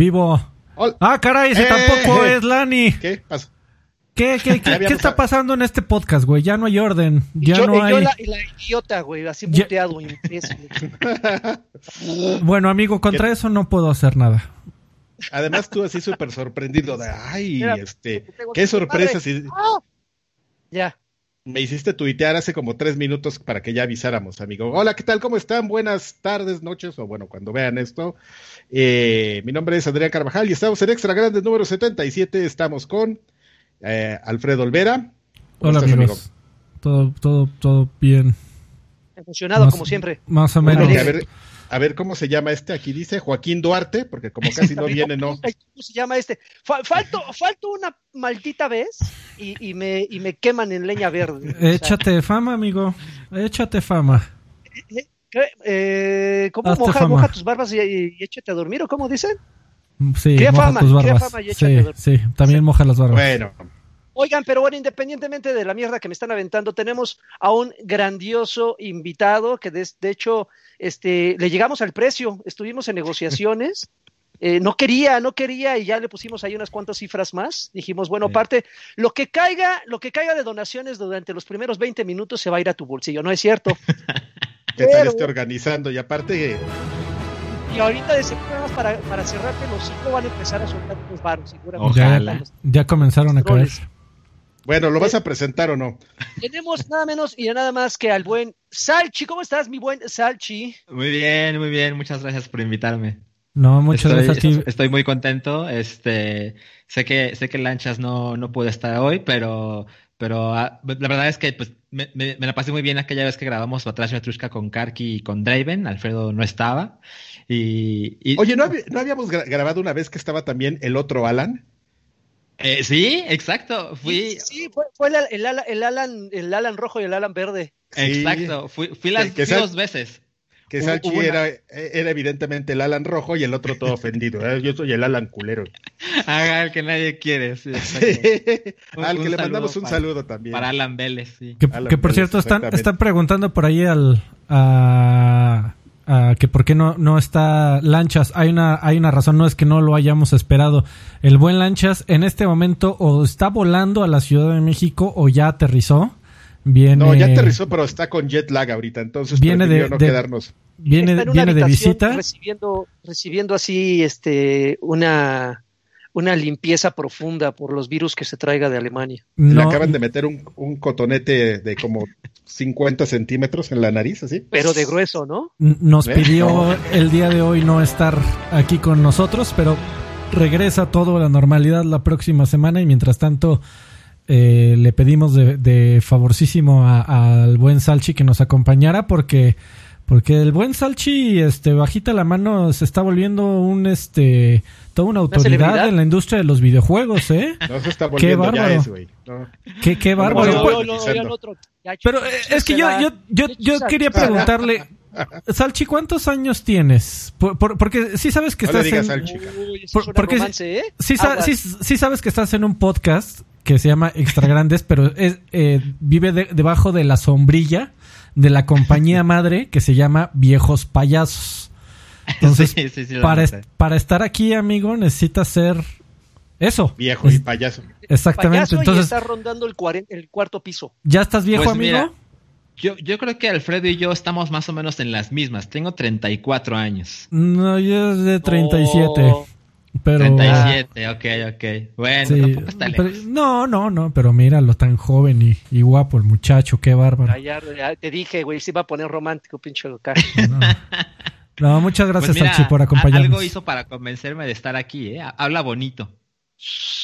Vivo. Ah, caray, ese Eh, tampoco eh. es Lani. ¿Qué pasó? ¿Qué, qué, qué, Ya habíamos qué está pasando en este podcast, güey? Ya no hay orden. Ya yo, no yo hay. la, y la idiota, güey, así Ya- muteado. Bueno, amigo, contra eso no puedo hacer nada. Además tú así súper sorprendido de, ay, Mira, este, qué sorpresa si ¡Ah! Ya. Me hiciste tuitear hace como tres minutos para que ya avisáramos, amigo. Hola, ¿qué tal? ¿Cómo están? Buenas tardes, noches, o bueno, cuando vean esto. Eh, mi nombre es Adrián Carvajal y estamos en Extra Grandes número 77. Estamos con eh, Alfredo Olvera. ¿Cómo Hola, estás, amigos. Todo, todo, todo bien. Emocionado, Más- como siempre. Más o amigo? menos. A ver, a ver cómo se llama este. Aquí dice Joaquín Duarte, porque como casi no viene, no. ¿Cómo se llama este? Fa- falto, falto una maldita vez y, y me, y me queman en leña verde. O sea, Échate fama, amigo. Échate fama. ¿qué? Eh, ¿Cómo Hazte moja, fama. moja tus barbas y, y- y échate a dormir? ¿O cómo dicen? Sí, Crea moja fama, tus barbas. fama y échate Sí, de- sí, también moja las barbas. Bueno, Oigan, pero bueno, independientemente de la mierda que me están aventando, tenemos a un grandioso invitado que de, de hecho este, le llegamos al precio, estuvimos en negociaciones, eh, no quería, no quería y ya le pusimos ahí unas cuantas cifras más. Dijimos, bueno, Sí. aparte, lo que caiga, lo que caiga de donaciones durante los primeros 20 minutos se va a ir a tu bolsillo, ¿no es cierto? ¿qué tal Pero- esté organizando? Y aparte, Y ahorita de seguro para, para cerrarte los cinco van a empezar a soltar unos baros, seguramente. Ya, Ojalá. ya comenzaron a caer. Bueno, ¿lo vas a presentar o no? Tenemos nada menos y nada más que al buen Salchi. ¿Cómo estás, mi buen Salchi? Muy bien, muy bien. Muchas gracias por invitarme. No, muchas estoy, gracias a ti. estoy muy contento. Este, sé que sé que Lanchas no, no puede estar hoy, pero pero ah, la verdad es que pues me, me- me la pasé muy bien aquella vez que grabamos Batrash Matrushka con Karki y con Draven. Alfredo no estaba. Y, y- Oye, ¿no, habi- ¿no habíamos gra- grabado una vez que estaba también el otro Alan? Eh, sí, exacto. Fui, Sí, sí, fue, fue el, el, Alan, el, Alan, el Alan rojo y el Alan verde. Sí. exacto. Fui, fui las Que- que fui sal- dos veces. Que Salchi una- era, era evidentemente el Alan rojo y el otro todo ofendido. ¿eh? Yo soy el Alan culero. Haga el que nadie quiere. sí, exacto. Un- Al que le mandamos un para- saludo también. Para Alan Vélez, sí. Que, Alan que por Vélez, cierto, están, están preguntando por ahí al, a, a que por qué no, no está Lanchas. Hay una, hay una razón, no es que no lo hayamos esperado. El buen Lanchas en este momento o está volando a la Ciudad de México o ya aterrizó. Viene, No, ya aterrizó, pero está con jet lag ahorita, entonces Viene de- no de- quedarnos. Viene, Está en una viene de visita. Recibiendo, recibiendo así este, una, una limpieza profunda por los virus que se traiga de Alemania. Le acaban de meter un, un cotonete de como 50 centímetros en la nariz, así. Pero de grueso, ¿no? nos ¿Eh? pidió el día de hoy no estar aquí con nosotros, pero regresa todo a la normalidad la próxima semana y mientras tanto eh, le pedimos de, de favorcísimo a- al buen Salchi que nos acompañara porque porque el buen Salchi este bajita la mano se está volviendo un este toda una autoridad celebridad? en la industria de los videojuegos, ¿eh? No se está volviendo ya bárbaro. güey. No. Qué qué No, bárbaro. no, no, pero eh, es que yo, yo, yo, yo quería preguntarle, Salchi, ¿cuántos años tienes? Por- por- porque sí sabes que estás digas en... Salchi. Uy, Por- porque- romance, ¿eh? Sí, sí, sí sabes que estás en un podcast que se llama Extra Grandes, pero es, eh, vive de- debajo de la sombrilla de la compañía madre que se llama Viejos Payasos. Entonces, Sí, sí, sí, lo para, est- para estar aquí, amigo, necesitas ser eso. Viejo y payaso. Exactamente. Payaso y Entonces, está rondando el, el cuarto piso. ¿ya estás viejo, Pues amigo? mira, Yo, yo creo que Alfredo y yo estamos más o menos en las mismas. Tengo 34 años. No, yo es de 37. Oh, Pero... 37, ok, ok. Bueno, Sí, tampoco está pero- lejos. no, no, no, pero míralo tan joven y, y guapo el muchacho, qué bárbaro. ya, ya te dije, güey, se iba a poner romántico, pinche local. No, No, muchas gracias, Pues mira, Salchi, por acompañarnos. Algo hizo para convencerme de estar aquí, ¿eh? Habla bonito.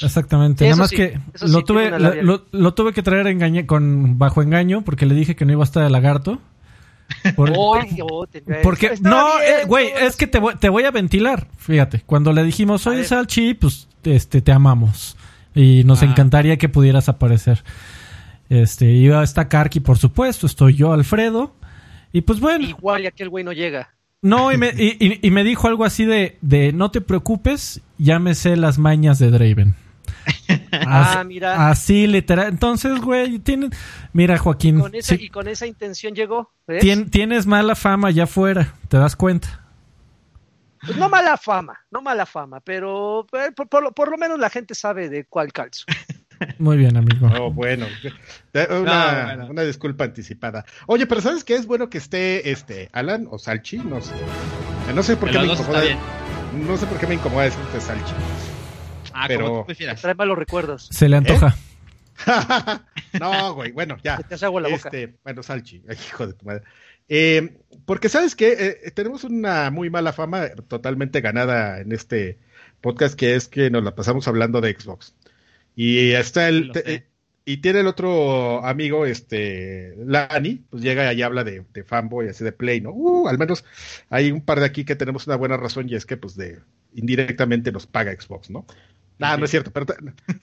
Exactamente, nada eso más sí, que lo sí, tuve, lo, lo- lo tuve que traer engañe, con bajo engaño porque le dije que no iba a estar el lagarto. Por- oh, porque no, bien, eh, güey, es que te voy, te voy a ventilar. Fíjate, cuando le dijimos, oye. Salchi, pues este te amamos y nos Ah. encantaría que pudieras aparecer. Este, iba a estar Karki, por supuesto, estoy yo, Alfredo. Y pues bueno, Igual y aquel güey no llega. no, y me, y, y- y me dijo algo así de, de no te preocupes, ya me sé las mañas de Draven. Ah, mira. Así literal. Entonces, güey, tienen, mira, Joaquín, Con esa, sí, Y con esa intención llegó. tienes mala fama allá afuera, ¿te das cuenta? Pues no mala fama, no mala fama, pero eh, por, por lo, por lo menos la gente sabe de cuál calzo. Muy bien, amigo. Oh, bueno. Una, No, bueno. una disculpa anticipada. Oye, pero ¿sabes qué? Es bueno que esté este Alan o Salchi, no sé. No sé por qué me incomoda. No sé por qué me incomoda decirte Salchi. Ah, Pero- como tú prefieras. Trae malos recuerdos. Se le antoja. no, güey, bueno, ya. Te agua la boca. Este, bueno, Salchi, hijo de tu madre. Eh, porque sabes que tenemos una muy mala fama totalmente ganada en este podcast, que es que nos la pasamos hablando de Xbox. Y está el te- y tiene el otro amigo, este Lani, pues llega y habla de, de fanboy, así de play, ¿no? Uh, al menos hay un par de aquí que tenemos una buena razón y es que pues de indirectamente nos paga Xbox, ¿no? Ah, no es cierto, pero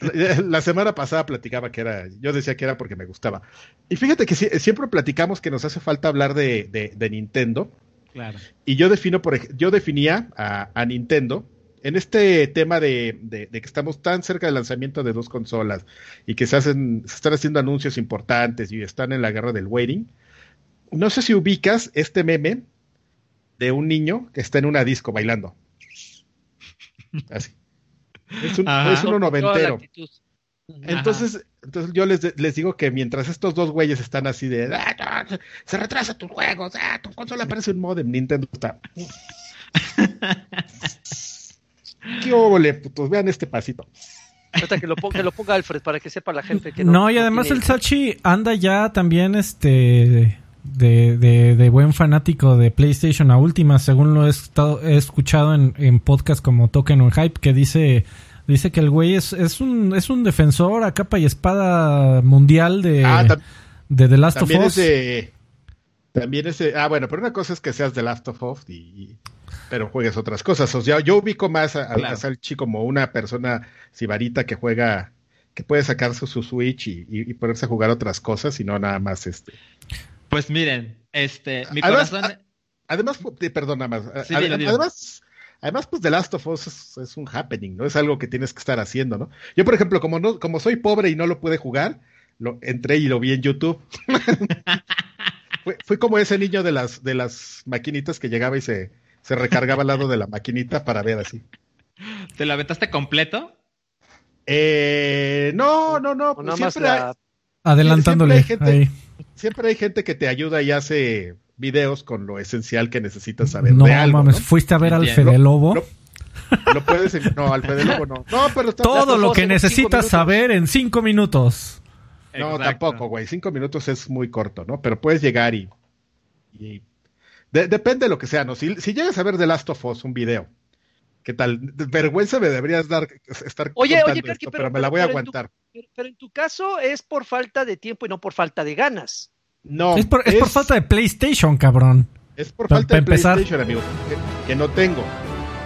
la, semana pasada platicaba que era, yo decía que era porque me gustaba. Y fíjate que sie- siempre platicamos que nos hace falta hablar de, de- de Nintendo. Claro. Y yo defino, por yo definía a, a Nintendo en este tema de, de- de que estamos tan cerca del lanzamiento de dos consolas y que se hacen, se están haciendo anuncios importantes y están en la guerra del waiting. No sé si ubicas este meme de un niño que está en una disco bailando. Así. Es, un, es uno noventero. Entonces, entonces yo les, les digo que mientras estos dos güeyes están así de "Ah, no, se retrasa tus juegos, ah, tu consola parece un modem, Nintendo está. ¿Qué óvole, putos? Vean este pasito. Ahorita que lo, ponga, que lo ponga Alfred para que sepa la gente que No, no. y además tiene- el Sachi anda ya también este de, de, de buen fanático de PlayStation a última, según lo he, estado, he escuchado en, en podcast como Token on Hype, que dice dice que el güey es, es un es un defensor a capa y espada mundial de, Ah, de The Last of Us. es. También es de- Ah, bueno, pero una cosa es que seas de Last of Us y. y- pero juegues otras cosas. O sea, yo ubico más a, a- Claro. a Salchi como una persona sibarita que juega. que puede sacarse su Switch y, y- y ponerse a jugar otras cosas y no nada más este. Pues miren, este, mi Además, corazón. Además, pu- eh, perdón, nada más. Sí, Ad- dilo, dilo. Además, además, pues The Last of Us es, es un happening, ¿no? Es algo que tienes que estar haciendo, ¿no? Yo, por ejemplo, como no, como soy pobre y no lo pude jugar, lo entré y lo vi en YouTube. fui, fui como ese niño de las, de las maquinitas que llegaba y se, se recargaba al lado de la maquinita para ver así. ¿Te lo aventaste completo? Eh, no, no, no. Pues siempre, hay, la- Adelantándole siempre hay ahí. Siempre hay gente que te ayuda y hace videos con lo esencial que necesitas saber No de algo, mames, ¿no? fuiste a ver al. Fede Lobo. Lo- Lo puedes. en- No, Alfredo Lobo no. No, pero está. Todo lo que necesitas saber en cinco minutos. No, Exacto. tampoco, güey. Cinco minutos es muy corto, ¿no? Pero puedes llegar y. y- de- depende de lo que sea, ¿no? Si, si llegas a ver The Last of Us, un video, ¿qué tal? De- Vergüenza me deberías dar, estar Oye, contando oye, esto, Karki, pero, pero- me la voy a tu- aguantar. Pero, pero en tu caso es por falta de tiempo y no por falta de ganas. No, es, por, es por falta de PlayStation, cabrón. es por falta pa de empezar. PlayStation, amigo, que, que no tengo.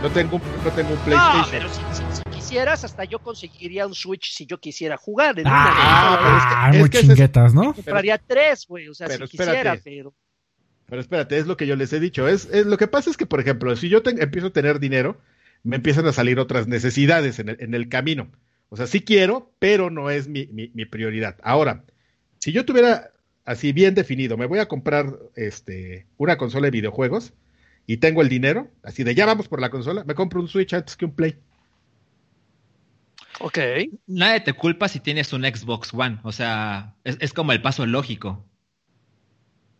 No tengo, un- no tengo un No, PlayStation. pero si, si- si quisieras, hasta yo conseguiría un Switch si yo quisiera jugar. En Ah, Ah, pero es que- ah, es muy que es- chinguetas, ¿no? compraría tres, güey. O sea, pero si quisiera, espérate. pero. Pero espérate, es lo que yo les he dicho. Es, es- lo que pasa es que, por ejemplo, si yo te- empiezo a tener dinero, me empiezan a salir otras necesidades en el, en el camino. O sea, sí quiero, pero no es mi, mi- mi prioridad. Ahora, si yo tuviera así bien definido, me voy a comprar este, una consola de videojuegos y tengo el dinero, así de ya vamos por la consola, me compro un Switch antes que un Play. Ok. Nadie te culpa si tienes un Xbox One. O sea, es, es como el paso lógico.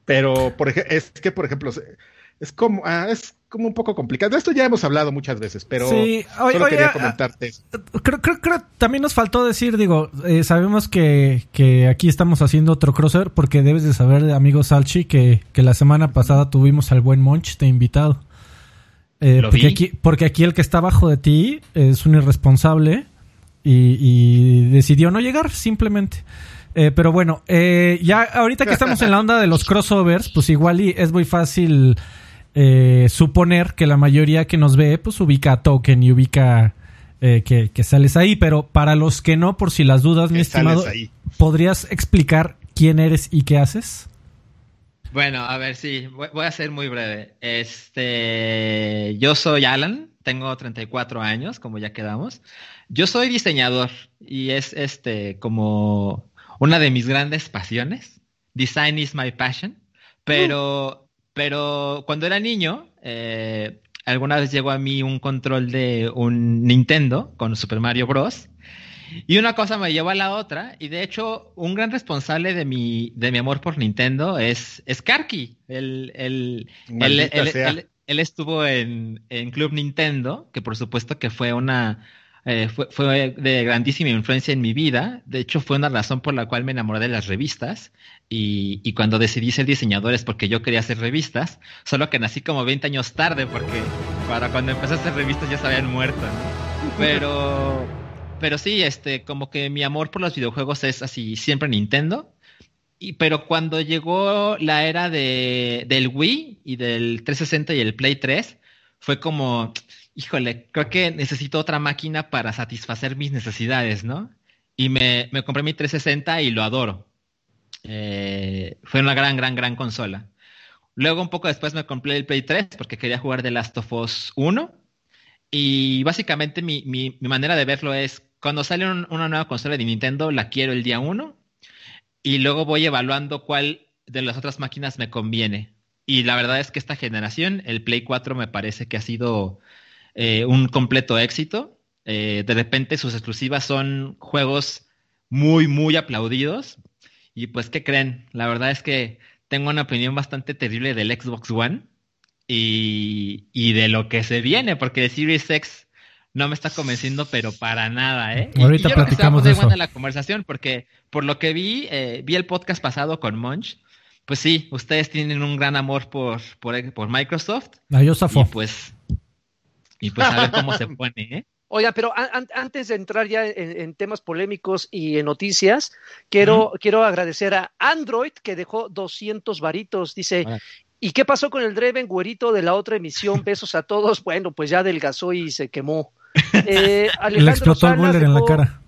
Pero, por ejemplo, es que, por ejemplo, se- es como, ah, es como un poco complicado. De esto ya hemos hablado muchas veces, pero Sí, oye, solo oye, quería ah, comentarte eso. Creo, creo, creo también nos faltó decir, digo, eh, sabemos que, que aquí estamos haciendo otro crossover porque debes de saber, amigo Salchi, que, que la semana pasada tuvimos al buen Monch de invitado. Eh, porque, aquí, porque aquí el que está abajo de ti es un irresponsable y, y decidió no llegar, simplemente. Eh, pero bueno, eh, ya ahorita que estamos en la onda de los crossovers, pues igual y es muy fácil eh, suponer que la mayoría que nos ve, pues ubica a Token y ubica eh, que, que sales ahí. Pero para los que no, por si las dudas, mi estimado, ahí. ¿podrías explicar quién eres y qué haces? Bueno, a ver, sí, voy, voy a ser muy breve. Este, yo soy Alan, tengo 34 años, como ya quedamos. Yo soy diseñador y es este como una de mis grandes pasiones. Design is my passion. Pero, pero cuando era niño, eh, alguna vez llegó a mí un control de un Nintendo con Super Mario Bros. Y una cosa me llevó a la otra, y de hecho, un gran responsable de mi, de mi amor por Nintendo es, es Karki. Él, él, él, estuvo en, en, Club Nintendo, que por supuesto que fue una eh, fue, fue, de grandísima influencia en mi vida. De hecho, fue una razón por la cual me enamoré de las revistas. Y, y, cuando decidí ser diseñador es porque yo quería hacer revistas. Solo que nací como 20 años tarde, porque para cuando empecé a hacer revistas ya se habían muerto. Pero, pero sí, este, como que mi amor por los videojuegos es así, siempre Nintendo. Y, pero cuando llegó la era de, del Wii y del 360 y el Play 3, fue como, híjole, creo que necesito otra máquina para satisfacer mis necesidades, ¿no? Y me, compré mi 360 y lo adoro. Eh, fue una gran, gran, gran consola. Luego, un poco después, me compré el Play 3 porque quería jugar The Last of Us 1. Y básicamente mi, mi, manera de verlo es, cuando sale una nueva consola de Nintendo, la quiero el día 1 y luego voy evaluando cuál de las otras máquinas me conviene. Y la verdad es que esta generación, el Play 4 me parece que ha sido eh, un completo éxito. Eh, de repente sus exclusivas son juegos muy, muy aplaudidos. Y pues, ¿qué creen? La verdad es que tengo una opinión bastante terrible del Xbox One y, y de lo que se viene, porque el Series X no me está convenciendo, pero para nada, ¿eh? Ahorita platicamos de eso. la conversación, porque por lo que vi, eh, vi el podcast pasado con Munch, pues sí, ustedes tienen un gran amor por, por, por Microsoft. Adiós, Y pues y pues a ver cómo se pone, ¿eh? Oiga, pero antes de entrar ya en, temas polémicos y en noticias, quiero, quiero agradecer a Android que dejó 200 varitos. Dice, ¿y qué pasó con el Dreven güerito de la otra emisión? Besos a todos. Bueno, pues ya adelgazó y se quemó. Eh, Le explotó el en la cara.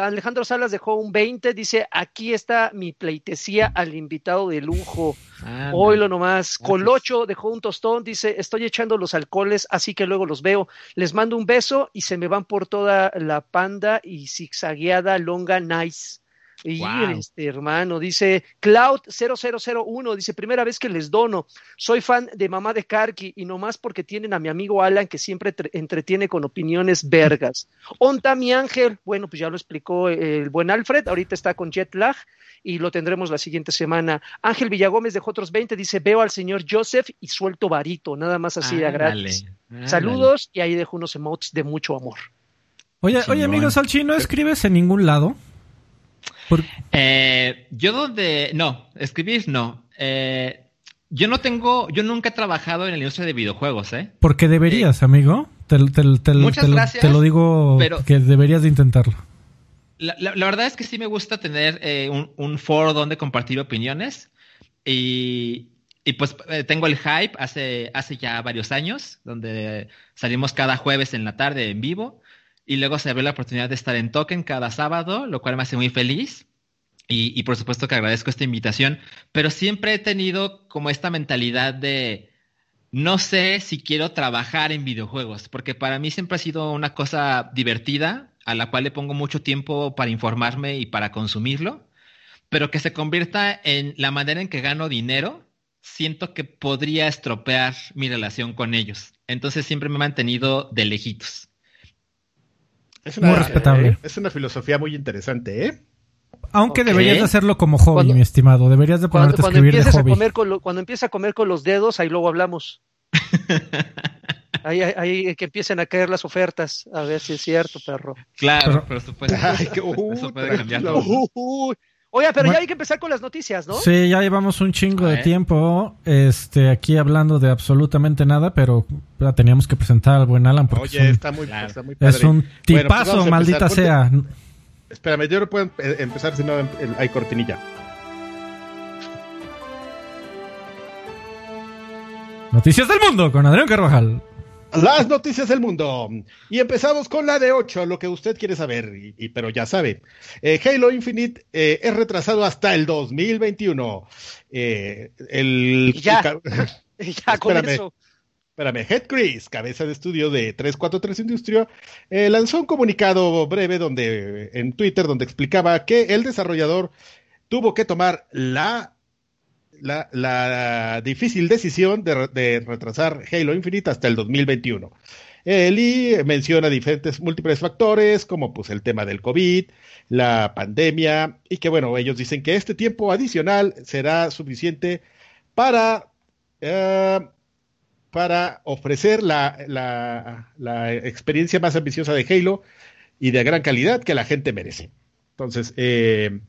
Alejandro Salas dejó un 20, dice, aquí está mi pleitesía al invitado de lujo. Hoy lo nomás. Colocho dejó un tostón, dice, estoy echando los alcoholes, así que luego los veo. Les mando un beso y se me van por toda la panda y zigzagueada longa nice. Y este hermano dice Cloud0001, dice primera vez que les dono. Soy fan de mamá de Karki y nomás porque tienen a mi amigo Alan que siempre entretiene con opiniones vergas. Onta mi ángel, bueno, pues ya lo explicó el buen Alfred, ahorita está con jet lag y lo tendremos la siguiente semana. Ángel Villagómez dejó otros 20, dice veo al señor Joseph y suelto varito, nada más así de gratis. Saludos y ahí dejo unos emotes de mucho amor. Oye, oye amigo Salchi, ¿no escribes en ningún lado? Eh, yo donde, no, escribir no. Eh, yo no tengo, yo nunca he trabajado en la industria de videojuegos, ¿eh? Porque deberías, eh, amigo. Te, muchas gracias, te, lo digo que deberías de intentarlo. La, verdad es que sí me gusta tener un, foro donde compartir opiniones y, y pues tengo el hype hace, hace ya varios años, donde salimos cada jueves en la tarde en vivo y luego se abrió la oportunidad de estar en Token cada sábado, lo cual me hace muy feliz. Y, por supuesto que agradezco esta invitación, pero siempre he tenido como esta mentalidad de no sé si quiero trabajar en videojuegos, porque para mí siempre ha sido una cosa divertida, a la cual le pongo mucho tiempo para informarme y para consumirlo, pero que se convierta en la manera en que gano dinero, siento que podría estropear mi relación con ellos. Entonces siempre me he mantenido de lejitos. Es una, muy respetable. Eh, es una filosofía muy interesante, ¿eh? Aunque deberías de hacerlo como hobby, mi estimado. Deberías de ponerte a escribir de hobby. A comer con cuando empieces a comer con los dedos, ahí luego hablamos. ahí, ahí, que empiecen a caer las ofertas. A ver si es cierto, perro. Claro, pero, supuesto. eso puede cambiar Oye, pero ya hay que empezar con las noticias, ¿no? Sí, ya llevamos un chingo de tiempo este, aquí hablando de absolutamente nada, pero teníamos que presentar al buen Alan. Porque Oye, está, muy, está muy padre. Es un pues tipazo, maldita sea. Espérame, yo no puedo em-, empezar si no hay cortinilla. Noticias del mundo con Adrián Carvajal. Las noticias del mundo. Y empezamos con la de 8, lo que usted quiere saber, y, pero ya sabe. Eh, Halo Infinite eh, es retrasado hasta el 2021. Eh, el, ya, ya con eso. Espérame, Head Chris, cabeza de estudio de 343 Industria, lanzó un comunicado breve donde, en Twitter donde explicaba que el desarrollador tuvo que tomar la la, difícil decisión de, retrasar Halo Infinite hasta el 2021. Eli menciona diferentes múltiples factores, como pues el tema del COVID, la pandemia, y que bueno, ellos dicen que este tiempo adicional será suficiente para, eh, para ofrecer la, la, experiencia más ambiciosa de Halo y de gran calidad que la gente merece. Entonces, eh,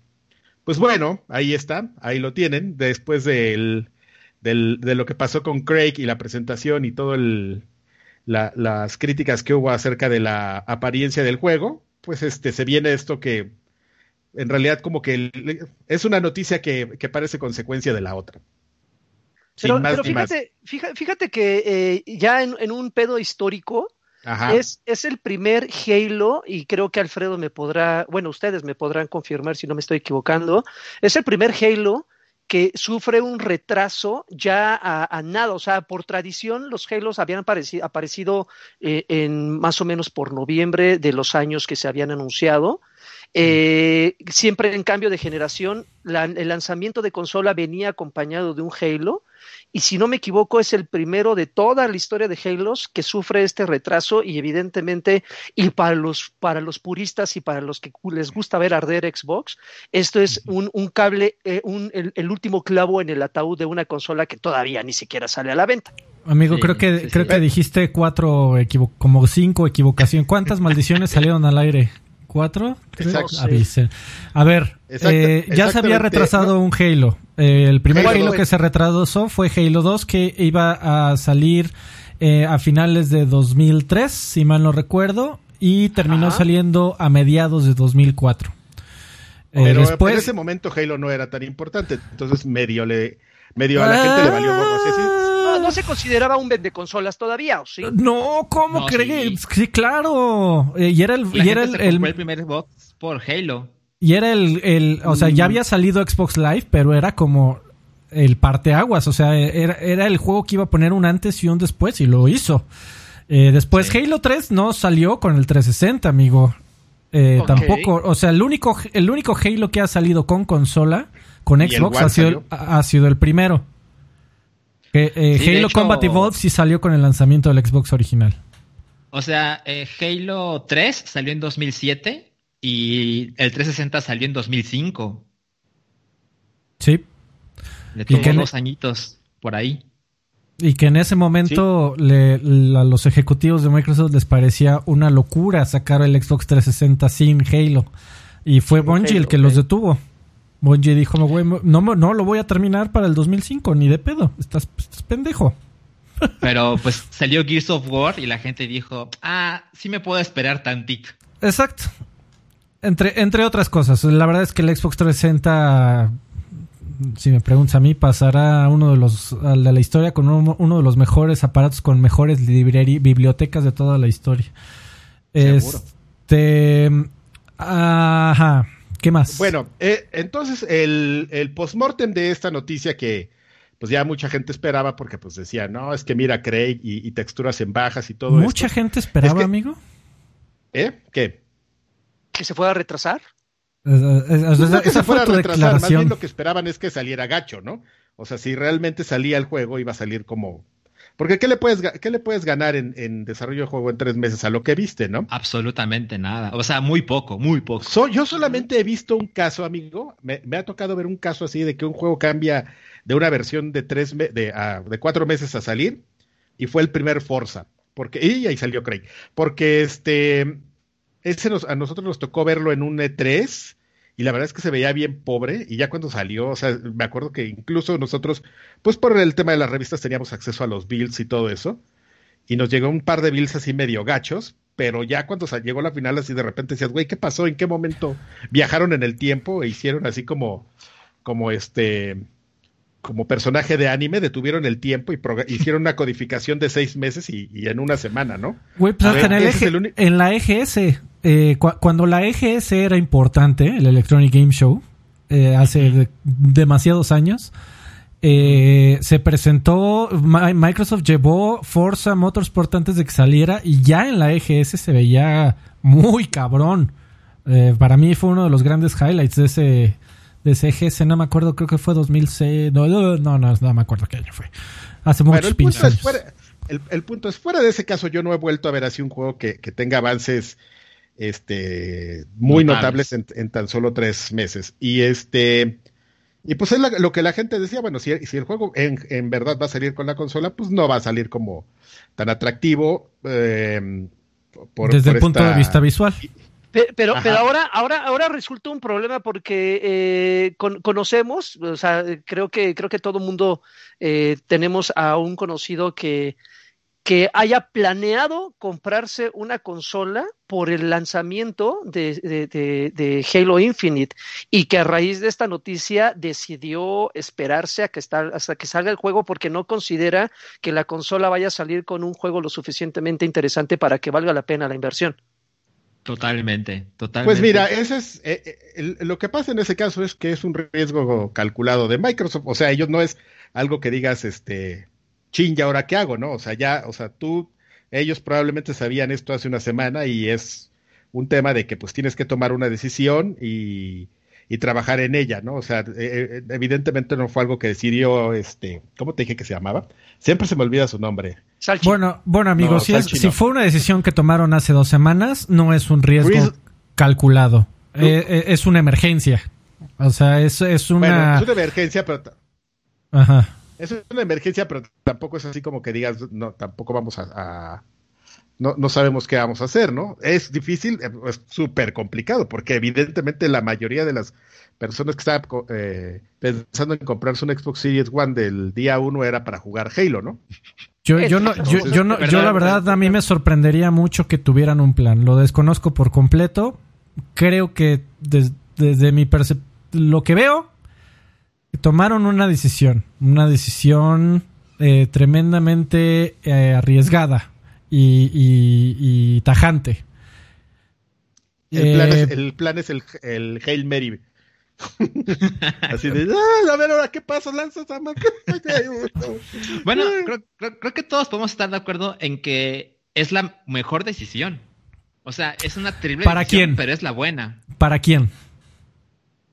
pues bueno, ahí está, ahí lo tienen, después del, del, de lo que pasó con Craig y la presentación y todo las críticas que hubo acerca de la apariencia del juego, pues este se viene esto que en realidad como que es una noticia que, parece consecuencia de la otra. Pero, fíjate, fíjate, que eh, ya en, un pedo histórico, es, es, el primer Halo, y creo que Alfredo me podrá, bueno, ustedes me podrán confirmar si no me estoy equivocando, es el primer Halo que sufre un retraso ya a, nada. O sea, por tradición, los Halos habían aparecido, eh, en más o menos por noviembre de los años que se habían anunciado. Eh, siempre en cambio de generación, el lanzamiento de consola venía acompañado de un Halo y si no me equivoco es el primero de toda la historia de Halos que sufre este retraso y evidentemente y para los para los puristas y para los que les gusta ver arder Xbox esto es un, cable eh, un, el, último clavo en el ataúd de una consola que todavía ni siquiera sale a la venta Amigo, creo que creo que dijiste cuatro como cinco equivocaciones. ¿Cuántas maldiciones salieron al aire? ¿Cuatro? A ver, eh, ya se había retrasado un Halo. Eh, el primer Halo, que se retrasó fue Halo 2, que iba a salir eh, a finales de 2003, si mal no recuerdo, y terminó saliendo a mediados de 2004. Pero después... en ese momento Halo no era tan importante, entonces medio le medio a la gente le valió no se consideraba un vende consolas todavía, ¿o sí? No, ¿cómo crees? Sí. claro. Eh, y era el, y era el, el, primer Xbox por Halo. Y era el, el, o sea, ya mm. había salido Xbox Live, pero era como el parteaguas, o sea, era, era el juego que iba a poner un antes y un después y lo hizo. Eh, después Halo 3 no salió con el 360, amigo. Eh, Tampoco, o sea, el único, el único Halo que ha salido con consola, con Xbox, ha sido, ha sido el primero. Eh, Halo Combat Evolved sí salió con el lanzamiento del Xbox original. O sea, eh, Halo 3 salió en 2007 y el 360 salió en 2005. Sí. Le tomó dos añitos por ahí. Y que en ese momento a los ejecutivos de Microsoft les parecía una locura sacar el Xbox 360 sin Halo. Y fue Bungie el que los detuvo. Bungie dijo, no, no, no lo voy a terminar para el 2005, ni de pedo, estás, pendejo. Pero pues salió Gears of War y la gente dijo, ah, sí me puedo esperar tantito. Exacto. Entre, entre otras cosas, la verdad es que el Xbox 360, si me preguntas a mí, pasará uno de los de la historia con uno, de los mejores aparatos con mejores bibliotecas de toda la historia. Seguro. Este, ajá. ¿Qué más? Bueno, eh, entonces el, el postmortem de esta noticia que pues ya mucha gente esperaba porque pues decía, no, es que mira Craig y, texturas en bajas y todo ¿Mucha gente esperaba, amigo? ¿Eh? ¿Qué? ¿Que se fuera a retrasar? que se fuera a retrasar, más bien lo que esperaban es que saliera gacho, ¿no? O sea, si realmente salía el juego iba a salir como porque ¿qué le puedes, qué le puedes ganar en, desarrollo de juego en tres meses a lo que viste, no? Absolutamente nada. O sea, muy poco, muy poco. yo solamente he visto un caso, amigo. Me, ha tocado ver un caso así de que un juego cambia de una versión de tres de, de cuatro meses a salir. Y fue el primer Forza. Porque, y ahí salió Craig. Porque este ese a nosotros nos tocó verlo en un E3 y la verdad es que se veía bien pobre y ya cuando salió, o sea, me acuerdo que incluso nosotros, pues por el tema de las revistas teníamos acceso a los builds y todo eso, y nos llegó un par de builds así medio gachos, pero ya cuando llegó la final así de repente decías, güey, ¿qué pasó? ¿En qué momento viajaron en el tiempo e hicieron así como, como este, como personaje de anime, detuvieron el tiempo y hicieron una codificación de seis meses y, en una semana, ¿no? Güey, pues en, el en la EGS, eh, cuando la EGS era importante, el Electronic Game Show, eh, hace demasiados años, eh, se presentó, Microsoft llevó Forza Motorsport antes de que saliera y ya en la EGS se veía muy cabrón. para mí fue uno de los grandes highlights de ese de CGS, no me acuerdo, creo que fue 2006. No, no, no, no, me acuerdo qué año fue. Hace muchos el punto, es fuera, el, punto es fuera de ese caso, yo no he vuelto a ver así un juego que, tenga avances este muy notables, en, tan solo tres meses. Y este. Y pues es lo que la gente decía, bueno, si, si el juego en, en, verdad va a salir con la consola, pues no va a salir como tan atractivo. Eh, Desde el punto de vista visual. Pero, pero, ahora, ahora, ahora resulta un problema porque eh, conocemos, o sea, creo que, creo que todo el mundo eh, tenemos a un conocido que, que haya planeado comprarse una consola por el lanzamiento de, de, de, Halo Infinite y que a raíz de esta noticia decidió esperarse a que hasta que salga el juego porque no considera que la consola vaya a salir con un juego lo suficientemente interesante para que valga la pena la inversión. Totalmente, totalmente. Pues mira, ese es eh, eh, lo que pasa en ese caso es que es un riesgo calculado de Microsoft, o sea, ellos no es algo que digas, este, chin, ¿y ahora qué hago? No, o sea, ya, o sea, tú, ellos probablemente sabían esto hace una semana y es un tema de que pues tienes que tomar una decisión y, y trabajar en ella, ¿no? O sea, eh, eh, evidentemente no fue algo que decidió, este, ¿cómo te dije que se llamaba? Siempre se me olvida su nombre. Bueno, bueno, amigos, si, si, fue una decisión que tomaron hace dos semanas, no es un riesgo calculado, eh, es una emergencia. O sea, es, es una... Bueno, es una emergencia, pero... Ajá. Es una emergencia, pero tampoco es así como que digas, no, tampoco vamos a no, no sabemos qué vamos a hacer, ¿no? Es difícil, eh, es súper complicado, porque evidentemente la mayoría de las personas que estaban eh, pensando en comprarse un Xbox Series One del día uno era para jugar Halo, ¿no? Yo, yo no, yo, yo no, yo la verdad a mí me sorprendería mucho que tuvieran un plan. Lo desconozco por completo. Creo que desde mi percepción, lo que veo, tomaron una decisión, una decisión eh, tremendamente arriesgada y, tajante. El, plan es, el, plan es, el el, Hail Mary. Así de, ah, a ver ahora qué pasa, lanzas a Bueno, creo, creo, que todos podemos estar de acuerdo en que es la mejor decisión. O sea, es una terrible ¿Para quién? pero es la buena. ¿Para quién?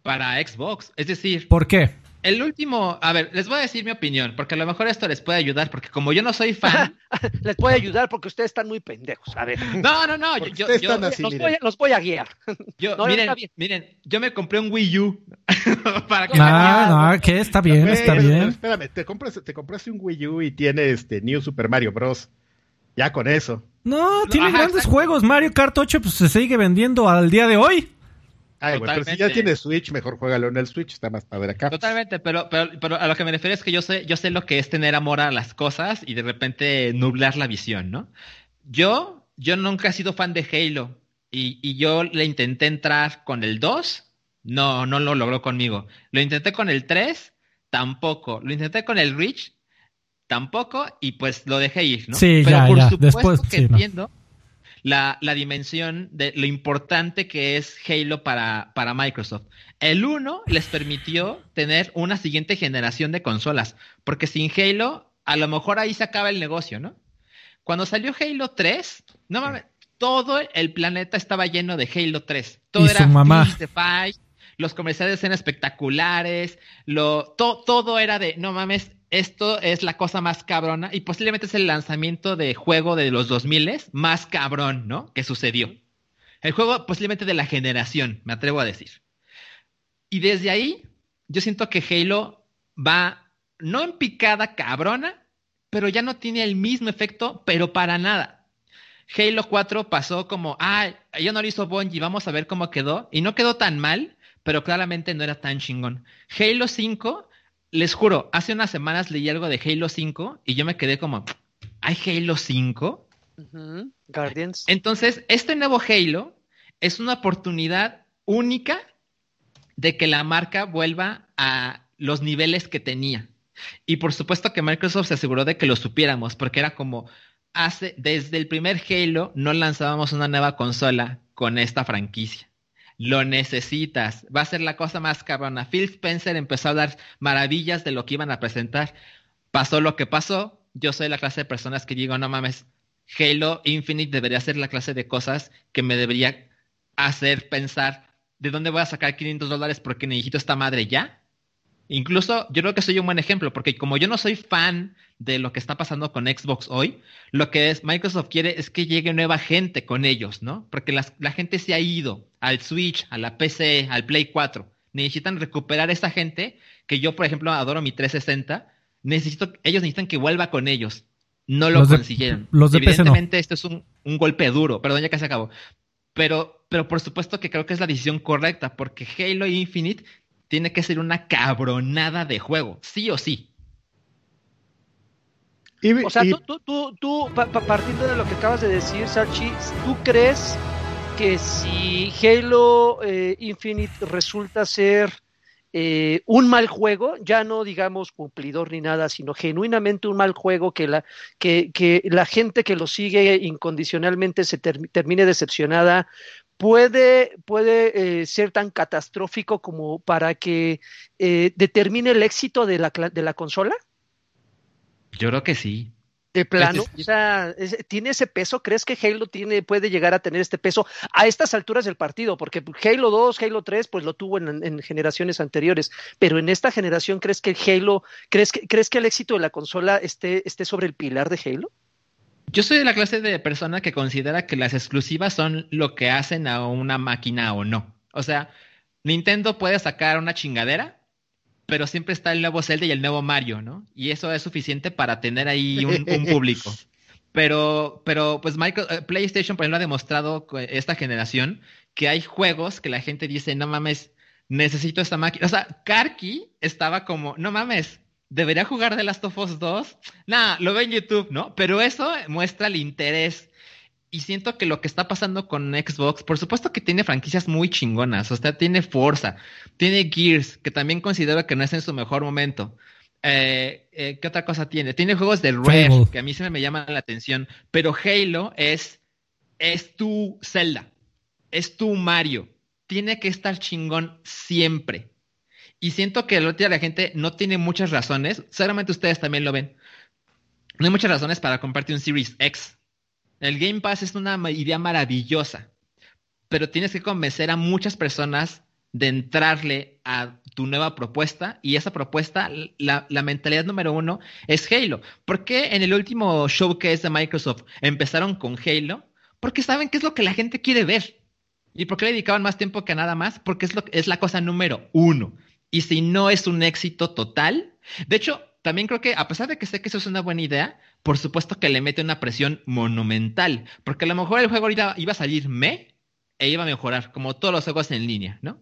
Para Xbox. Es decir, ¿por qué? El último, a ver, les voy a decir mi opinión, porque a lo mejor esto les puede ayudar, porque como yo no soy fan. les puede ayudar porque ustedes están muy pendejos. A ver. No, no, no. Yo, yo, los, voy, los, voy, a guiar. Yo, miren, miren, yo me compré un Wii U. para que no, no, que está bien, está bien. Espérame, te, compras, te compraste un Wii U y tiene este New Super Mario Bros. Ya con eso. No, tiene grandes juegos. Mario Kart 8 pues, se sigue vendiendo al día de hoy. Ay, pero si ya tiene Switch, mejor juégalo en el Switch, está más padre acá. Totalmente, pero, pero, pero, a lo que me refiero es que yo sé, yo sé lo que es tener amor a las cosas y de repente nublar la visión, ¿no? Yo, yo nunca he sido fan de Halo y, y yo le intenté entrar con el 2, no, no lo logró conmigo. Lo intenté con el 3, tampoco. Lo intenté con el Reach, tampoco, y pues lo dejé ir, ¿no? Sí, pero ya, por ya. supuesto Después, que sí, entiendo la, la, dimensión de lo importante que es Halo para, para Microsoft. El 1 les permitió tener una siguiente generación de consolas, porque sin Halo, a lo mejor ahí se acaba el negocio, ¿no? Cuando salió Halo 3, no mames, todo el planeta estaba lleno de Halo 3. Todo y era su mamá. Fight, los comerciales eran espectaculares, lo, to, todo era de, no mames, esto es la cosa más cabrona y posiblemente es el lanzamiento de juego de los 2000 más cabrón, ¿no? Que sucedió. El juego posiblemente de la generación, me atrevo a decir. Y desde ahí, yo siento que Halo va no en picada cabrona, pero ya no tiene el mismo efecto, pero para nada. Halo 4 pasó como, ah, yo no lo hizo Bungie, vamos a ver cómo quedó. Y no quedó tan mal, pero claramente no era tan chingón. Halo 5 les juro, hace unas semanas leí algo de Halo 5 y yo me quedé como, ¿hay Halo 5? Guardians. Entonces, este nuevo Halo es una oportunidad única de que la marca vuelva a los niveles que tenía. Y por supuesto que Microsoft se aseguró de que lo supiéramos, porque era como, hace, desde el primer Halo no lanzábamos una nueva consola con esta franquicia lo necesitas. Va a ser la cosa más cabrona. Phil Spencer empezó a hablar maravillas de lo que iban a presentar. Pasó lo que pasó. Yo soy la clase de personas que digo, no mames, Halo Infinite debería ser la clase de cosas que me debería hacer pensar, ¿de dónde voy a sacar 500 dólares porque necesito esta madre ya? Incluso yo creo que soy un buen ejemplo, porque como yo no soy fan de lo que está pasando con Xbox hoy, lo que es Microsoft quiere es que llegue nueva gente con ellos, ¿no? Porque la gente se ha ido al Switch, a la PC, al Play 4. Necesitan recuperar esa gente que yo, por ejemplo, adoro mi 360. Necesito, ellos necesitan que vuelva con ellos. No lo consiguieron. los de Evidentemente, esto es un, un, golpe duro. Perdón, ya casi acabo. Pero, pero por supuesto que creo que es la decisión correcta, porque Halo Infinite tiene que ser una cabronada de juego, sí o sí. o sea, tú, tú, tú, partiendo de lo que acabas de decir, Sarchi, ¿tú crees que si Halo eh, Infinite resulta ser eh, un mal juego, ya no digamos cumplidor ni nada, sino genuinamente un mal juego que la, que, que la gente que lo sigue incondicionalmente se termine decepcionada puede, puede eh, ser tan catastrófico como para que eh, determine el éxito de la, de la consola? Yo creo que sí. De plano, o sea, ¿tiene ese peso? ¿Crees que Halo tiene, puede llegar a tener este peso a estas alturas del partido? Porque Halo 2, Halo 3, pues lo tuvo en, generaciones anteriores, pero en esta generación, ¿crees que Halo, crees que, crees que el éxito de la consola esté, esté sobre el pilar de Halo? Yo soy de la clase de persona que considera que las exclusivas son lo que hacen a una máquina o no. O sea, Nintendo puede sacar una chingadera, pero siempre está el nuevo Zelda y el nuevo Mario, ¿no? Y eso es suficiente para tener ahí un, público. Pero, pero pues eh, PlayStation, por ejemplo, ha demostrado esta generación que hay juegos que la gente dice, no mames, necesito esta máquina. O sea, Karki estaba como, no mames, ¿Debería jugar The Last of Us 2? Nada, lo ve en YouTube, ¿no? Pero eso muestra el interés. Y siento que lo que está pasando con Xbox, por supuesto que tiene franquicias muy chingonas. O sea, tiene Forza, tiene Gears, que también considero que no es en su mejor momento. Eh, eh, ¿Qué otra cosa tiene? Tiene juegos de Rare, que a mí se me llaman la atención. Pero Halo es, es tu Zelda, es tu Mario. Tiene que estar chingón siempre. Y siento que el día la gente no tiene muchas razones, seguramente ustedes también lo ven. No hay muchas razones para comprarte un Series X. El Game Pass es una idea maravillosa, pero tienes que convencer a muchas personas de entrarle a tu nueva propuesta y esa propuesta, la, la, mentalidad número uno es Halo. ¿Por qué en el último showcase de Microsoft empezaron con Halo? Porque saben qué es lo que la gente quiere ver. ¿Y por qué le dedicaban más tiempo que nada más? Porque es, lo, es la cosa número uno. Y si no es un éxito total, de hecho, también creo que a pesar de que sé que eso es una buena idea, por supuesto que le mete una presión monumental, porque a lo mejor el juego ahorita iba a salir me e iba a mejorar, como todos los juegos en línea, ¿no?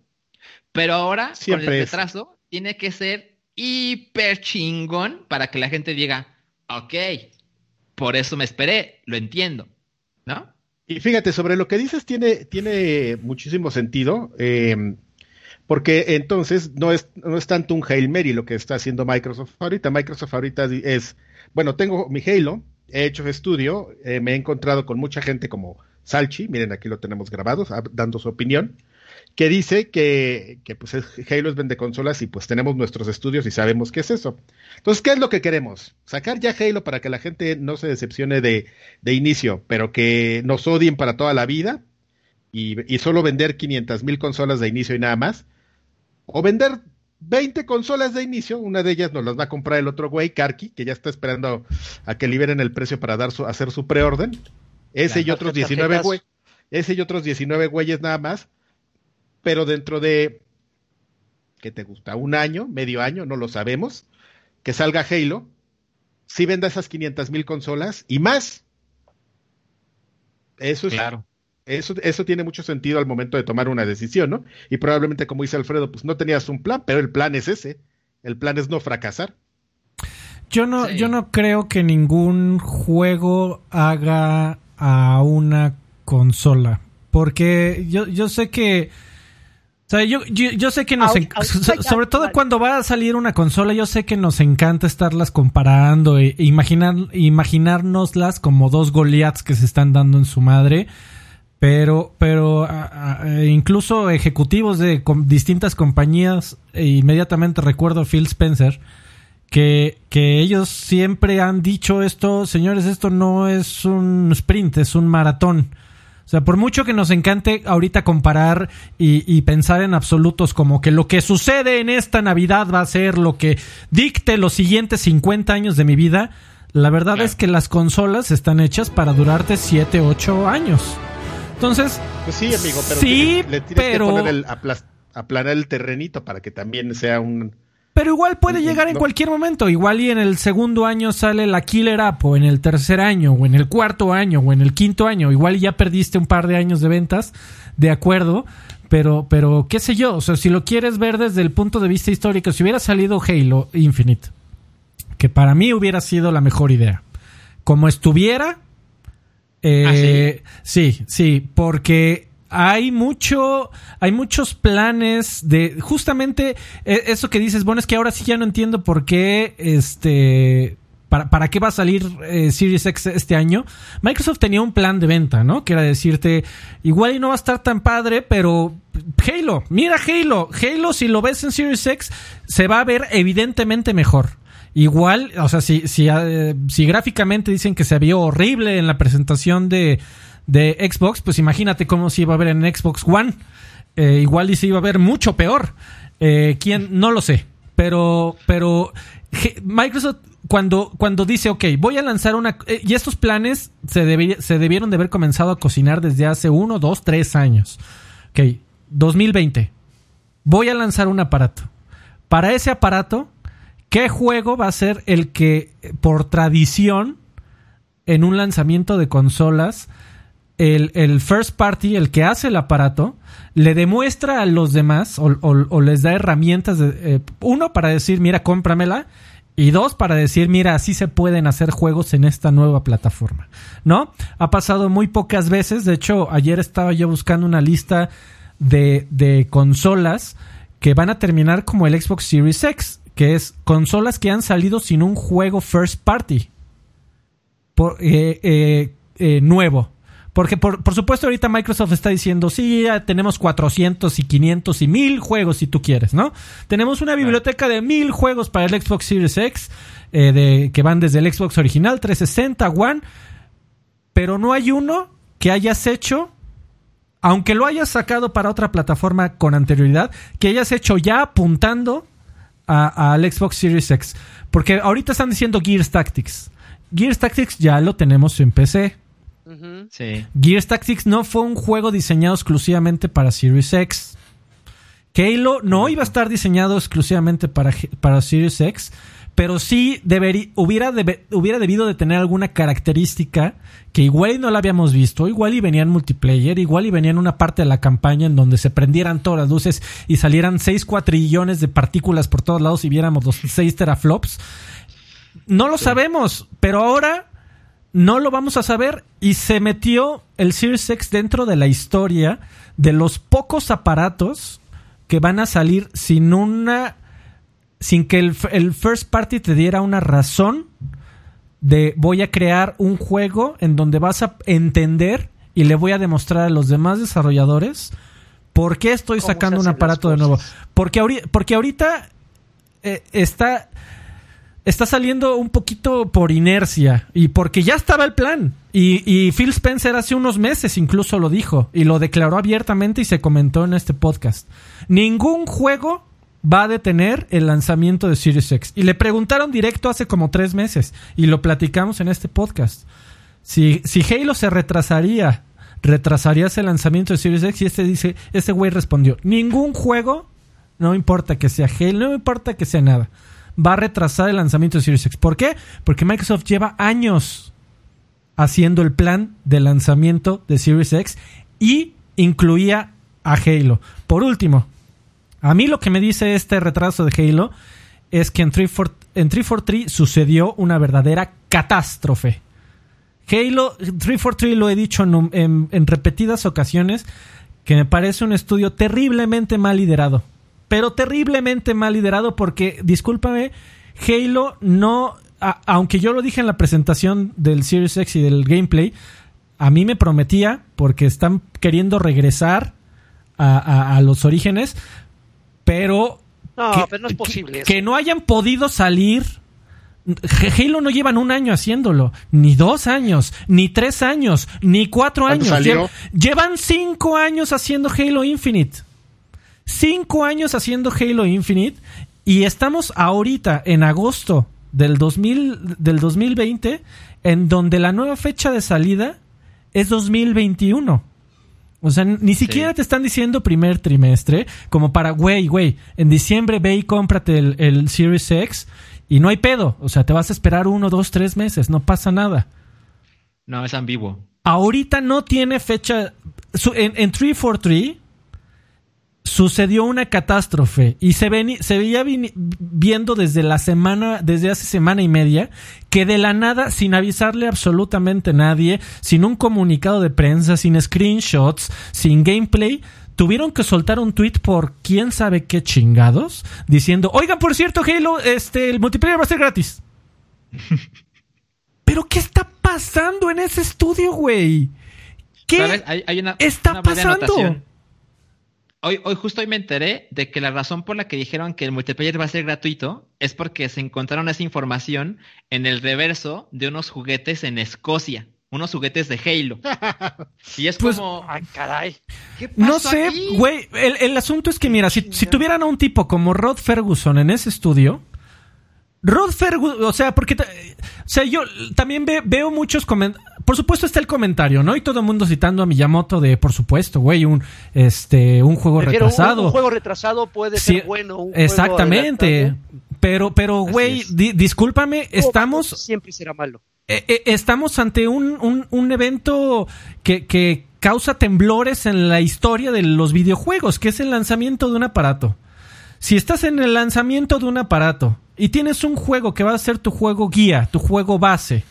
Pero ahora, con el retraso, tiene que ser hiper chingón para que la gente diga, ok, por eso me esperé, lo entiendo, ¿no? Y fíjate, sobre lo que dices tiene, tiene muchísimo sentido. Eh, porque entonces no es, no es tanto un Hail Mary lo que está haciendo Microsoft ahorita. Microsoft ahorita es, bueno, tengo mi Halo, he hecho estudio, eh, me he encontrado con mucha gente como Salchi, miren aquí lo tenemos grabado, dando su opinión, que dice que, que pues Halo es vende consolas y pues tenemos nuestros estudios y sabemos qué es eso. Entonces, ¿qué es lo que queremos? Sacar ya Halo para que la gente no se decepcione de, de inicio, pero que nos odien para toda la vida y, y solo vender 500 mil consolas de inicio y nada más o vender 20 consolas de inicio, una de ellas nos las va a comprar el otro güey, Karki, que ya está esperando a que liberen el precio para dar su, hacer su preorden. Ese y otros 19 güey, ese y otros 19 güeyes nada más. Pero dentro de ¿qué te gusta? Un año, medio año, no lo sabemos, que salga Halo, si venda esas 500 mil consolas y más. Eso es, claro. Eso, eso tiene mucho sentido al momento de tomar una decisión, ¿no? Y probablemente, como dice Alfredo, pues no tenías un plan, pero el plan es ese. El plan es no fracasar. Yo no, yo no creo que ningún juego haga a una consola. Porque yo, yo sé que. O sea, yo, yo, sé que nos. sobre todo cuando va a salir una consola, yo sé que nos encanta estarlas comparando e imaginar, imaginárnoslas como dos Goliaths que se están dando en su madre. Pero, pero incluso ejecutivos de distintas compañías, e inmediatamente recuerdo a Phil Spencer, que, que ellos siempre han dicho esto, señores, esto no es un sprint, es un maratón. O sea, por mucho que nos encante ahorita comparar y, pensar en absolutos como que lo que sucede en esta Navidad va a ser lo que dicte los siguientes 50 años de mi vida, la verdad es que las consolas están hechas para durarte 7, 8 años. Entonces, pues sí, amigo, pero sí, le, tienes que poner el, aplanar el terrenito para que también sea un pero igual puede llegar en cualquier momento. Igual y en el segundo año sale la Killer App, o en el tercer año, o en el cuarto año, o en el quinto año. Igual ya perdiste un par de años de ventas, de acuerdo. Pero, pero, qué sé yo, o sea, si lo quieres ver desde el punto de vista histórico, si hubiera salido Halo Infinite, que para mí hubiera sido la mejor idea. Como estuviera, eh, ¿Ah, sí, sí, porque hay mucho, hay muchos planes de justamente e, eso que dices, bueno, es que ahora sí ya no entiendo por qué, este, para, para qué va a salir eh, Series X este año. Microsoft tenía un plan de venta, ¿no? Que era decirte, igual no va a estar tan padre, pero Halo, mira Halo, Halo si lo ves en Series X se va a ver evidentemente mejor. Igual, o sea, si, si, eh, si gráficamente dicen que se vio horrible en la presentación de de Xbox, pues imagínate cómo se iba a ver en Xbox One. Eh, igual y se iba a ver mucho peor. Eh, ¿Quién? No lo sé. Pero, pero Microsoft cuando, cuando dice, ok, voy a lanzar una... Eh, y estos planes se, se debieron de haber comenzado a cocinar desde hace uno, dos, tres años. Ok, 2020. Voy a lanzar un aparato. Para ese aparato, ¿qué juego va a ser el que, por tradición, en un lanzamiento de consolas, el, first party, el que hace el aparato, le demuestra a los demás o, les da herramientas, de, eh, uno, para decir, mira, cómpramela, y dos, para decir, mira, así se pueden hacer juegos en esta nueva plataforma, ¿no? Ha pasado muy pocas veces, de hecho, ayer estaba yo buscando una lista de, de consolas que van a terminar como el Xbox Series X, que es consolas que han salido sin un juego first party. Por, eh, eh, nuevo. Porque por, supuesto ahorita Microsoft está diciendo, sí, ya tenemos 400 y 500 y 1000 juegos si tú quieres, ¿no? Tenemos una biblioteca de 1000 juegos para el Xbox Series X, eh, de, que van desde el Xbox original, 360, One, pero no hay uno que hayas hecho, aunque lo hayas sacado para otra plataforma con anterioridad, que hayas hecho ya apuntando al Xbox Series X. Porque ahorita están diciendo Gears Tactics. Gears Tactics ya lo tenemos en PC Gears Tactics no fue un juego diseñado exclusivamente para Series X. Halo no iba a estar diseñado exclusivamente para, para Series X, pero sí hubiera, hubiera debido de tener alguna característica que igual no la habíamos visto, igual y venía en multiplayer, igual y venía en una parte de la campaña en donde se prendieran todas las luces y salieran 6 cuatrillones de partículas por todos lados y viéramos los 6 teraflops. No lo sabemos, pero ahora no lo vamos a saber y se metió el Series X dentro de la historia de los pocos aparatos que van a salir sin una sin que el, el, first party te diera una razón de voy a crear un juego en donde vas a entender y le voy a demostrar a los demás desarrolladores por qué estoy sacando un aparato de nuevo. Porque, ahorita, porque ahorita eh, está está saliendo un poquito por inercia y porque ya estaba el plan. Y, Phil Spencer hace unos meses incluso lo dijo y lo declaró abiertamente y se comentó en este podcast. Ningún juego va a detener el lanzamiento de Series X. Y le preguntaron directo hace como tres meses y lo platicamos en este podcast. Si, si Halo se retrasaría, retrasarías el lanzamiento de Series X y este dice, este güey respondió, ningún juego, no importa que sea Halo, no importa que sea nada va a retrasar el lanzamiento de Series X. ¿Por qué? Porque Microsoft lleva años haciendo el plan de lanzamiento de Series X y incluía a Halo. Por último, a mí lo que me dice este retraso de Halo es que en 343 sucedió una verdadera catástrofe. Halo 343 lo he dicho en, en repetidas ocasiones que me parece un estudio terriblemente mal liderado pero terriblemente mal liderado porque, discúlpame, Halo no, aunque yo lo dije en la presentación del Series X y del gameplay, a mí me prometía, porque están queriendo regresar a, los orígenes, pero... No, pero no es posible. Que, no hayan podido salir Halo no llevan un año haciéndolo, ni dos años, ni tres años, ni cuatro años. llevan cinco años haciendo Halo Infinite. Cinco años haciendo Halo Infinite y estamos ahorita en agosto del, 2000, del 2020 en donde la nueva fecha de salida es 2021. O sea, ni siquiera te están diciendo primer trimestre, como para, güey, güey, en diciembre ve y cómprate el, el, Series X y no hay pedo. O sea, te vas a esperar uno, dos, tres meses, no pasa nada. No, es ambiguo. Ahorita no tiene fecha. En, en 343 sucedió una catástrofe y se, se veía viendo desde la semana, desde hace semana y media, que de la nada, sin avisarle absolutamente a nadie, sin un comunicado de prensa, sin screenshots, sin gameplay, tuvieron que soltar un tweet por quién sabe qué chingados, diciendo, oigan, por cierto, Halo, este, el multiplayer va a ser gratis. Pero ¿qué está pasando en ese estudio, güey? ¿Qué está pasando? Hoy, hoy justo hoy me enteré de que la razón por la que dijeron que el multiplayer va a ser gratuito es porque se encontraron esa información en el reverso de unos juguetes en Escocia, unos juguetes de Halo. y es pues, como, ay, caray. no sé, güey, el, asunto es que mira, si, si tuvieran a un tipo como Rod Ferguson en ese estudio, Rod Ferguson, o sea, porque, o sea, yo también veo muchos comentarios, por supuesto está el comentario, ¿no? Y todo el mundo citando a Miyamoto de, por supuesto, güey, un, este, un juego retrasado. Un, juego retrasado puede ser bueno. exactamente. pero, pero, güey, discúlpame, estamos... Siempre será malo. Eh, eh, estamos ante un, un, un evento que, que causa temblores en la historia de los videojuegos, que es el lanzamiento de un aparato. Si estás en el lanzamiento de un aparato y tienes un juego que va a ser tu juego guía, tu juego base,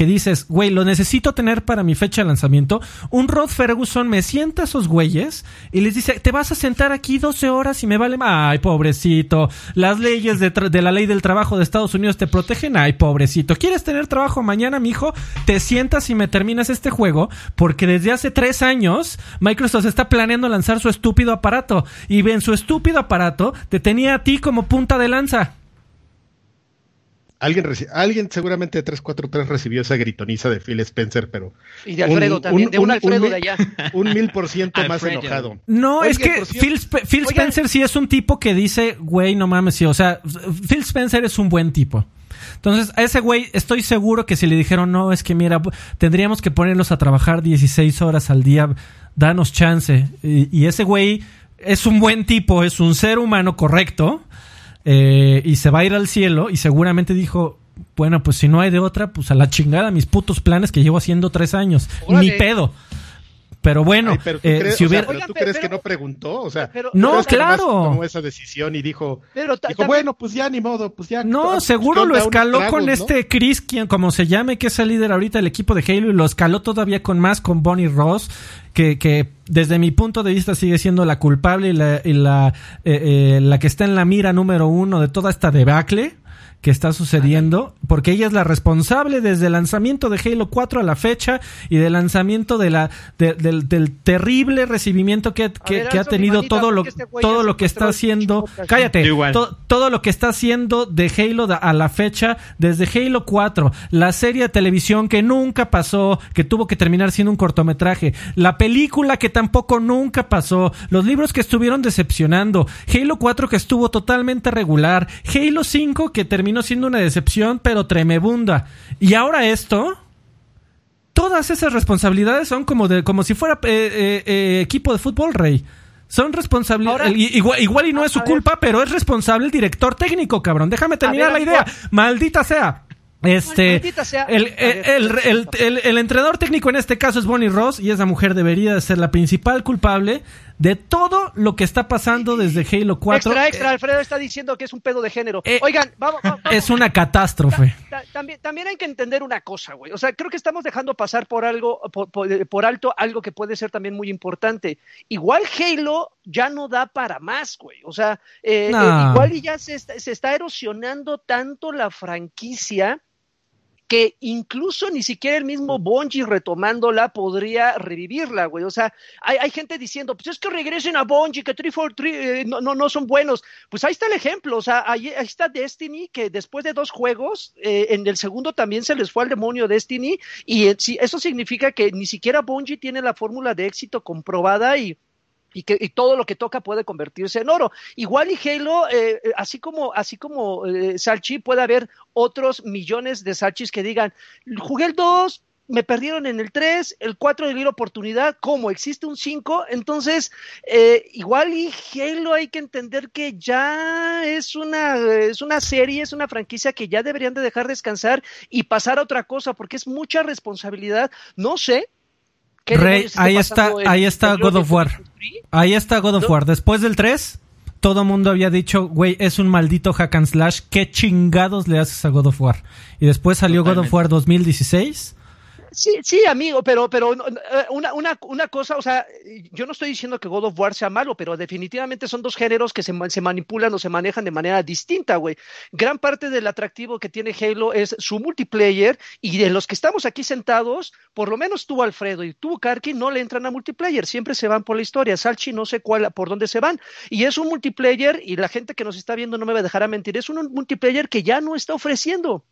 que dices, güey, lo necesito tener para mi fecha de lanzamiento, un Rod Ferguson me sienta a esos güeyes y les dice, te vas a sentar aquí 12 horas y me vale Ay, pobrecito, las leyes de, la ley del trabajo de Estados Unidos te protegen. Ay, pobrecito, ¿quieres tener trabajo mañana, mijo? Te sientas y me terminas este juego porque desde hace tres años Microsoft está planeando lanzar su estúpido aparato y en su estúpido aparato te tenía a ti como punta de lanza. Alguien, alguien seguramente de 343 recibió esa gritoniza de Phil Spencer, pero. Y de Alfredo también, de un, Alfredo de allá. Un mil por ciento más enojado. No, es que Phil, Spencer sí es un tipo que dice, güey, no mames, sí. O sea, Phil Spencer es un buen tipo. Entonces, a ese güey estoy seguro que si le dijeron, no, es que mira, tendríamos que ponerlos a trabajar 16 horas al día, danos chance. y ese güey es un buen tipo, es un ser humano correcto eh, y se va a ir al cielo y seguramente dijo, bueno, pues si no hay de otra, pues a la chingada mis putos planes que llevo haciendo tres años. Ni pedo. Pero bueno, eh, si hubiera... ¿tú crees que no preguntó? O sea, no, claro. Tomó esa decisión y dijo, dijo bueno, pues ya ni modo, pues ya. No, seguro lo escaló con este Chris, quien como se llame, que es el líder ahorita del equipo de Halo, y lo escaló todavía con más con Bonnie Ross, que, que desde mi punto de vista sigue siendo la culpable y la, y la, eh, eh, la que está en la mira número uno de toda esta debacle que está sucediendo, porque ella es la responsable desde el lanzamiento de Halo 4 a la fecha y del lanzamiento de la del, terrible recibimiento que, ha tenido todo lo este todo lo que está haciendo, cállate, todo lo que está haciendo de Halo a la fecha desde Halo 4, la serie de televisión que nunca pasó, que tuvo que terminar siendo un cortometraje, la película que tampoco nunca pasó, los libros que estuvieron decepcionando, Halo 4 que estuvo totalmente regular, Halo 5 que terminó siendo una decepción, pero tremebunda. Y ahora esto, todas esas responsabilidades son como de como si fuera eh, eh, eh, equipo de fútbol, Rey. Son responsables. Igual, igual, y no es su culpa, pero es responsable el director técnico, cabrón. Déjame terminar la idea. Maldita sea. Este, el, el, el, el, entrenador técnico en este caso es Bonnie Ross y esa mujer debería de ser la principal culpable de todo lo que está pasando desde Halo 4. Extra, extra, Alfredo está diciendo que es un pedo de género. Eh, Oigan, vamos, Es una catástrofe. también, también hay que entender una cosa, güey. O sea, creo que estamos dejando pasar por algo, por, alto algo que puede ser también muy importante. Igual Halo ya no da para más, güey. O sea, eh, eh, igual ya se se está erosionando tanto la franquicia que incluso ni siquiera el mismo Bungie retomándola podría revivirla, güey. O sea, hay, hay gente diciendo, pues es que regresen a Bungie, que 343 eh, no, no, no son buenos. Pues ahí está el ejemplo, o sea, ahí, ahí está Destiny, que después de dos juegos, eh, en el segundo también se les fue al demonio Destiny, y eh, eso significa que ni siquiera Bungie tiene la fórmula de éxito comprobada y y que y todo lo que toca puede convertirse en oro. Igual y Halo, eh, eh, así como, así como eh, Salchi, puede haber otros millones de Salchis que digan, jugué el 2, me perdieron en el 3, el 4 le di la oportunidad, ¿cómo? ¿Existe un 5? Entonces, eh, igual y Halo hay que entender que ya es una, es una serie, es una franquicia que ya deberían de dejar descansar y pasar a otra cosa, porque es mucha responsabilidad. No sé, ¿Qué Rey, ahí está, ahí está God of War. 343? Ahí está God of. War. Después del 3, todo mundo había dicho, güey, es un maldito hack and slash. ¿Qué chingados le haces a God of War? Y después salió God of Totalmente. War 2016. Sí, sí, amigo, pero, pero eh, una, una, una cosa, o sea, yo no estoy diciendo que God of War sea malo, pero definitivamente son dos géneros que se, se manipulan o se manejan de manera distinta, güey. Gran parte del atractivo que tiene Halo es su multiplayer y de los que estamos aquí sentados, por lo menos tú, Alfredo, y tú, Karki, no le entran a multiplayer, siempre se van por la historia. Salchi no sé cuál, por dónde se van. Y es un multiplayer, y la gente que nos está viendo no me va a dejar a mentir, es un multiplayer que ya no está ofreciendo.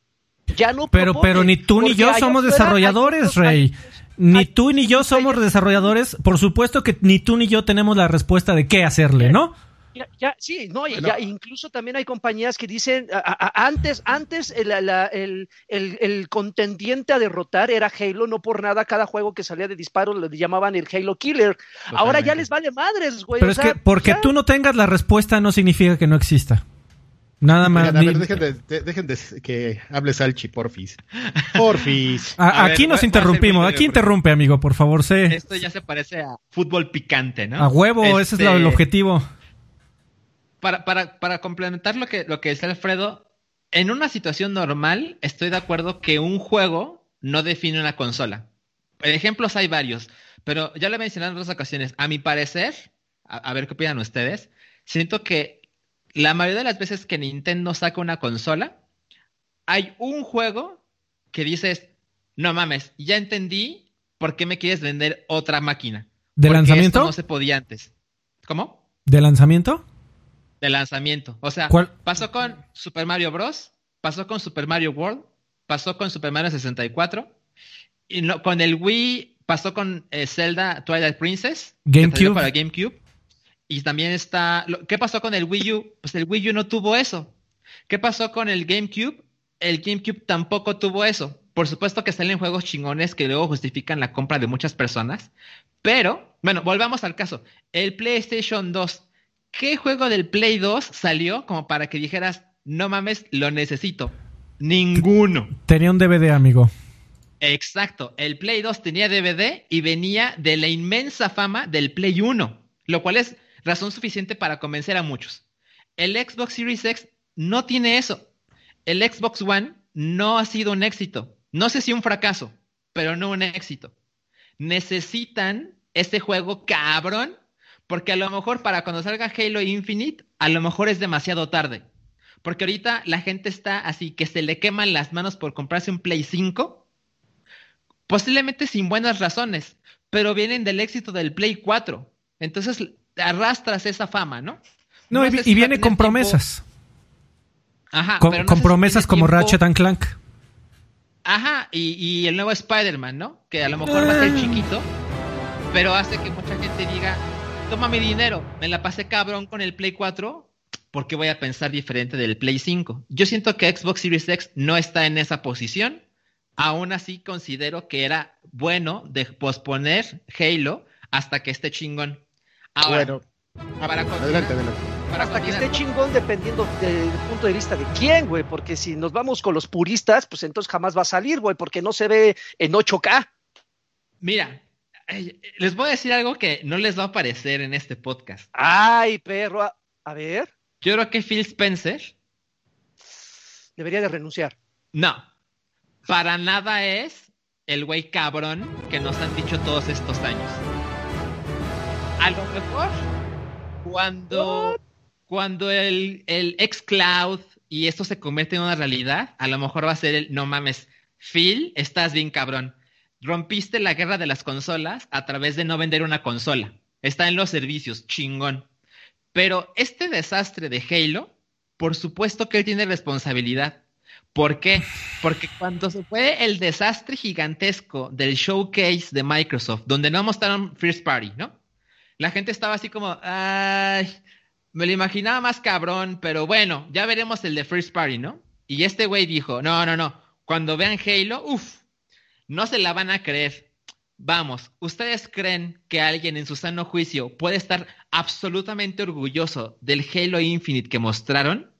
Ya no Pero, propone, pero ni tú ni yo somos desarrolladores, Rey. Ni tú ni yo somos desarrolladores. Por supuesto que ni tú ni yo tenemos la respuesta de qué hacerle, ¿no? Ya, ya, sí, no, y Bueno. ya, incluso también hay compañías que dicen, a- a- antes, antes el, la- el, el- el contendiente a derrotar era Halo, no por nada cada juego que salía de disparos le llamaban el Halo Killer. Ahora ya les vale madres, güey. Pero o es que porque ya. tú no tengas la respuesta no significa que no exista. Nada más. Oigan, a ni- ver, dejen de, de- dejen de que hable Salchi, porfis. Porfis. A- A ver, aquí nos interrumpimos. Aquí interrumpe, amigo, por favor, sé. Esto ya se parece a fútbol picante, ¿no? A huevo, ese es Este, lo- el objetivo. Para, para, para complementar lo que, lo que dice Alfredo, en una situación normal estoy de acuerdo que un juego no define una consola. Ejemplos hay varios, pero ya lo he mencionado en otras ocasiones. A mi parecer, a, a ver qué opinan ustedes, siento que la mayoría de las veces que Nintendo saca una consola, hay un juego que dices, no mames, ya entendí por qué me quieres vender otra máquina. ¿De Porque lanzamiento? esto no se podía antes. ¿Cómo? ¿De lanzamiento? de lanzamiento. O sea, ¿Cuál? pasó con Super Mario Bros., pasó con Super Mario World, pasó con Super Mario 64, y no- con el Wii pasó con eh, Zelda Twilight Princess, GameCube. para GameCube, y también está... ¿Qué pasó con el Wii U? Pues el Wii U no tuvo eso. ¿Qué pasó con el GameCube? El GameCube tampoco tuvo eso. Por supuesto que salen juegos chingones que luego justifican la compra de muchas personas, pero, bueno, volvamos al caso. El PlayStation 2 ¿Qué juego del Play 2 salió como para que dijeras, no mames, lo necesito? Ninguno. Tenía un DVD, amigo. Exacto. El Play 2 tenía DVD y venía de la inmensa fama del Play 1, lo cual es razón suficiente para convencer a muchos. El Xbox Series X no tiene eso. El Xbox One no ha sido un éxito. No sé si un fracaso, pero no un éxito. Necesitan este juego cabrón, porque a lo mejor para cuando salga Halo Infinite, a lo mejor es demasiado tarde. Porque ahorita la gente está así que se le queman las manos por comprarse un Play 5, posiblemente sin buenas razones, pero vienen del éxito del Play 4. Entonces arrastras esa fama, ¿no? No, y, viene con promesas. Ajá, Con, pero no con sé si promesas como tiempo- Ratchet and Clank. Ajá, y, y el nuevo Spider-Man, ¿no? Que a lo mejor va a ser Ah. chiquito, pero hace que mucha gente diga, toma mi dinero, me la pasé cabrón con el Play 4, ¿por qué voy a pensar diferente del Play 5? Yo siento que Xbox Series X no está en esa posición, aún así considero que era bueno de posponer Halo hasta que esté chingón. Ahora, bueno, para adelante, adelante. para Hasta que esté chingón dependiendo del punto de vista de quién, güey, porque si nos vamos con los puristas, pues entonces jamás va a salir, güey, porque no se ve en 8K. Mira, eh, les voy a decir algo que no les va a parecer en este podcast. Ay, perro, a, a ver, Yo creo que Phil Spencer debería de renunciar. No, para nada es el güey cabrón que nos han dicho todos estos años. A lo mejor cuando, cuando el, el xCloud y esto se convierte en una realidad, a lo mejor va a ser el no mames, Phil, estás bien cabrón. Rompiste la guerra de las consolas a través de no vender una consola. Está en los servicios, chingón. Pero este desastre de Halo, por supuesto que él tiene responsabilidad. ¿Por qué? Porque cuando se fue el desastre gigantesco del showcase de Microsoft, donde no mostraron First Party, ¿no? La gente estaba así como, ay, me lo imaginaba más cabrón, pero bueno, ya veremos el de First Party, ¿no? Y este güey dijo, no, no, no, cuando vean Halo, uff, no se la van a creer. Vamos, ¿ustedes creen que alguien en su sano juicio puede estar absolutamente orgulloso del Halo Infinite que mostraron?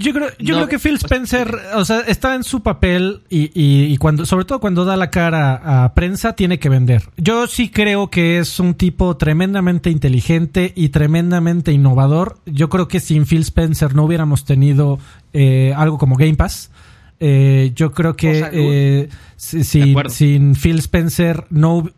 Yo creo, yo creo que Phil Spencer, o sea, está en su papel y, y, cuando, sobre todo cuando da la cara a prensa, tiene que vender. Yo sí creo que es un tipo tremendamente inteligente y tremendamente innovador. Yo creo que sin Phil Spencer no hubiéramos tenido eh, algo como Game Pass. Eh, yo creo que eh, sin, sin Phil Spencer no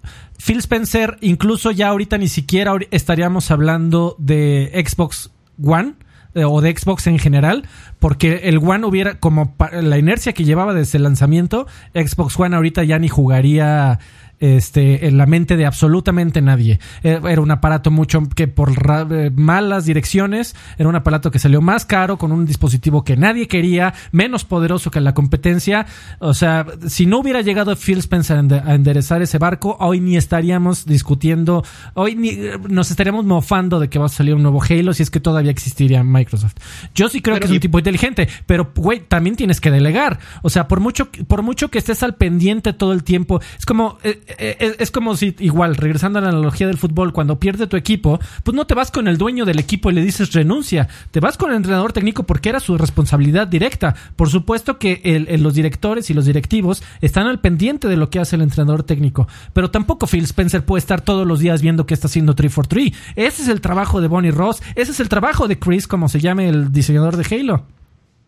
Phil Spencer incluso ya ahorita ni siquiera estaríamos hablando de Xbox One eh, o de Xbox en general, porque el One hubiera, como la inercia que llevaba desde el lanzamiento, Xbox One ahorita ya ni jugaría este, en la mente de absolutamente nadie. Eh, era un aparato mucho que por eh, malas direcciones, era un aparato que salió más caro, con un dispositivo que nadie quería, menos poderoso que la competencia. O sea, si no hubiera llegado Phil Spencer a enderezar ese barco, hoy ni estaríamos discutiendo, hoy ni eh, nos estaríamos mofando de que va a salir un nuevo Halo si es que todavía existiría Microsoft. Yo sí creo que es un tipo inteligente, pero güey, también tienes que delegar. O sea, por mucho, por mucho que estés al pendiente todo el tiempo, es como, eh, es, como si, igual, regresando a la analogía del fútbol, cuando pierde tu equipo, pues no te vas con el dueño del equipo y le dices renuncia, te vas con el entrenador técnico porque era su responsabilidad directa. Por supuesto que los directores y los directivos están al pendiente de lo que hace el entrenador técnico, pero tampoco Phil Spencer puede estar todos los días viendo qué está haciendo 343. Ese es el trabajo de Bonnie Ross, ese es el trabajo de Chris, como se llame el diseñador de Halo.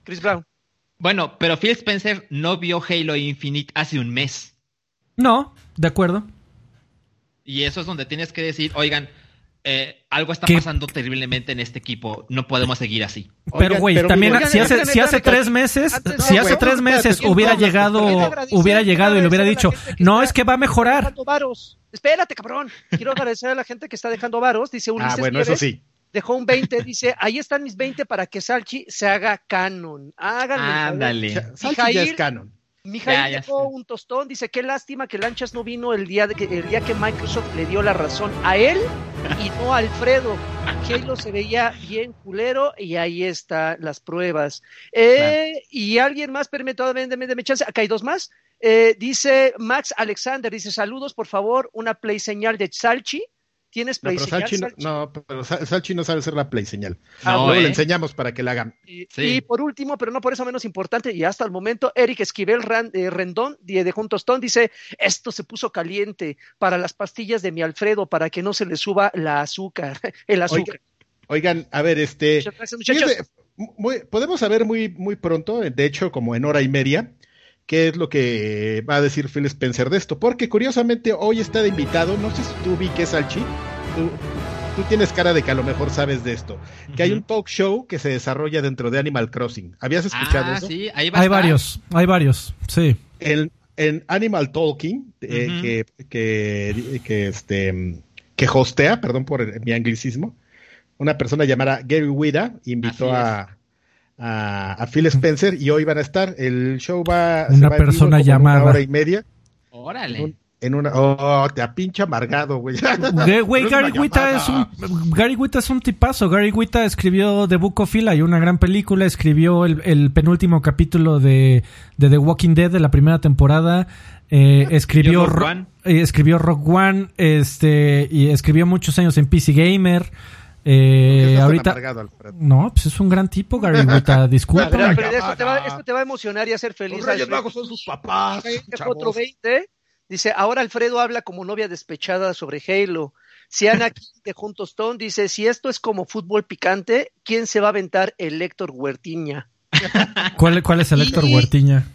Chris Brown. Bueno, pero Phil Spencer no vio Halo Infinite hace un mes. No, de acuerdo. Y eso es donde tienes que decir, oigan, eh, algo está pasando terriblemente en este equipo, no podemos seguir así. Pero güey, también si hace, si hace tres meses, si hace tres meses hubiera llegado, hubiera llegado y le hubiera dicho, no es que va a mejorar. Espérate, cabrón. Quiero agradecer a la gente que está dejando varos. Dice ah, Ulises. Ah, bueno, eso sí. Dejó un 20, dice, ahí están mis 20 para que Salchi se haga canon. Háganlo. Ándale. Salchi ya es canon. Mijail dejó un tostón, dice, qué lástima que Lanchas no vino el día, de que, el día que Microsoft le dio la razón a él y no a Alfredo. Halo se veía bien culero y ahí están las pruebas. Eh, y alguien más, permítame, déme chance, acá hay dos más. Eh, dice Max Alexander, dice, saludos, por favor, una play señal de Salchi. ¿Tienes play no, señal? no, pero Salchi no sabe hacer la play señal. Ah, Luego le enseñamos para que la hagan. Y, por último, pero no por eso menos importante, y hasta el momento, Eric Esquivel eh, Rendón de Juntos Ton dice: Esto se puso caliente para las pastillas de mi Alfredo para que no se le suba la azúcar, el azúcar. Oigan, a ver, este. podemos saber muy, muy pronto, de hecho, como en hora y media, qué es lo que va a decir Phil Spencer de esto. Porque curiosamente hoy está de invitado, no sé si tú vi que es Alchi, tú, tú tienes cara de que a lo mejor sabes de esto, que hay un talk show que se desarrolla dentro de Animal Crossing. ¿Habías escuchado ah, eso? Sí, hay varios, hay varios, sí. en Animal Talking, eh, que, que, que, este, que hostea, perdón por mi anglicismo, una persona llamada Gary Wida invitó a a, Phil Spencer y hoy van a estar. El show va. Una persona llamada. Una hora y media. Órale. En, una. Oh, te apincha amargado, güey. Güey, Gary Wita es un. Gary Wita es un tipazo. Gary Wita escribió The Book of Eli, una gran película. Escribió el, penúltimo capítulo de, The Walking Dead de la primera temporada. Eh, escribió, Rock One. Eh, escribió Rock One. Este, y escribió muchos años en PC Gamer. Eh, ahorita no, pues es un gran tipo, Gary Wita, disculpa. esto, te va, esto te va a emocionar y hacer feliz. Los Reyes Magos son sus papás. Otro 20, dice, ahora Alfredo habla como novia despechada sobre Halo. Siana de Juntos Ton dice, si esto es como fútbol picante, ¿quién se va a aventar el Héctor Huertiña? ¿Cuál, cuál es el Héctor Huertiña?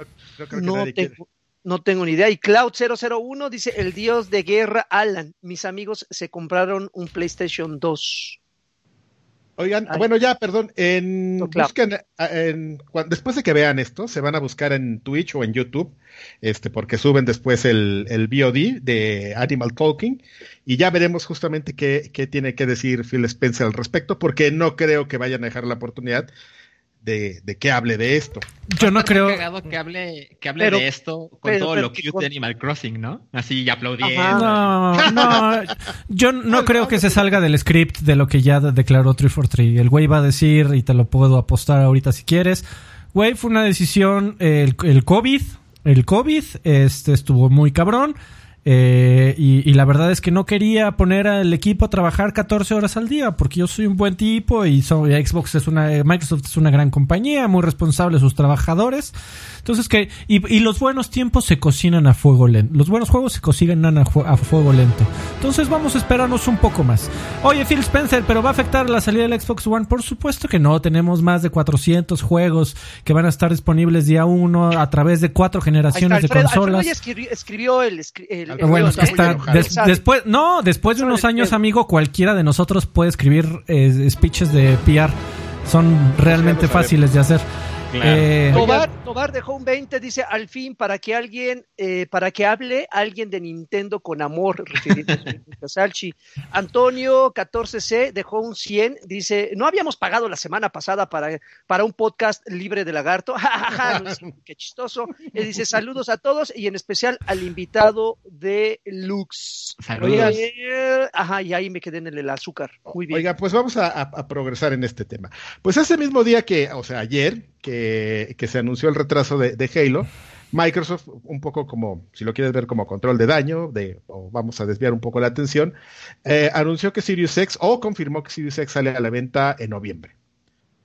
No tengo, no tengo ni idea. Y Cloud001 dice, el dios de guerra Alan, mis amigos se compraron un PlayStation 2. Oigan, bueno, ya, perdón, en, busquen, en, después de que vean esto, se van a buscar en Twitch o en YouTube, este, porque suben después el, el VOD de Animal Talking, y ya veremos justamente qué, qué tiene que decir Phil Spencer al respecto, porque no creo que vayan a dejar la oportunidad de, de, que hable de esto. Yo no creo que hable, que hable de esto con todo lo cute de Animal Crossing, ¿no? Así aplaudiendo. No, no, yo no creo que se salga del script de lo que ya declaró 343. El güey va a decir, y te lo puedo apostar ahorita si quieres, güey, fue una decisión, el, el COVID, el COVID este, estuvo muy cabrón. Eh, y, la verdad es que no quería poner al equipo a trabajar 14 horas al día porque yo soy un buen tipo y Xbox es una Microsoft es una gran compañía muy responsable de sus trabajadores. Entonces que y, los buenos tiempos se cocinan a fuego lento los buenos juegos se cocinan a, fuego lento. Entonces vamos a esperarnos un poco más. Oye Phil Spencer pero va a afectar la salida del Xbox One por supuesto que no tenemos más de 400 juegos que van a estar disponibles día uno a través de cuatro generaciones de consolas. escribió, el bueno, es que está después, no, después de unos años, amigo, cualquiera de nosotros puede escribir eh, speeches de PR. Son realmente fáciles de hacer. Eh, Tobar, dejó un 20, dice al fin para que alguien, eh, para que hable alguien de Nintendo con amor, a Salchi. Antonio 14C dejó un 100, dice, no habíamos pagado la semana pasada para, para un podcast libre de lagarto. Qué chistoso. Él dice saludos a todos y en especial al invitado de Lux. Saludos. ajá, y ahí me quedé en el, azúcar. Muy bien. Oiga, pues vamos a, a progresar en este tema. Pues ese mismo día que, o sea, ayer, que, se anunció el retraso de, Halo, Microsoft, un poco como, si lo quieres ver como control de daño, de, o vamos a desviar un poco la atención, eh, anunció que Sirius X, o confirmó que Sirius X sale a la venta en noviembre.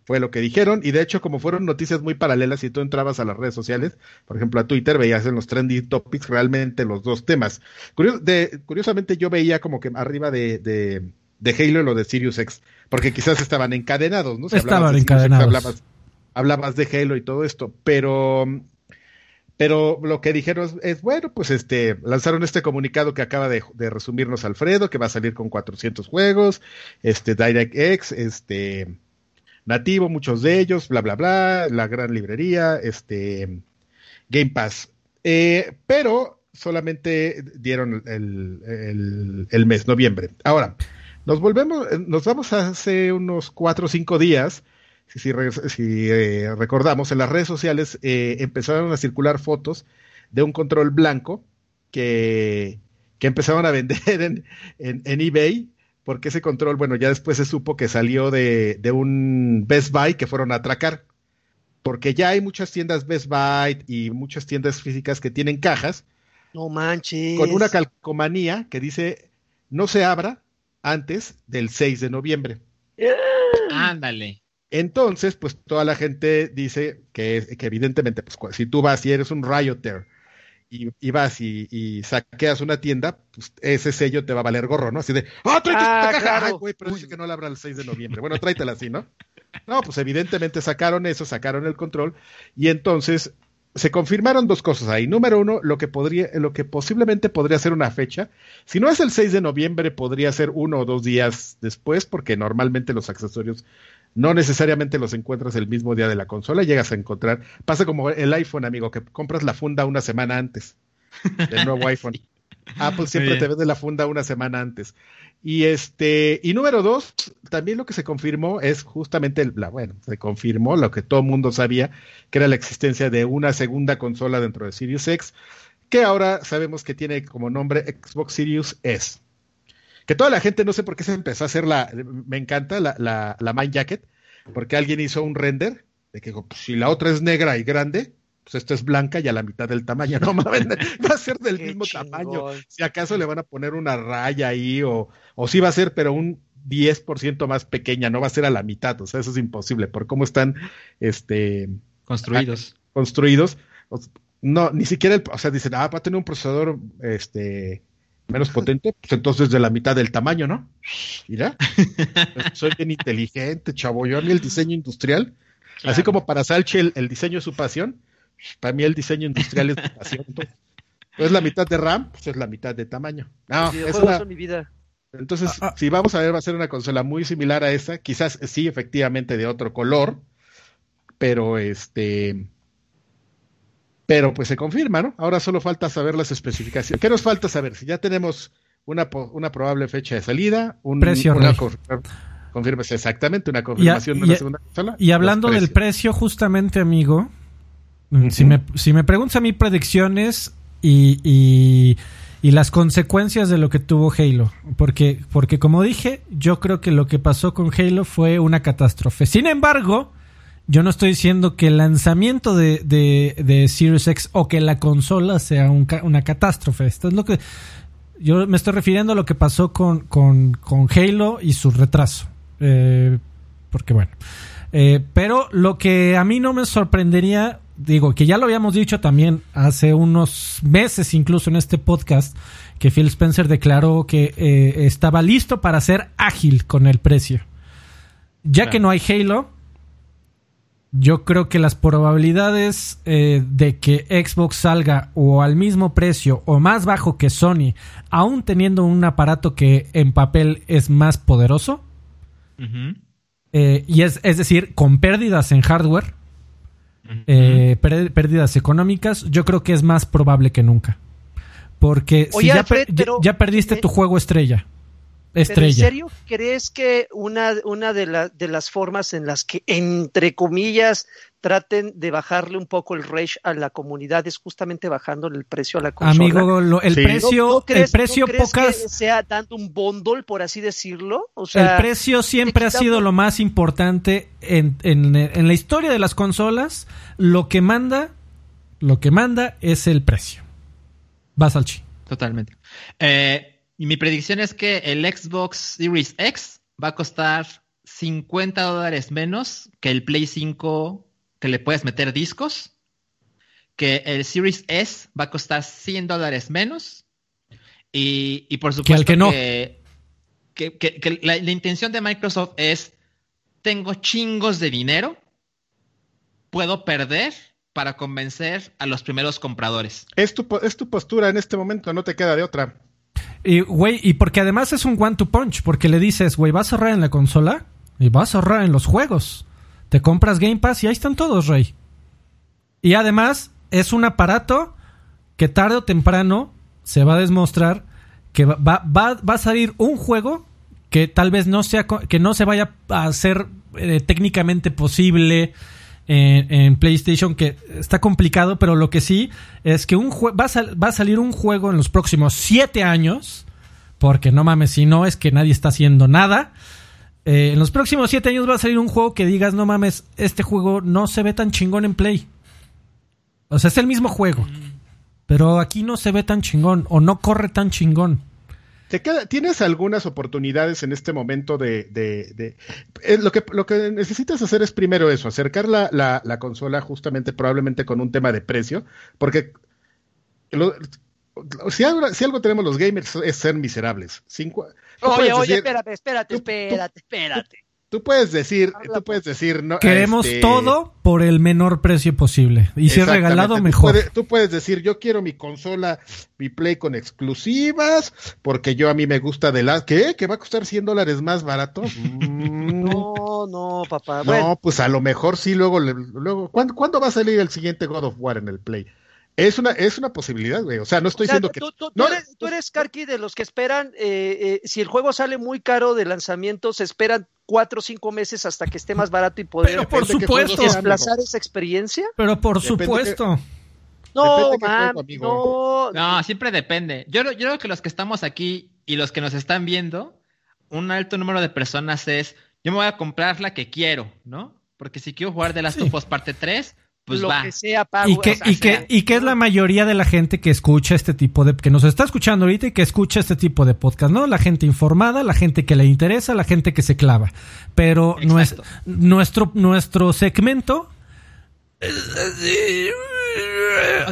Fue lo que dijeron, y de hecho, como fueron noticias muy paralelas, y tú entrabas a las redes sociales, por ejemplo a Twitter, veías en los trending topics realmente los dos temas. curiosamente, yo veía como que arriba de, de, Halo lo de Sirius X, porque quizás estaban encadenados, ¿no? estaban encadenados hablabas de Halo y todo esto, pero pero lo que dijeron es, bueno, pues este, lanzaron este comunicado que acaba de, resumirnos Alfredo, que va a salir con 400 juegos, este, DirectX, este, nativo, muchos de ellos, bla, bla, bla, la gran librería, este, Game Pass. Eh, pero solamente dieron el, el, el, mes, noviembre. Ahora, nos volvemos, nos vamos hace unos cuatro o cinco días si, eh, recordamos, en las redes sociales eh, empezaron a circular fotos de un control blanco que, que empezaron a vender en, en, eBay, porque ese control, bueno, ya después se supo que salió de, de un Best Buy que fueron a atracar, porque ya hay muchas tiendas Best Buy y muchas tiendas físicas que tienen cajas. No manches. Con una calcomanía que dice no se abra antes del 6 de noviembre. Ándale. Entonces, pues toda la gente dice que, que evidentemente, pues si tú vas y eres un rioter y, y vas y, saqueas una tienda, pues ese sello te va a valer gorro, ¿no? Así de, ¡ah, tráete ah, esta caja! güey, pero dice que no la abra el 6 de noviembre. Bueno, tráetela así, ¿no? No, pues evidentemente sacaron eso, sacaron el control y entonces se confirmaron dos cosas ahí. Número uno, lo que podría, lo que posiblemente podría ser una fecha. Si no es el 6 de noviembre, podría ser uno o dos días después, porque normalmente los accesorios no necesariamente los encuentras el mismo día de la consola, llegas a encontrar, pasa como el iPhone, amigo, que compras la funda una semana antes del nuevo iPhone. Apple siempre te vende la funda una semana antes. Y este, y número dos, también lo que se confirmó es justamente el, la, bueno, se confirmó lo que todo el mundo sabía, que era la existencia de una segunda consola dentro de Sirius X, que ahora sabemos que tiene como nombre Xbox Sirius S que toda la gente, no sé por qué se empezó a hacer la, me encanta la, la, la Mind Jacket, porque alguien hizo un render de que pues, si la otra es negra y grande, pues esta es blanca y a la mitad del tamaño, no va a ser del mismo tamaño. Si acaso le van a poner una raya ahí o, o sí va a ser, pero un 10% más pequeña, no va a ser a la mitad, o sea, eso es imposible por cómo están este construidos. construidos. No, ni siquiera el, o sea, dicen, ah, va a tener un procesador este menos potente, pues entonces de la mitad del tamaño, ¿no? Mira, soy bien inteligente, chavo. Yo a mí el diseño industrial, así como para Salchi el, diseño es su pasión, para mí el diseño industrial es su pasión. es la mitad de RAM, pues es la mitad de tamaño. No, es, una, mi vida. Entonces, ah, ah. si vamos a ver, va a ser una consola muy similar a esa, quizás sí, efectivamente, de otro color, pero este. Pero pues se confirma, ¿no? Ahora solo falta saber las especificaciones. ¿Qué nos falta saber? Si ya tenemos una, una probable fecha de salida, un precio. Una exactamente, una confirmación de la segunda consola. Y hablando del precio, justamente, amigo, si, me, si me preguntas a mí predicciones y y las consecuencias de lo que tuvo Halo. Porque, porque como dije, yo creo que lo que pasó con Halo fue una catástrofe. Sin embargo, yo no estoy diciendo que el lanzamiento de, de, Series X o que la consola sea una catástrofe. Esto es lo que. Yo me estoy refiriendo a lo que pasó con, con, Halo y su retraso. Eh, porque bueno. Eh, pero lo que a mí no me sorprendería digo, que ya lo habíamos dicho también hace unos meses, incluso en este podcast, que Phil Spencer declaró que eh, estaba listo para ser ágil con el precio. Ya que no hay Halo, yo creo que las probabilidades eh, de que Xbox salga o al mismo precio o más bajo que Sony, aún teniendo un aparato que en papel es más poderoso, eh, y es, es decir, con pérdidas en hardware, eh, pérdidas económicas, yo creo que es más probable que nunca. Porque si ya, ya, perdiste tu juego estrella. Estrella. ¿En serio crees que una, una de, de las formas en las que, entre comillas, traten de bajarle un poco el rage a la comunidad es justamente bajándole el precio a la consola? Amigo, el precio, el precio pocas... que sea dando un bundle, por así decirlo? O sea, el precio siempre ha sido lo más importante en, en la historia de las consolas. Lo que manda, lo que manda es el precio. Vas al chi. Totalmente. Eh, y mi predicción es que el Xbox Series X va a costar 50 dólares menos que el Play 5 que le puedes meter discos. Que el Series S va a costar 100 dólares menos. Y, por supuesto que, no. que, la, intención de Microsoft es, tengo chingos de dinero, puedo perder para convencer a los primeros compradores. Es tu, es tu postura en este momento, no te queda de otra. Y, güey, y porque además es un one to punch, porque le dices, güey, vas a ahorrar en la consola y vas a ahorrar en los juegos. Te compras Game Pass y ahí están todos, rey. Y además es un aparato que tarde o temprano se va a demostrar que va, va, va a salir un juego que tal vez no sea que no se vaya a hacer eh, técnicamente posible en, PlayStation que está complicado, pero lo que sí es que un va, a va a salir un juego en los próximos siete años, porque no mames, si no es que nadie está haciendo nada. Eh, en los próximos siete años va a salir un juego que digas, no mames, este juego no se ve tan chingón en Play. O sea, es el mismo juego, pero aquí no se ve tan chingón o no corre tan chingón. ¿Tienes algunas oportunidades en este momento de... Eh, lo, que, lo que necesitas hacer es primero eso, acercar la, la, consola justamente probablemente con un tema de precio, porque si, algo, si, algo, tenemos los gamers es ser miserables. oye, oye, espérate, espérate, espérate, espérate. Tú puedes decir, tú puedes decir, no, queremos este, todo por el menor precio posible y si es regalado mejor. Tú puedes, decir, yo quiero mi consola, mi Play con exclusivas, porque yo a mí me gusta de la, ¿qué? ¿Que va a costar 100 dólares más barato? Mm. no, no, papá. No, pues a lo mejor sí, luego, luego, ¿cuándo, ¿cuándo va a salir el siguiente God of War en el Play? Es una, es una posibilidad, güey. O sea, no estoy diciendo que. Tú, no, eres, tú eres, Karki, de los que esperan, eh, eh, si el juego sale muy caro de lanzamiento, se esperan cuatro o cinco meses hasta que esté más barato y poder Pero por supuesto. desplazar esa experiencia. Pero por supuesto. no, no, no, siempre depende. Yo, yo creo que los que estamos aquí y los que nos están viendo, un alto número de personas es, yo me voy a comprar la que quiero, ¿no? Porque si quiero jugar de Last of Us parte 3, pues lo que sea y que, y, que, y que es la mayoría de la gente que escucha este tipo de que nos está escuchando ahorita y que escucha este tipo de podcast no la gente informada la gente que le interesa la gente que se clava. Pero nuestro nuestro nuestro segmento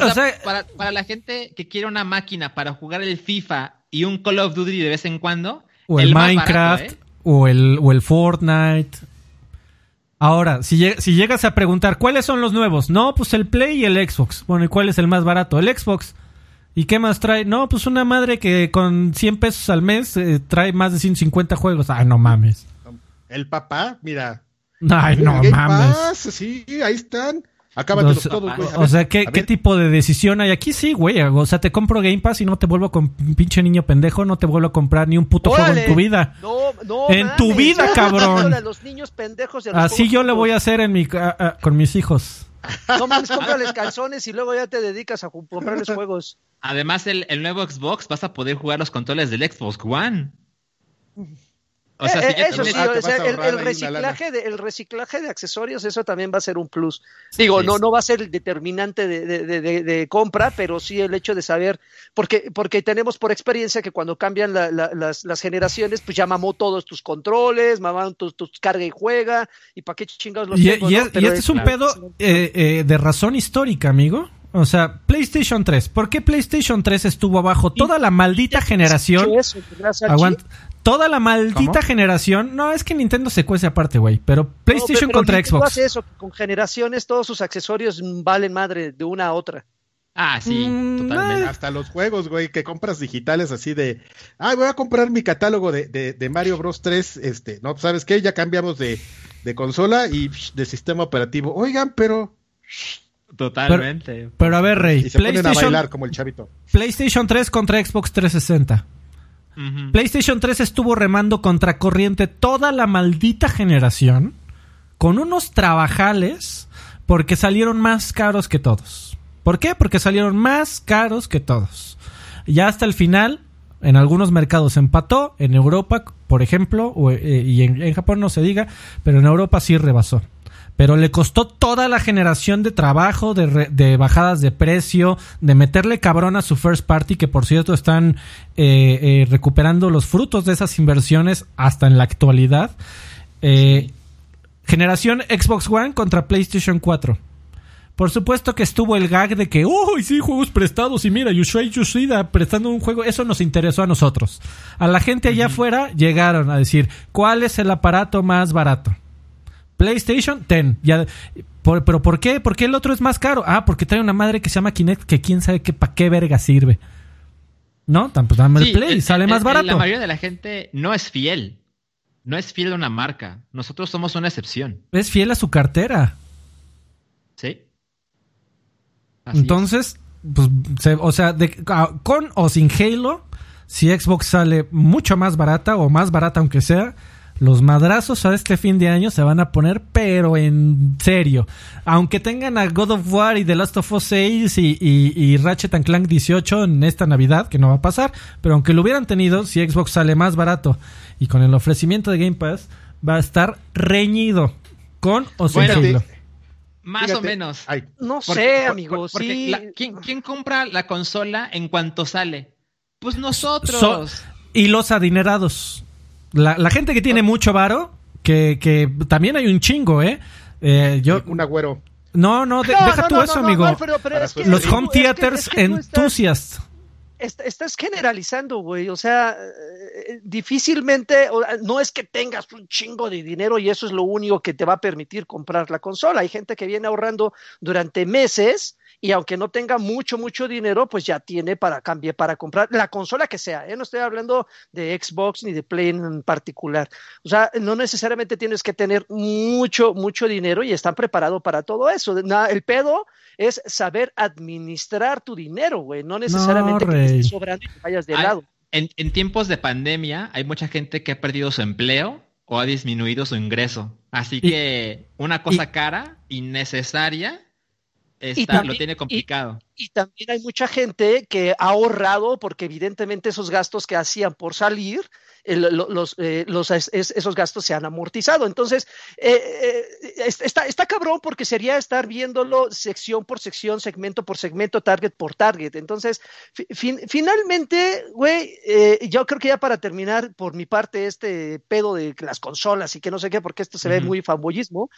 o sea, para, para la gente que quiere una máquina para jugar el FIFA y un Call of Duty de vez en cuando o el, Minecraft ¿eh? o el o el Fortnite Ahora, si, llegas a preguntar, ¿cuáles son los nuevos? No, pues el Play y el Xbox. Bueno, ¿y cuál es el más barato? El Xbox. ¿Y qué más trae? No, pues una madre que con 100 pesos al mes eh, trae más de 150 juegos. Ay, no mames. El papá, mira. Ay, no Game mames. Pass, sí, ahí están. Acábatelos O sea, todos, güey. O sea, ¿qué, qué tipo de decisión hay aquí? Sí, güey. O sea, te compro Game Pass y no te vuelvo con pinche niño pendejo, no te vuelvo a comprar ni un puto juego en tu vida. No, no. En tu vida, cabrón. dándole a los niños pendejos y a los Así yo le voy a hacer en mi, a- a- con mis hijos. No mames, cómprales calzones y luego ya te dedicas a comprarles juegos. Además, el, el nuevo Xbox vas a poder jugar los controles del Xbox One. O sea, Eh, si ya eh, eso sí, Ah, o sea, el, reciclaje de, el reciclaje de accesorios, eso también va a ser un plus. Digo, Sí. no, no va a ser el determinante de, de- de- de- de compra, pero sí el hecho de saber, porque, porque tenemos por experiencia que cuando cambian la- la- las, las generaciones, pues ya mamó todos tus controles, mamaron tus, tus carga y juega, y para qué chingados los Y, tengo, y ¿no? es- y Pero este es un claro. pedo eh, eh, de razón histórica, amigo. O sea, PlayStation 3. ¿Por qué PlayStation 3 estuvo abajo toda la maldita generación? Aguanta. Toda la maldita ¿Cómo? generación. No, es que Nintendo se cuece aparte, güey. Pero PlayStation No, pero contra Nintendo Xbox. hace eso, que con generaciones todos sus accesorios valen madre de una a otra. Ah, sí, Mm, totalmente. Hasta los juegos, güey, que compras digitales así de, ah, voy a comprar mi catálogo de, de, de Mario Bros 3, este, no, ¿sabes qué? Ya cambiamos de, de consola y de sistema operativo. Oigan, pero... Totalmente. Pero a ver, Rey. Y se ponen a bailar como el chavito. PlayStation 3 contra Xbox 360. PlayStation 3 estuvo remando contra corriente toda la maldita generación con unos trabajales porque salieron más caros que todos. ¿Por qué? Porque salieron más caros que todos. Ya hasta el final, en algunos mercados empató, en Europa, por ejemplo, eh, y en Japón no se diga, pero en Europa sí rebasó. Pero le costó toda la generación de trabajo, de, re- de bajadas de precio, de meterle cabrón a su first party, que por cierto están eh, eh, recuperando los frutos de esas inversiones hasta en la actualidad. Eh, Generación Xbox One contra PlayStation 4. Por supuesto que estuvo el gag de que, uy, sí, juegos prestados y mira, Yushua Yoshida prestando un juego, eso nos interesó a nosotros. A la gente allá afuera llegaron a decir, ¿cuál es el aparato más barato? PlayStation 10. Ya, por- pero ¿por qué? ¿Por qué el otro es más caro? Ah, porque trae una madre que se llama Kinect que quién sabe qué para qué verga sirve. ¿No? Tan- Pues dame el Sí, Play, el- sale el- más barato. La mayoría de la gente no es fiel. No es fiel a una marca. Nosotros somos una excepción. Es fiel a su cartera. ¿Sí? Así es. Entonces, pues, se- o sea, de- con o sin Halo, si Xbox sale mucho más barata o más barata aunque sea, los madrazos a este fin de año se van a poner, pero en serio. Aunque tengan a God of War y The Last of Us 6 y, y- y Ratchet and Clank 18 en esta Navidad, que no va a pasar, pero aunque lo hubieran tenido, si Xbox sale más barato y con el ofrecimiento de Game Pass, va a estar reñido con o sin Bueno, Halo. Más Fíjate, o menos. ay, No Porque- sé, amigo, por- porque sí. la- ¿quién, quién compra la consola en cuanto sale? Pues nosotros. So- y los adinerados. La, la gente que tiene mucho varo, que, que también hay un chingo, ¿eh? Eh, yo, un agüero. no, no, de- No, deja no, tú no, eso, no, no, amigo. Alfredo, pero Para es su- que- los home es que- theaters es que tú estás- enthusiasts. est- estás generalizando, güey. O sea, eh, difícilmente, o- no es que tengas un chingo de dinero y eso es lo único que te va a permitir comprar la consola. Hay gente que viene ahorrando durante meses y aunque no tenga mucho, mucho dinero, pues ya tiene para cambiar, para comprar la consola que sea. ¿eh? No estoy hablando de Xbox ni de Play en particular. O sea, no necesariamente tienes que tener mucho, mucho dinero y están preparados para todo eso. El pedo es saber administrar tu dinero, güey. No necesariamente que te Rey. esté sobrando y te vayas de lado. En, en tiempos de pandemia hay mucha gente que ha perdido su empleo o ha disminuido su ingreso. Así Y- que una cosa cara, innecesaria, está, también- lo tiene complicado. Y también hay mucha gente que ha ahorrado porque evidentemente esos gastos que hacían por salir, el- lo- los, eh, los- es- es- esos gastos se han amortizado. Entonces, eh, eh, es- está, está cabrón porque sería estar viéndolo sección por sección, segmento por segmento, target por target. Entonces, fi- fin- finalmente, güey, eh, yo creo que ya para terminar por mi parte este pedo de las consolas y que no sé qué, porque esto se ve muy fanboyismo,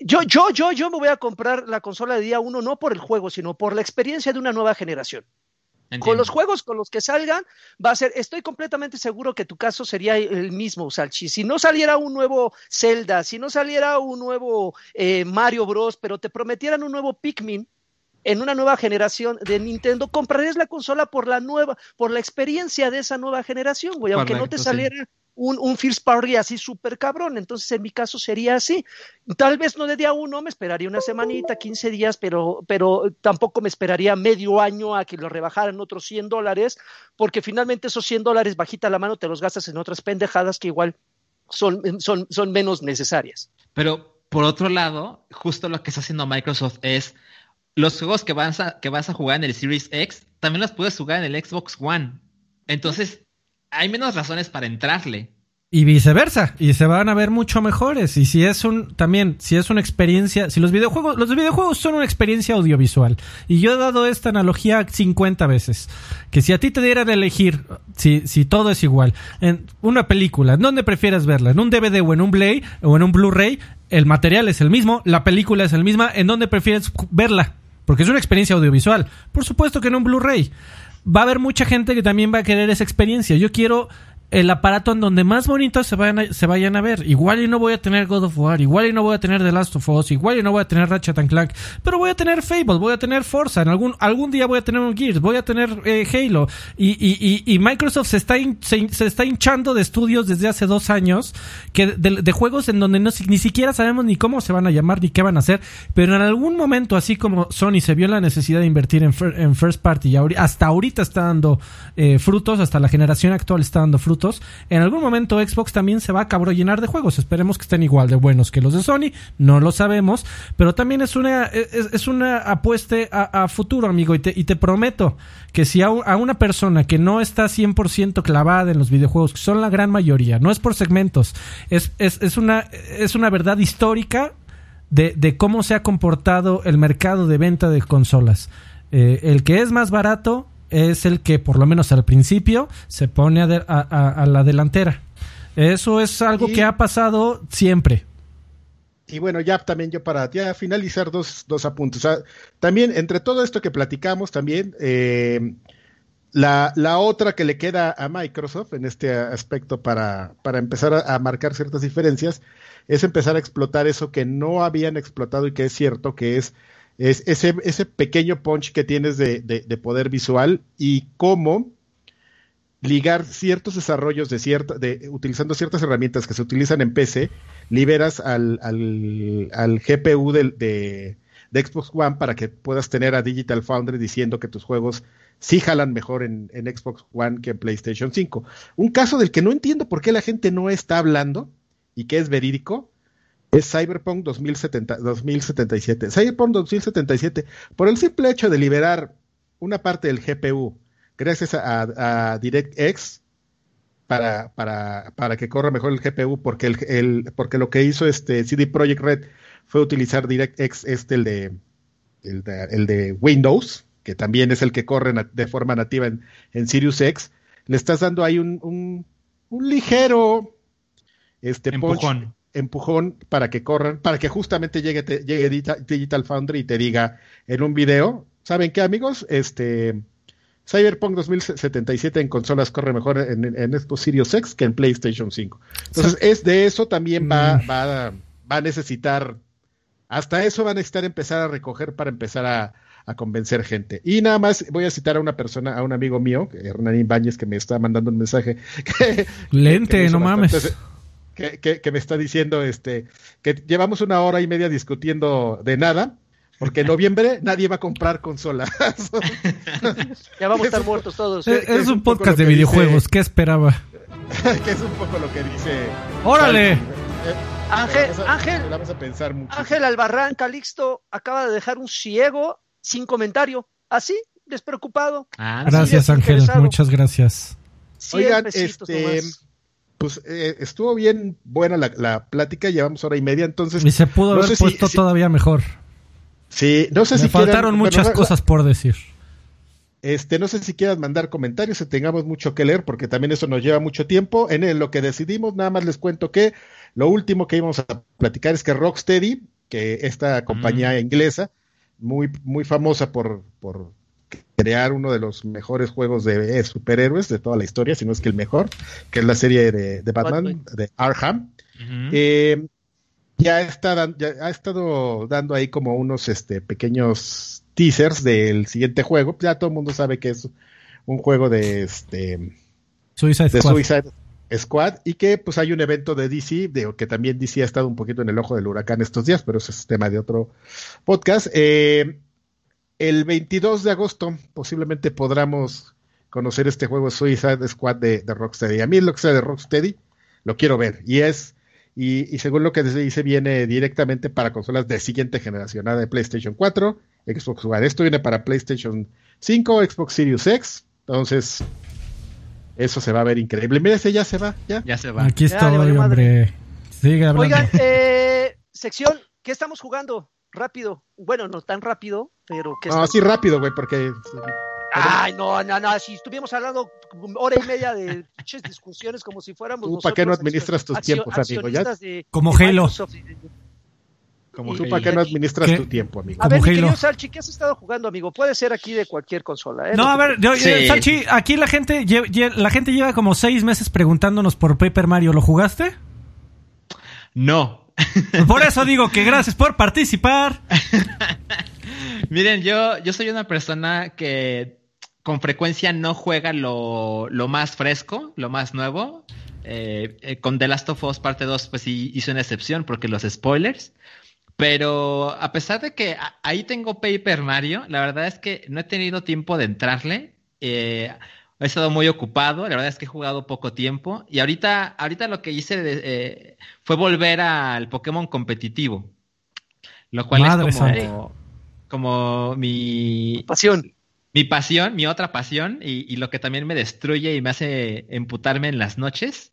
yo, yo, yo, yo me voy a comprar la consola de día uno no por el juego, sino por la experiencia de una nueva generación. Con los juegos con los que salgan, va a ser, estoy completamente seguro que tu caso sería el mismo, Salchi. Si no saliera un nuevo Zelda, si no saliera un nuevo eh, Mario Bros, pero te prometieran un nuevo Pikmin, en una nueva generación de Nintendo, comprarías la consola por la nueva, por la experiencia de esa nueva generación, güey, aunque no te saliera un, un first party así súper cabrón. Entonces, en mi caso sería así. Tal vez no de día uno, me esperaría una semanita, 15 días, pero, pero tampoco me esperaría medio año a que lo rebajaran otros 100 dólares, porque finalmente esos 100 dólares bajita la mano te los gastas en otras pendejadas que igual son, son, son menos necesarias. Pero, por otro lado, justo lo que está haciendo Microsoft es los juegos que vas a, que vas a jugar en el Series X, también los puedes jugar en el Xbox One. Entonces, hay menos razones para entrarle. Y viceversa, y se van a ver mucho mejores. Y si es un, también, si es una experiencia, si los videojuegos, los videojuegos son una experiencia audiovisual. Y yo he dado esta analogía 50 veces. Que si a ti te dieran a elegir, si, si todo es igual, en una película, ¿en dónde prefieres verla? ¿En un DVD o en un Blu-ray o en un Blu-ray? El material es el mismo, la película es el misma, ¿en dónde prefieres verla? Porque es una experiencia audiovisual. Por supuesto que en un Blu-ray va a haber mucha gente que también va a querer esa experiencia. Yo quiero el aparato en donde más bonitos se vayan, a, se vayan a ver. Igual y no voy a tener God of War, igual y no voy a tener The Last of Us, igual y no voy a tener Ratchet and Clank, pero voy a tener Fable, voy a tener Forza, en algún, algún día voy a tener un Gears, voy a tener eh, Halo. Y, y, y, Microsoft se está, se, está hinchando de estudios desde hace dos años, que de, juegos en donde no, ni siquiera sabemos ni cómo se van a llamar ni qué van a hacer, pero en algún momento, así como Sony se vio la necesidad de invertir en, en First Party, y hasta ahorita está dando eh, frutos, hasta la generación actual está dando frutos, en algún momento Xbox también se va a cabro llenar de juegos. Esperemos que estén igual de buenos que los de Sony. No lo sabemos. Pero también es una, es, una apuesta a, futuro, amigo. Y te, prometo que si a, una persona que no está 100% clavada en los videojuegos, que son la gran mayoría, no es por segmentos, es, una, verdad histórica de, de, cómo se ha comportado el mercado de venta de consolas. Eh, el que es más barato es el que, por lo menos al principio, se pone a, la delantera. Eso es algo que ha pasado siempre. Y bueno, ya también yo para ya finalizar dos, dos apuntes. también entre todo esto que platicamos, también eh, la, la, otra que le queda a Microsoft en este aspecto para, para empezar a, a, marcar ciertas diferencias es empezar a explotar eso que no habían explotado y que es cierto, que es es ese, ese pequeño punch que tienes de, de, poder visual y cómo ligar ciertos desarrollos de cierta, de, utilizando ciertas herramientas que se utilizan en PC, liberas al, al, GPU de, Xbox One para que puedas tener a Digital Foundry diciendo que tus juegos sí jalan mejor en, en Xbox One que en PlayStation 5. Un caso del que no entiendo por qué la gente no está hablando y que es verídico, es Cyberpunk 2070, 2077. Cyberpunk 2077, por el simple hecho de liberar una parte del GPU gracias a, DirectX para, para, para, que corra mejor el GPU, porque, el, porque lo que hizo este CD Projekt Red fue utilizar DirectX, este, el de, el de, Windows, que también es el que corre de forma nativa en, en Sirius X. Le estás dando ahí un, un, un ligero este, empujón empujón para que corran, para que justamente llegue, llegue Digital Foundry y te diga en un video, ¿saben qué amigos? Este Cyberpunk 2077 en consolas corre mejor en, en Xbox Series X que en PlayStation 5. Entonces, es de eso también va, mm. va, va a necesitar, hasta eso va a necesitar empezar a recoger para empezar a, a convencer gente. Y nada más voy a citar a una persona, a un amigo mío, Hernán Ibáñez, que me está mandando un mensaje. Lente, no mames que, me está diciendo este que llevamos una hora y media discutiendo de nada, porque en noviembre nadie va a comprar consolas. ya vamos a estar muertos todos. Es, un, podcast de videojuegos, ¿qué esperaba? que es un poco lo que dice. ¡Órale! Ángel, Ángel, vamos a pensar mucho. Ángel Albarrán Calixto acaba de dejar un ciego sin comentario, así, despreocupado. Ah, gracias, Ángel, muchas gracias. Oigan, este, pues eh, estuvo bien buena la, plática, llevamos hora y media, entonces... Y se pudo haber puesto todavía mejor. Sí, no sé Me si faltaron muchas cosas por decir. Este, no sé si quieras mandar comentarios, si tengamos mucho que leer, porque también eso nos lleva mucho tiempo. En lo que decidimos, nada más les cuento que lo último que íbamos a platicar es que Rocksteady, que esta compañía inglesa, muy, muy famosa por, por crear uno de los mejores juegos de superhéroes de toda la historia, si no es que el mejor, que es la serie de, Batman, de Arkham. Eh, ya, está, ya ha estado dando ahí como unos este, pequeños teasers del siguiente juego. Ya todo el mundo sabe que es un juego de este Suicide de Squad. Suicide Squad y que pues hay un evento de DC, de, que también DC ha estado un poquito en el ojo del huracán estos días, pero ese es tema de otro podcast. Eh, el 22 de agosto posiblemente podamos conocer este juego Suicide Squad de, de Rocksteady. A mí lo que sea de Rocksteady lo quiero ver y es y, y según lo que se dice viene directamente para consolas de siguiente generación, nada de PlayStation 4, Xbox One. Esto viene para PlayStation 5, Xbox Series X, entonces eso se va a ver increíble. Mira, ese ya se va, ya. Ya se va. Aquí estoy, valió hombre. Sigue hablando. Oigan, eh, sección, ¿qué estamos jugando? Rápido. Bueno, no tan rápido, pero que No, así rápido, güey, porque Ay, no, no, no, si estuviéramos hablando hora y media de pinches discusiones como si fuéramos ¿Tú para qué no administras tus tiempos, amigo? Ya- de- Como de Halo. Como y- tú para qué no administras ¿Qué? tu tiempo, amigo. A ver, Como mi querido Salchi, ¿qué has estado jugando, amigo? Puede ser aquí de cualquier consola, ¿eh? No, a ver, yo- Sí. Salchi, aquí la gente, la gente lleva como seis meses preguntándonos por Paper Mario. ¿Lo jugaste? No. Por eso digo que gracias por participar. Miren, yo, yo soy una persona que con frecuencia no juega lo, lo más fresco, lo más nuevo. Eh, eh, con The Last of Us parte 2, pues sí hizo una excepción porque los spoilers. Pero a pesar de que ahí tengo Paper Mario, la verdad es que no he tenido tiempo de entrarle. Eh, he estado muy ocupado, la verdad es que he jugado poco tiempo. Y ahorita, ahorita lo que hice de- eh, fue volver al Pokémon competitivo. Lo cual Madre es como, como mi, Pasión. mi pasión, mi otra pasión, y, y lo que también me destruye y me hace emputarme en las noches.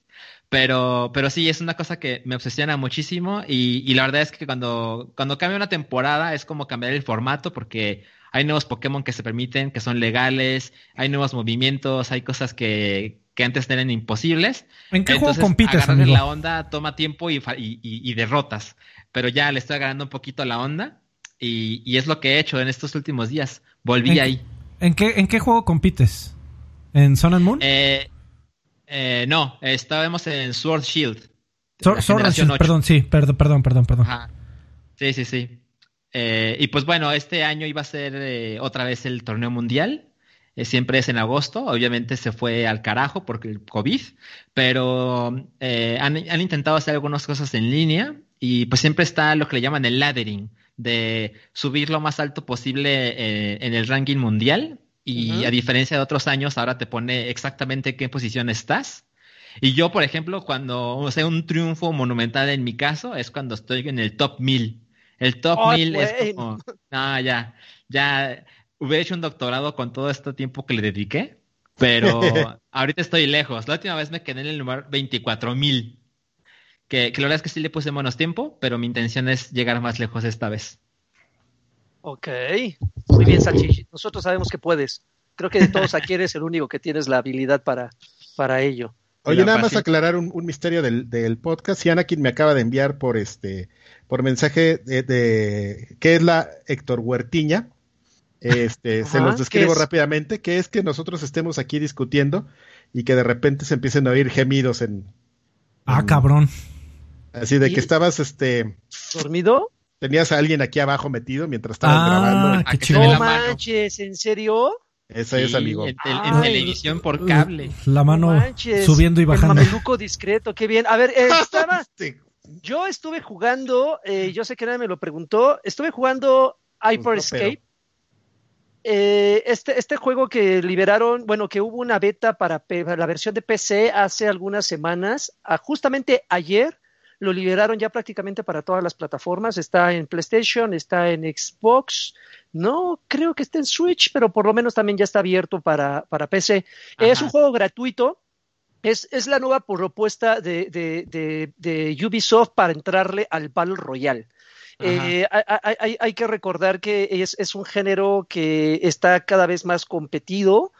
Pero, pero sí, es una cosa que me obsesiona muchísimo y, y la verdad es que cuando, cuando cambia una temporada es como cambiar el formato porque hay nuevos Pokémon que se permiten, que son legales, hay nuevos movimientos, hay cosas que, que antes eran imposibles. ¿En qué Entonces, juego compites, agarrarle la onda toma tiempo y, y- y- y derrotas, pero ya le estoy agarrando un poquito la onda y, y es lo que he hecho en estos últimos días. Volví ¿En- ahí. ¿En qué, ¿En qué juego compites? ¿En Sun and Moon? Eh, eh, no, estábamos en Sword Shield. Sword- Shield, 8. perdón, sí, perdón, perdón, perdón, perdón. Ajá. Sí, sí, sí. Eh, y pues bueno, este año iba a ser eh, otra vez el torneo mundial. Eh, siempre es en agosto. Obviamente se fue al carajo porque el COVID. Pero eh, han, han intentado hacer algunas cosas en línea. Y pues siempre está lo que le llaman el laddering. De subir lo más alto posible en el ranking mundial. Y a diferencia de otros años, ahora te pone exactamente en qué posición estás. Y yo, por ejemplo, cuando, o sea, un triunfo monumental en mi caso es cuando estoy en el top 1000. El top Ay, 1000 es como, no, ya, ya hubiera hecho un doctorado con todo este tiempo que le dediqué, pero ahorita estoy lejos. La última vez me quedé en el número 24000. Que, que la verdad es que sí le puse menos tiempo, pero mi intención es llegar más lejos esta vez. Ok. Muy bien, Salchi. Nosotros sabemos que puedes. Creo que de todos aquí eres el único que tienes la habilidad para, para ello. Oye, nada más aclarar un, un misterio del, del podcast. Si Anakin me acaba de enviar por este, por mensaje de, de qué es la Héctor Huertiña. Este, se los describo rápidamente, que es que nosotros estemos aquí discutiendo y que de repente se empiecen a oír gemidos en, Ah, cabrón. así de ¿Y? que estabas, este, ¿Dormido? tenías a alguien aquí abajo metido mientras estabas Ah, grabando. qué que No manches, ¿en serio? Esa es, amigo. En, tel- en Ay. televisión por cable. La mano manches. subiendo y bajando. El mameluco discreto, qué bien. A ver, eh, estaba, Sí. yo estuve jugando, eh, yo sé que nadie me lo preguntó, estuve jugando Hyper Pues no, pero- Escape. Eh, este, este juego que liberaron, bueno, que hubo una beta para la versión de PC hace algunas semanas, ah, justamente ayer lo liberaron ya prácticamente para todas las plataformas, está en PlayStation, está en Xbox, no creo que esté en Switch, pero por lo menos también ya está abierto para, para PC. Es un juego gratuito, es, es la nueva propuesta de, de, de, de Ubisoft para entrarle al Battle Royale. Eh, hay- hay que recordar que es, es un género que está cada vez más competido.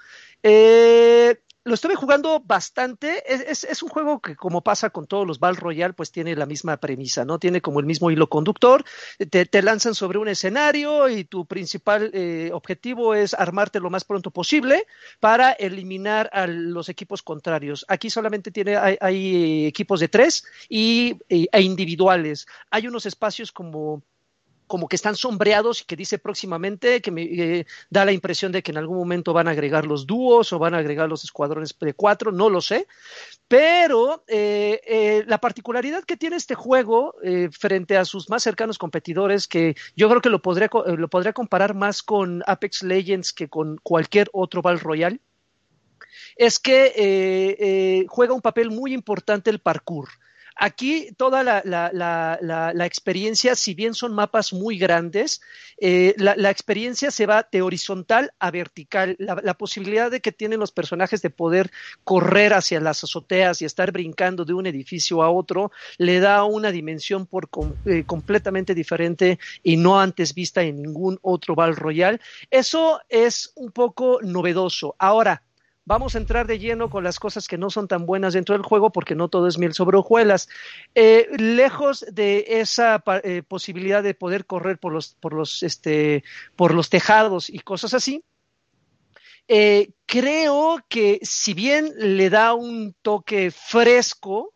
Eh, lo estuve jugando bastante. Es, es- es un juego que, como pasa con todos los Battle Royale, pues tiene la misma premisa, ¿no? Tiene como el mismo hilo conductor. Te, te lanzan sobre un escenario y tu principal eh, objetivo es armarte lo más pronto posible para eliminar a los equipos contrarios. Aquí solamente tiene, hay, equipos de tres y- e individuales. Hay unos espacios como como que están sombreados y que dice próximamente, que me eh, da la impresión de que en algún momento van a agregar los dúos o van a agregar los escuadrones de cuatro, no lo sé. Pero eh, eh, la particularidad que tiene este juego frente a sus más cercanos competidores, que yo creo que lo podría, lo podría comparar más con Apex Legends que con cualquier otro Battle Royale, es que juega un papel muy importante el parkour. Aquí toda la, experiencia, si bien son mapas muy grandes, eh, la, experiencia se va de horizontal a vertical. La, posibilidad de que tienen los personajes de poder correr hacia las azoteas y estar brincando de un edificio a otro le da una dimensión por eh, completamente diferente y no antes vista en ningún otro Battle Royale. Eso es un poco novedoso. Ahora, vamos a entrar de lleno con las cosas que no son tan buenas dentro del juego porque no todo es miel sobre hojuelas. Eh, lejos de esa eh, posibilidad de poder correr por los, por los, este, por los tejados y cosas así, eh, creo que si bien le da un toque fresco,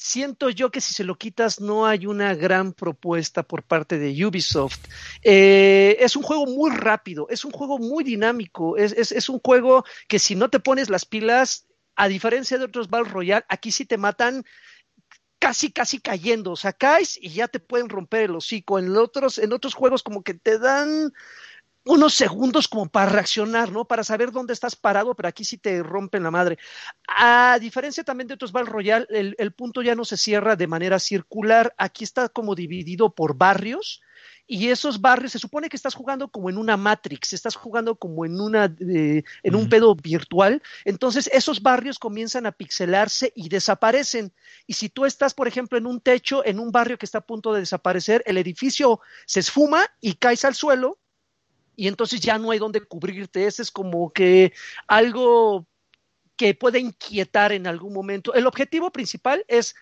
siento yo que si se lo quitas no hay una gran propuesta por parte de Ubisoft. Eh, es un juego muy rápido, es un juego muy dinámico, es, es, un juego que si no te pones las pilas, a diferencia de otros Battle Royale, aquí sí te matan casi, casi cayendo, o sea, caes y ya te pueden romper el hocico. En otros, en otros juegos como que te dan unos segundos como para reaccionar, ¿no? Para saber dónde estás parado, pero aquí sí te rompen la madre. A diferencia también de otros Battle Royale, el, punto ya no se cierra de manera circular, aquí está como dividido por barrios. Y esos barrios, se supone que estás jugando como en una Matrix, estás jugando como en una eh, en un pedo virtual. Entonces, esos barrios comienzan a pixelarse y desaparecen. Y si tú estás, por ejemplo, en un techo, en un barrio que está a punto de desaparecer, el edificio se esfuma y caes al suelo y entonces ya no hay donde cubrirte. Ese es como que algo que puede inquietar en algún momento. El objetivo principal es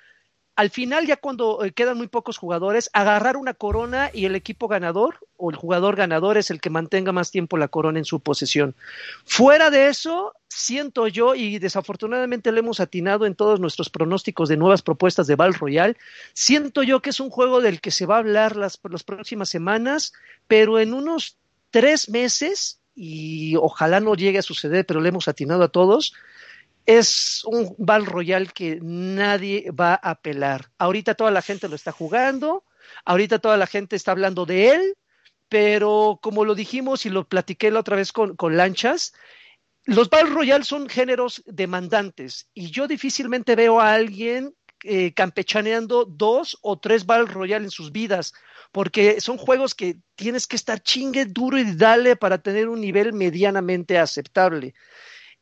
al final, ya cuando eh, quedan muy pocos jugadores, agarrar una corona y el equipo ganador o el jugador ganador es el que mantenga más tiempo la corona en su posesión. Fuera de eso, siento yo, y desafortunadamente le hemos atinado en todos nuestros pronósticos de nuevas propuestas de Val Royal, siento yo que es un juego del que se va a hablar las, las próximas semanas, pero en unos tres meses, y ojalá no llegue a suceder, pero le hemos atinado a todos, es un Val Royal que nadie va a apelar. Ahorita toda la gente lo está jugando, ahorita toda la gente está hablando de él, pero como lo dijimos y lo platiqué la otra vez con, con Lanchas, los Val Royal son géneros demandantes y yo difícilmente veo a alguien eh, campechaneando dos o tres Battle Royale en sus vidas porque son juegos que tienes que estar chingue duro y dale para tener un nivel medianamente aceptable.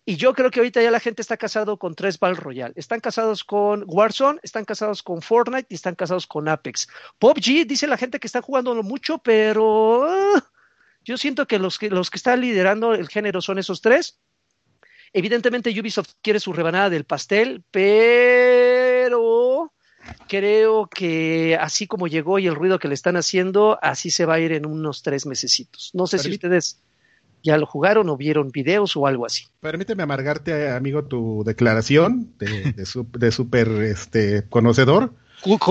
Y yo creo que ahorita ya la gente está casado con tres Battle Royale. Están casados con Warzone, están casados con Fortnite y están casados con Apex. PUBG dice la gente que está jugándolo mucho, pero ah, yo siento que los que los que están liderando el género son esos tres. Evidentemente Ubisoft quiere su rebanada del pastel, pero creo que así como llegó y el ruido que le están haciendo, así se va a ir en unos tres mesecitos. No sé si ustedes ya lo jugaron o vieron videos o algo así. Permíteme amargarte, amigo, tu declaración de, de, super este, conocedor.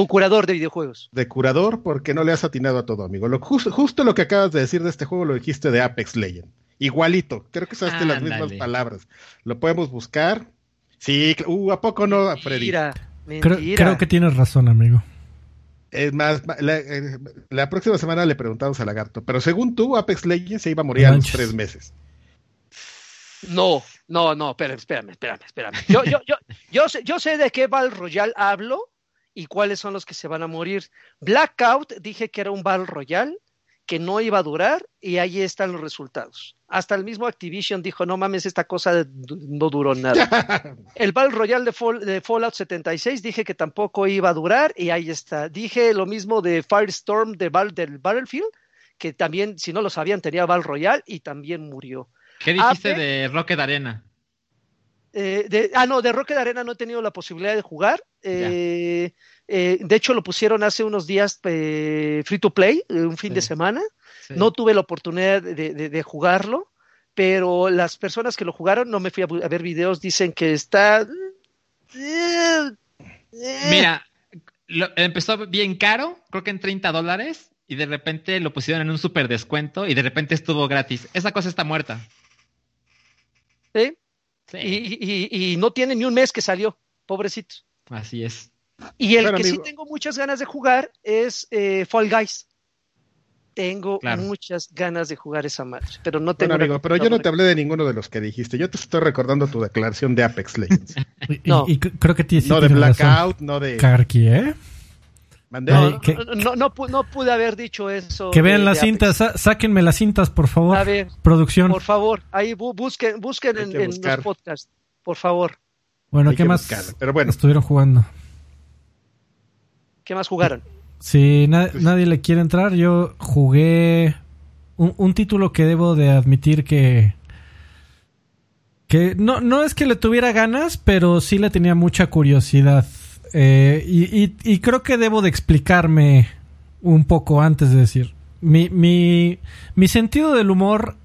curador de videojuegos. De curador, porque no le has atinado a todo, amigo. Lo, justo, lo que acabas de decir de este juego lo dijiste de Apex Legend. Igualito, creo que usaste las mismas palabras. Lo podemos buscar. Sí, uh, ¿a poco no, Freddy? Mira, Creo, que tienes razón, amigo. Es más, eh, la, próxima semana le preguntamos a Lagarto, pero según tú, Apex Legends se iba a morir a los tres meses. No, no, no, espérame, espérame, espérame, espérame. Yo, yo, yo, yo, sé, yo sé de qué Battle Royale hablo y cuáles son los que se van a morir. Blackout dije que era un Battle Royale que no iba a durar y ahí están los resultados. Hasta el mismo Activision dijo, no mames, esta cosa no duró nada. el Battle Royale de, Fallout 76 dije que tampoco iba a durar y ahí está. Dije lo mismo de Firestorm de del Battlefield, que también, si no lo sabían, tenía Battle Royale y también murió. ¿Qué dijiste de Rocket Arena? Eh, ah, no, de Rocket Arena no he tenido la posibilidad de jugar. Eh, eh, de hecho, lo pusieron hace unos días free to play, un fin de semana. No tuve la oportunidad de, jugarlo, pero las personas que lo jugaron, no me fui a, ver videos, dicen que está... Mira, empezó bien caro, creo que en 30 dólares, y de repente lo pusieron en un super descuento y de repente estuvo gratis. Esa cosa está muerta. ¿Sí? Y, no tiene ni un mes que salió, pobrecito. Así es. Y el que sí tengo muchas ganas de jugar es eh, Fall Guys. Tengo muchas ganas de jugar esa match, pero no tengo. amigo, pero yo no te hablé de ninguno de los que dijiste. Yo te estoy recordando tu declaración de Apex Legends. no. Y, creo que No de Blackout, no de. Karki, ¿eh? No, no, no, pude haber dicho eso. Que vean las cintas, sáquenme las cintas, por favor. A ver, producción. Por favor, ahí busquen, busquen en, los podcasts, por favor. Bueno, ¿qué más Pero bueno. estuvieron jugando? ¿Qué más jugaron? Si nadie le quiere entrar, yo jugué un, título que debo de admitir que que no, no es que le tuviera ganas, pero sí le tenía mucha curiosidad. Eh, y, creo que debo de explicarme un poco antes de decir. Mi, sentido del humor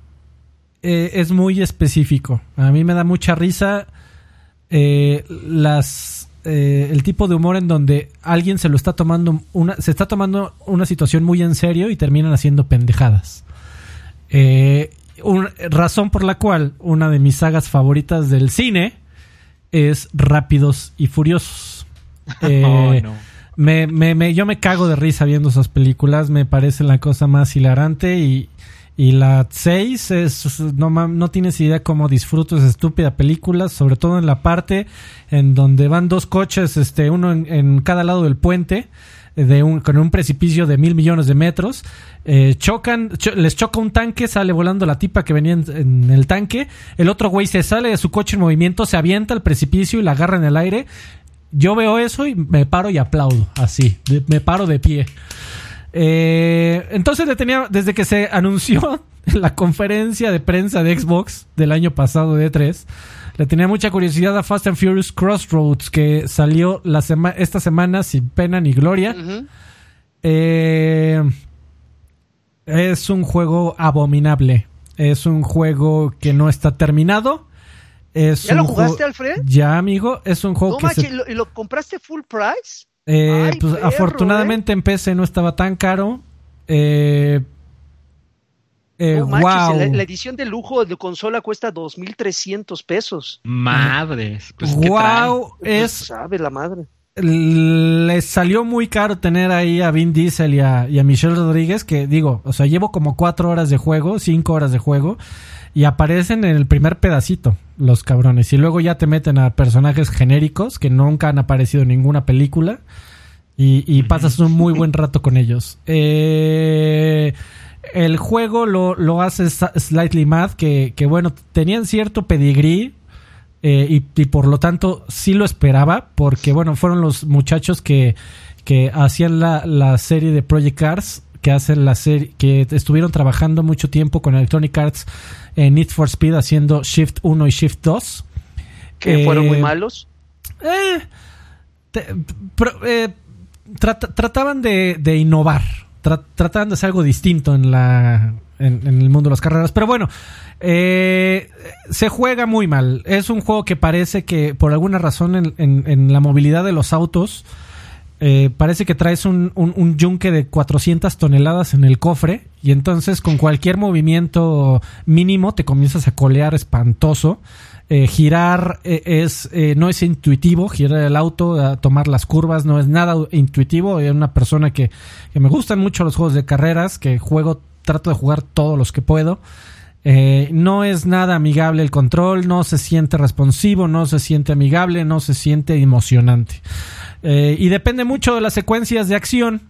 eh, es muy específico. A mí me da mucha risa eh, las eh, el tipo de humor en donde alguien se lo está tomando una, se está tomando una situación muy en serio y terminan haciendo pendejadas. Eh, razón por la cual una de mis sagas favoritas del cine es Rápidos y Furiosos. Eh, me, me, yo me cago de risa viendo esas películas, me parece la cosa más hilarante y, y la 6 es, no, no tienes idea cómo disfruto esa estúpida película, sobre todo en la parte en donde van dos coches, este, uno en, cada lado del puente, eh, de un, con un precipicio de mil millones de metros. Eh, chocan, les choca un tanque, sale volando la tipa que venía en, el tanque. El otro güey se sale de su coche en movimiento, se avienta al precipicio y la agarra en el aire. Yo veo eso y me paro y aplaudo, así, me paro de pie. Eh, entonces le tenía, desde que se anunció la conferencia de prensa de Xbox del año pasado de E3, le tenía mucha curiosidad a Fast and Furious Crossroads, que salió la esta semana sin pena ni gloria. Eh, es un juego abominable. Es un juego que no está terminado. Es ¿Ya lo jugaste, Alfred? Ya, amigo. Es un juego que. ¿Y lo compraste full price? Eh, pues afortunadamente ¿eh? en PC no estaba tan caro. Eh, wow. la, edición de lujo de consola cuesta 2.300 pesos. Madres. Pues, wow, es... sabe la madre. Les salió muy caro tener ahí a Vin Diesel y a, y a Michelle Rodríguez, que digo, o sea, llevo como cuatro horas de juego, cinco horas de juego y aparecen en el primer pedacito los cabrones y luego ya te meten a personajes genéricos que nunca han aparecido en ninguna película y, pasas un muy buen rato con ellos. Eh, el juego lo, lo hace Slightly Mad, que, que bueno, tenían cierto pedigrí, eh, y, por lo tanto sí lo esperaba, porque bueno, fueron los muchachos que, que hacían la, la serie de Project Cars, que hacen la serie, que estuvieron trabajando mucho tiempo con Electronic Arts en Need for Speed haciendo Shift 1 y Shift 2. ¿Que fueron muy eh, malos? Eh, eh, trataban de, innovar, trataban de hacer algo distinto en, la, en, el mundo de las carreras. Pero bueno, se juega muy mal. Es un juego que parece que por alguna razón en, en la movilidad de los autos eh, parece que traes un, un, yunque de 400 toneladas en el cofre y entonces con cualquier movimiento mínimo te comienzas a colear espantoso. Eh, girar eh, es no es intuitivo, girar el auto, tomar las curvas no es nada intuitivo. Soy una persona que, que, me gustan mucho los juegos de carreras, que juego, trato de jugar todos los que puedo. no es nada amigable el control, no se siente responsivo, no se siente amigable, no se siente emocionante. Eh, y depende mucho de las secuencias de acción.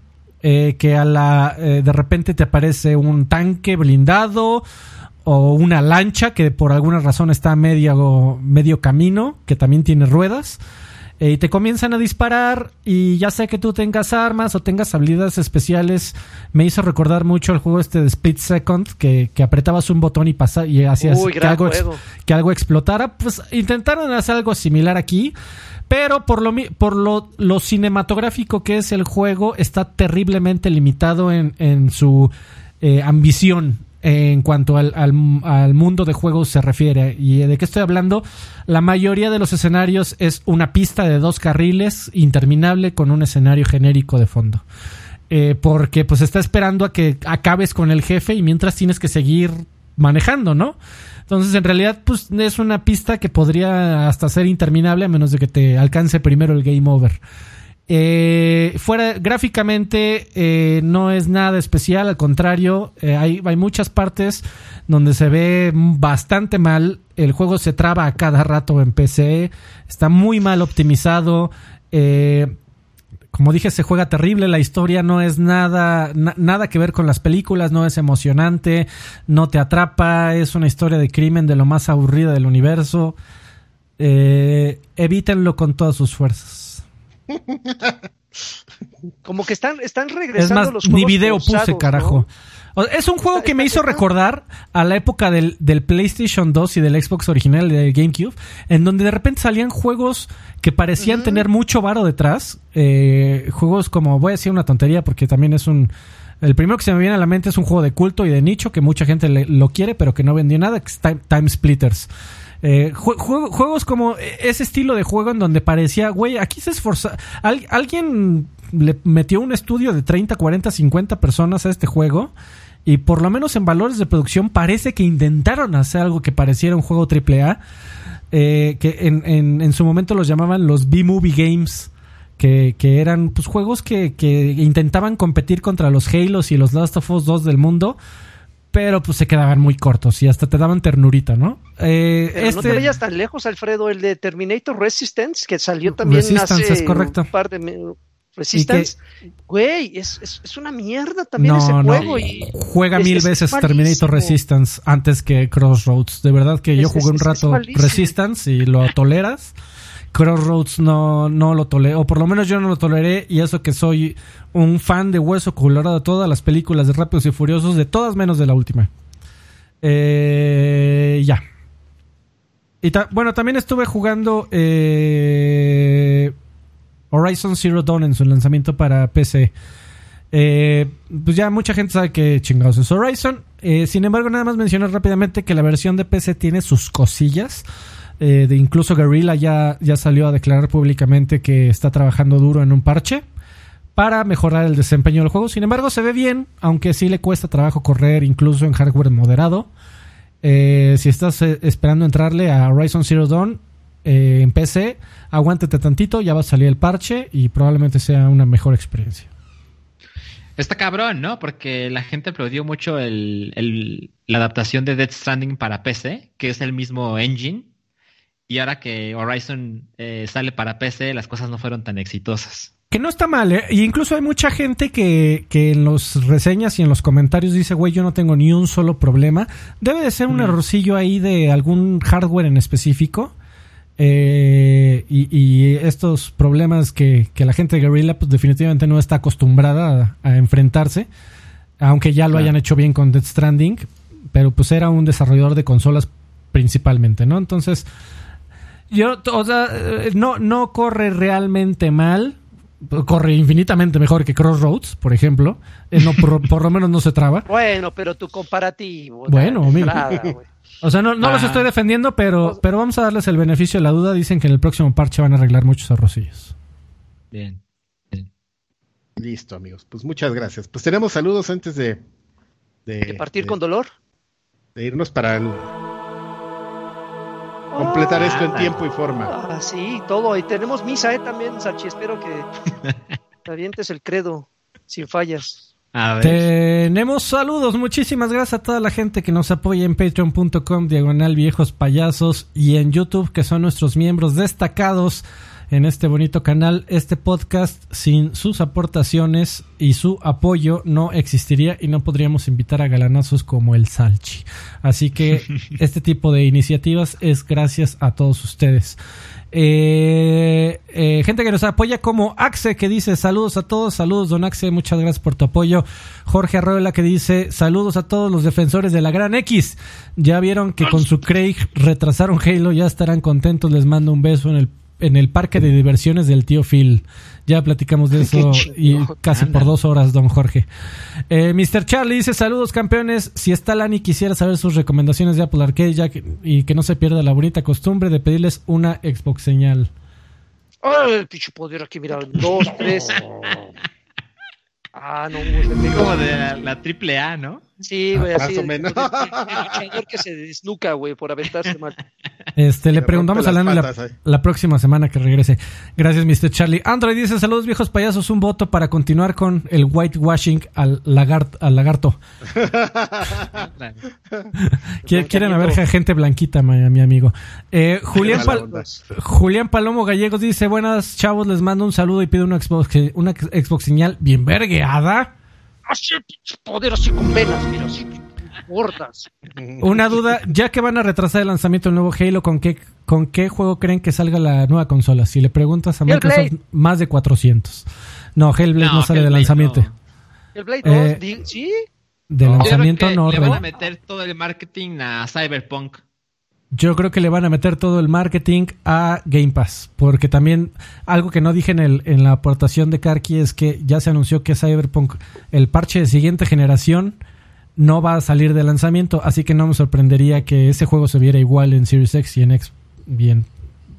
Eh, que a la eh, de repente te aparece un tanque blindado o una lancha que por alguna razón está medio, medio camino, que también tiene ruedas. Y te comienzan a disparar y ya sea que tú tengas armas o tengas habilidades especiales, me hizo recordar mucho el juego este de Split Second, que, que apretabas un botón y, pasa, y hacías que, algo, que algo explotara. Pues intentaron hacer algo similar aquí. Pero por lo, por lo, lo, cinematográfico que es el juego, está terriblemente limitado en, en su eh, ambición en cuanto al, al, mundo de juegos se refiere. ¿Y de qué estoy hablando? La mayoría de los escenarios es una pista de dos carriles interminable con un escenario genérico de fondo. eh, porque pues está esperando a que acabes con el jefe y mientras tienes que seguir manejando, ¿no? Entonces, en realidad, pues es una pista que podría hasta ser interminable a menos de que te alcance primero el game over. Eh, fuera, gráficamente eh, no es nada especial, al contrario, eh, hay, hay, muchas partes donde se ve bastante mal. El juego se traba a cada rato en PC, está muy mal optimizado. Eh, como dije, se juega terrible, la historia no es nada, na, nada que ver con las películas, no es emocionante, no te atrapa, es una historia de crimen de lo más aburrida del universo. Eh, evítenlo con todas sus fuerzas. Como que están, están regresando es más, los juegos ni video forzados, puse, carajo. ¿no? Es un juego Está- que me hizo está- recordar a la época del, del PlayStation 2 y del Xbox original de GameCube, en donde de repente salían juegos que parecían tener mucho varo detrás. eh, juegos como, voy a decir una tontería porque también es un... El primero que se me viene a la mente es un juego de culto y de nicho que mucha gente le- lo quiere, pero que no vendió nada, que es Time, Time Splitters. Eh, jue- jue- juegos como ese estilo de juego en donde parecía, güey, aquí se esforza. al- alguien le metió un estudio de 30, 40, 50 personas a este juego. Y por lo menos en valores de producción parece que intentaron hacer algo que pareciera un juego AAA. eh, que en, en, su momento los llamaban los B-Movie Games. Que, eran pues, juegos que, que intentaban competir contra los Halos y los Last of Us 2 del mundo. Pero pues se quedaban muy cortos y hasta te daban ternurita, ¿no? Eh, Pero no te este- vayas tan lejos, Alfredo, el de Terminator Resistance, que salió también Resistance, hace es correcto. un par de Resistance, güey, es, es, es una mierda también no, ese no. juego. Y Juega es- mil es veces. Terminator Resistance antes que Crossroads. De verdad que yo jugué un rato. Resistance y lo toleras. Crossroads no, no lo toleré, o por lo menos yo no lo toleré, y eso que soy un fan de Hueso Colorado de todas las películas de Rápidos y Furiosos, de todas menos de la última. Eh, ya. Y bueno, también estuve jugando eh, Horizon Zero Dawn en su lanzamiento para PC. Eh, pues ya mucha gente sabe que chingados es Horizon. Eh, sin embargo, nada más mencionar rápidamente que la versión de PC tiene sus cosillas. Eh, de incluso Guerrilla ya, ya salió a declarar públicamente que está trabajando duro en un parche para mejorar el desempeño del juego. Sin embargo, se ve bien, aunque sí le cuesta trabajo correr incluso en hardware moderado. Eh, si estás eh, esperando entrarle a Horizon Zero Dawn en PC, aguántate tantito, ya va a salir el parche y probablemente sea una mejor experiencia. Está cabrón, ¿no? Porque la gente aplaudió mucho el- la adaptación de Dead Stranding para PC, que es el mismo engine. Y ahora que Horizon eh, sale para PC, las cosas no fueron tan exitosas. Que no está mal, ¿eh? Y incluso hay mucha gente que, que en los reseñas y en los comentarios dice, güey, yo no tengo ni un solo problema. Debe de ser un Mm. errorcillo ahí de algún hardware en específico. Eh, y, y estos problemas que, que la gente de Guerrilla pues definitivamente no está acostumbrada a, a enfrentarse. Aunque ya lo Claro. hayan hecho bien con Death Stranding. Pero pues era un desarrollador de consolas principalmente, ¿no? Entonces, yo, o sea, eh, no, no corre realmente mal. Corre infinitamente mejor que Crossroads, por ejemplo. Eh, no, por, por lo menos no se traba. bueno, pero tu comparativo. Bueno, mira. O sea, no, no los Ah. estoy defendiendo, pero, pero vamos a darles el beneficio de la duda. Dicen que en el próximo parche van a arreglar muchos arrocillos. Bien. Listo, amigos. Pues muchas gracias. Pues tenemos saludos antes de, de, de partir de- con dolor. de irnos para el- completar esto en tiempo y forma. Ah, sí, todo. Y tenemos misa, ¿eh? También, Salchi. Espero que te avientes el credo sin fallas. A ver. Tenemos saludos, muchísimas gracias a toda la gente que nos apoya en patreon.com diagonal viejos payasos y en YouTube que son nuestros miembros destacados en este bonito canal. Este podcast sin sus aportaciones y su apoyo no existiría y no podríamos invitar a galanazos como el Salchi. Así que este tipo de iniciativas es gracias a todos ustedes. Eh, eh, gente que nos apoya como Axe que dice saludos a todos, saludos don Axe, muchas gracias por tu apoyo. Jorge Arroela que dice saludos a todos los defensores de la Gran X. Ya vieron que con su Craig retrasaron Halo, ya estarán contentos, les mando un beso en el en el parque de diversiones del tío Phil. Ya platicamos de eso y casi Anda. por dos horas, don Jorge. Eh, Mr. Charlie dice saludos campeones. Si está Lani quisiera saber sus recomendaciones de Apple Arcade ya que- y que no se pierda la bonita costumbre de pedirles una Xbox señal. ¡Ay, el pinche poder aquí! Mira, dos, tres. Ah, no, como de la, triple A, ¿no? Sí, güey, así. Más o menos. El, luchador que se desnuca, güey, por aventarse mal. Este, le preguntamos a Lani la, próxima semana que regrese. Gracias, Mr. Charlie. Android dice, saludos viejos payasos, un voto para continuar con el whitewashing al, al lagarto. Quieren ver gente blanquita, mi, amigo. Eh, Julián, Julián Palomo Gallegos dice, buenas chavos, les mando un saludo y pido una Xbox, una Xbox señal bien vergueada. Así, poder así con venas, mira, así gordas. Una duda, ya que van a retrasar el lanzamiento del nuevo Halo, ¿con qué, ¿con qué juego creen que salga la nueva consola? Si le preguntas a Microsoft, más de 400. No, Hellblade no, sale de lanzamiento. Hellblade 2, eh, ¿sí? De lanzamiento no. Le van a meter todo el marketing a Cyberpunk. Yo creo que le van a meter todo el marketing a Game Pass, porque también algo que no dije en, el, en la aportación de Karki es que ya se anunció que Cyberpunk, el parche de siguiente generación, no va a salir de lanzamiento, así que no me sorprendería que ese juego se viera igual en Series X y en X, bien,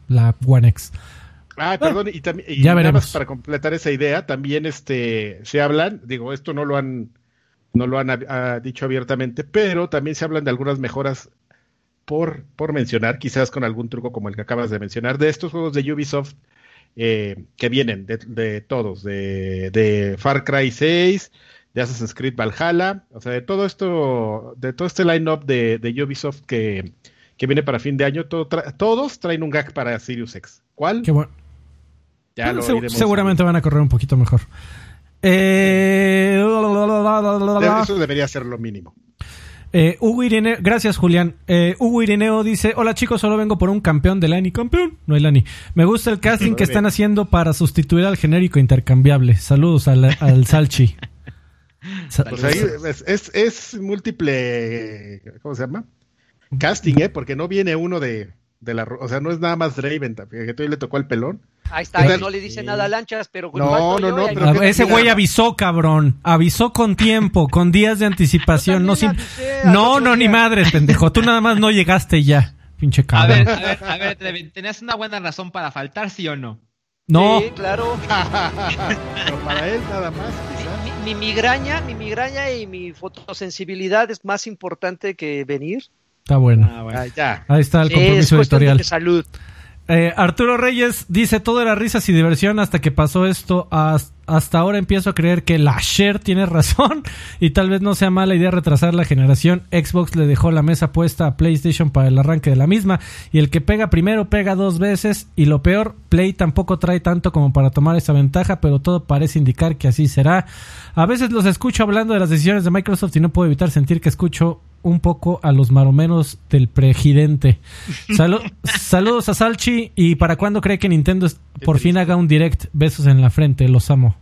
la One X. Ah, perdón, y, también ya veremos. para completar esa idea, también este se hablan, digo, esto no lo han no lo han dicho abiertamente, pero también se hablan de algunas mejoras por, por mencionar, quizás con algún truco como el que acabas de mencionar, de estos juegos de Ubisoft eh, que vienen de, todos, de, Far Cry 6, de Assassin's Creed Valhalla, o sea, de todo esto, de todo este line-up de, Ubisoft que, viene para fin de año, todos traen un gag para Sirius X. ¿Cuál? Ya seguramente van a correr un poquito mejor. Eh... Eso debería ser lo mínimo. Eh, Hugo Irineo, gracias Julián. Eh, Hugo Irineo dice, hola chicos, solo vengo por un campeón de Lani. Campeón, no hay Lani. Me gusta el casting que están haciendo para sustituir al genérico intercambiable. Saludos al, Salchi. Pues es, es, múltiple, ¿cómo se llama? Casting, ¿eh? Porque no viene uno de, de la... O sea, no es nada más Draven, que todavía le tocó el pelón. Ahí está, no le dice nada a Lanchas, pero no, no, no, ese güey avisó, cabrón, avisó con tiempo, con días de anticipación, no no, no, ni madre, pendejo, tú nada más no llegaste ya, pinche cabrón. A ver, a ver, a ver, ¿tenías una buena razón para faltar, sí o no? No. Sí, claro. pero para él nada más. Mi, migraña, mi migraña y mi fotosensibilidad es más importante que venir. Está bueno. Ah, ya. Ahí está el compromiso editorial. De salud. Eh, Arturo Reyes dice, todo era risas y diversión hasta que pasó esto. Hasta ahora empiezo a creer que la Share tiene razón y tal vez no sea mala idea retrasar la generación. Xbox le dejó la mesa puesta a PlayStation para el arranque de la misma y el que pega primero pega dos veces y lo peor, Play tampoco trae tanto como para tomar esa ventaja, pero todo parece indicar que así será. A veces los escucho hablando de las decisiones de Microsoft y no puedo evitar sentir que escucho un poco a los maromenos del presidente. saludos a Salchi. ¿Y para cuándo cree que Nintendo por fin haga un direct? Besos en la frente, los amo.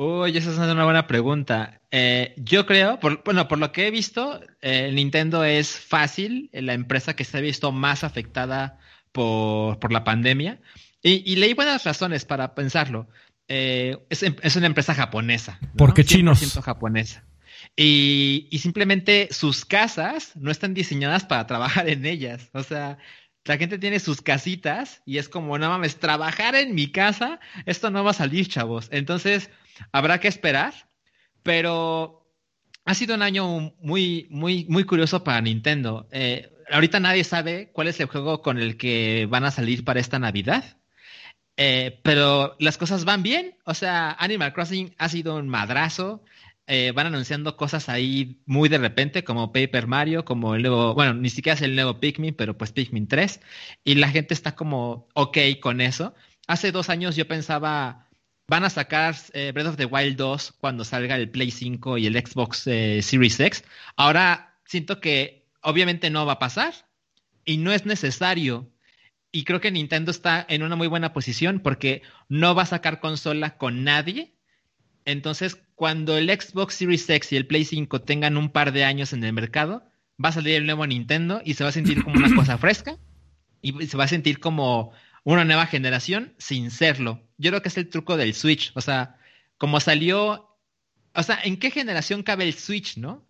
Uy, esa es una buena pregunta. Eh, yo creo, bueno, por lo que he visto, eh, Nintendo es fácil, la empresa que se ha visto más afectada por, la pandemia. Y, leí buenas razones para pensarlo. Eh, es, una empresa japonesa. Porque chinos. japonesa. Y, simplemente sus casas no están diseñadas para trabajar en ellas. O sea, la gente tiene sus casitas y es como, no mames, trabajar en mi casa, esto no va a salir, chavos. Entonces, habrá que esperar, pero ha sido un año muy, muy, muy curioso para Nintendo. Eh, ahorita nadie sabe cuál es el juego con el que van a salir para esta Navidad. Eh, pero las cosas van bien. O sea, Animal Crossing ha sido un madrazo. Eh, van anunciando cosas ahí muy de repente, como Paper Mario, como el nuevo, bueno, ni siquiera es el nuevo Pikmin, pero pues Pikmin 3, y la gente está como ok con eso. Hace dos años yo pensaba, van a sacar eh, Breath of the Wild 2 cuando salga el Play 5 y el Xbox eh, Series X. Ahora siento que obviamente no va a pasar y no es necesario. Y creo que Nintendo está en una muy buena posición porque no va a sacar consola con nadie entonces, cuando el Xbox Series X y el Play 5 tengan un par de años en el mercado, va a salir el nuevo Nintendo y se va a sentir como una cosa fresca y se va a sentir como una nueva generación sin serlo. Yo creo que es el truco del Switch. O sea, como salió. O sea, ¿en qué generación cabe el Switch, no?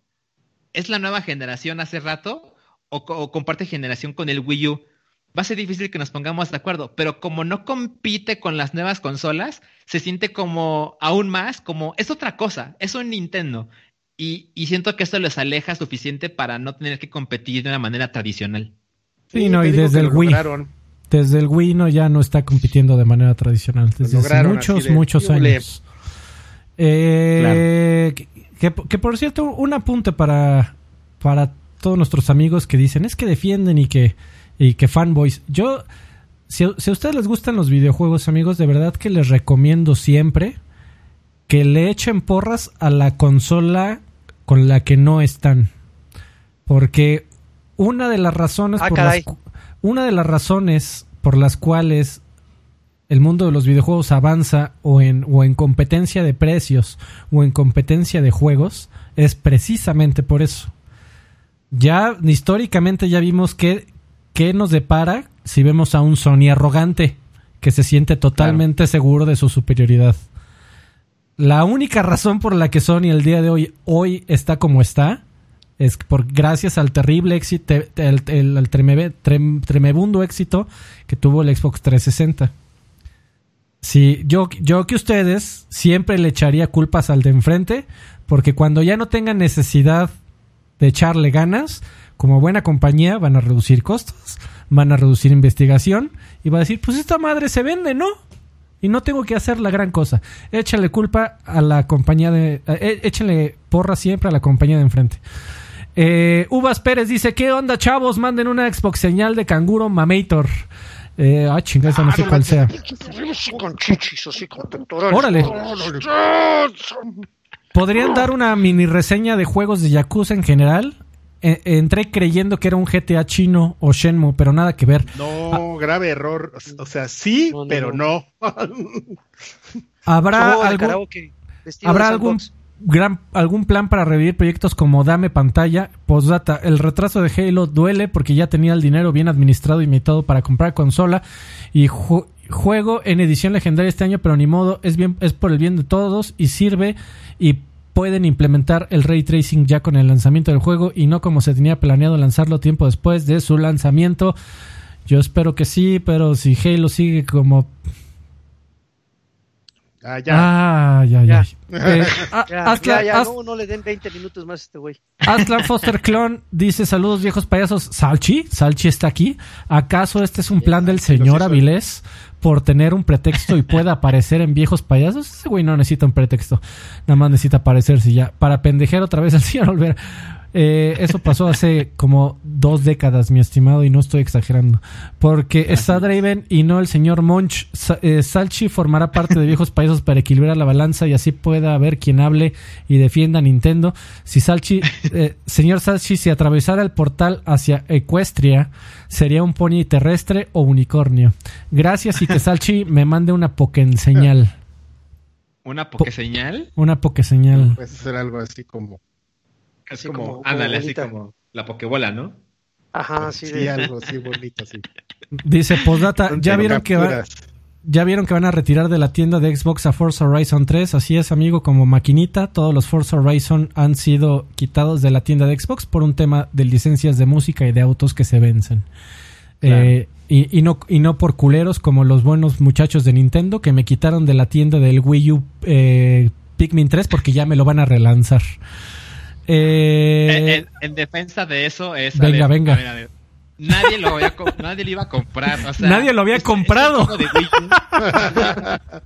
¿Es la nueva generación hace rato? ¿O, comparte generación con el Wii U? va a ser difícil que nos pongamos de acuerdo, pero como no compite con las nuevas consolas, se siente como aún más como es otra cosa, es un Nintendo. Y, y siento que esto les aleja suficiente para no tener que competir de una manera tradicional. Sí, no, y desde el Wii. Desde el Wii no ya no está compitiendo de manera tradicional. Desde hace muchos, muchos años. Eh, que, por cierto, un apunte para, para todos nuestros amigos que dicen es que defienden y que, y que fanboys. Yo, si, si a ustedes les gustan los videojuegos, amigos, de verdad que les recomiendo siempre que le echen porras a la consola con la que no están. Porque una de las razones ah, por las, una de las razones por las cuales el mundo de los videojuegos avanza o en, o en competencia de precios o en competencia de juegos es precisamente por eso. Ya históricamente ya vimos que, qué nos depara si vemos a un Sony arrogante que se siente totalmente seguro de su superioridad. La única razón por la que Sony el día de hoy, hoy está como está es por gracias al terrible éxito, el, tremebundo éxito que tuvo el Xbox 360. Sí, yo, yo que ustedes siempre le echaría culpas al de enfrente, porque cuando ya no tengan necesidad de echarle ganas, como buena compañía van a reducir costos, van a reducir investigación y va a decir, pues esta madre se vende, ¿no? Y no tengo que hacer la gran cosa. Échale culpa a la compañía de... Eh, échale porra siempre a la compañía de enfrente. Eh, Uvas Pérez dice, ¿qué onda chavos? Manden una Xbox señal de canguro mamator. Eh, ah, chingada, no sé cuál sea. Órale. ¿Podrían dar una mini reseña de juegos de Yakuza en general? Eh, entré creyendo que era un GTA chino o Shenmue, pero nada que ver. No, grave error. O sea, sí, pero no. ¿Habrá, algo, ¿habrá algún, gran, algún plan para revivir proyectos como Dame Pantalla? Postdata, el retraso de Halo duele porque ya tenía el dinero bien administrado y metido para comprar consola y juego en edición legendaria este año, pero ni modo, es, bien, es por el bien de todos y sirve y pueden implementar el ray tracing ya con el lanzamiento del juego y no como se tenía planeado lanzarlo tiempo después de su lanzamiento. Yo espero que sí, pero si Halo sigue como Ah, ya. Ah, ya, ya. Eh, ya, ya, no, no, le den 20 minutos más a este güey. Aslan Foster Clon dice: Saludos, viejos payasos. ¿Salchi? ¿Salchi está aquí? ¿Acaso este es un plan del señor Avilés por tener un pretexto y pueda aparecer en viejos payasos? Ese güey no necesita un pretexto. Nada más necesita aparecerse ya. Para pendejear otra vez al señor Olvera. Eh, eso pasó hace como dos décadas, mi estimado, y no estoy exagerando. Porque está Draven y no el señor Monch. Eh, Salchi formará parte de viejos países para equilibrar la balanza y así pueda haber quien hable y defienda a Nintendo. Si Salchi, eh, señor Salchi, si atravesara el portal hacia Equestria, sería un pony terrestre o unicornio. Gracias y que Salchi me mande una señal ¿Una pokeseñal? Una pokeseñal. Puede ser algo así como es como, ándale, así como la pokebola, ¿no? Ajá, sí. Sí, algo así bonito, sí. Dice, postdata, ¿ya vieron que ya vieron que van a retirar de la tienda de Xbox a Forza Horizon 3? Así es, amigo, como maquinita, todos los Forza Horizon han sido quitados de la tienda de Xbox por un tema de licencias de música y de autos que se vencen. Eh, y, no, y no por culeros como los buenos muchachos de Nintendo que me quitaron de la tienda del Wii U eh, Pikmin 3 porque ya me lo van a relanzar. Eh, en, defensa de eso es... Venga, venga. Nadie lo, nadie lo iba a comprar. nadie lo había comprado.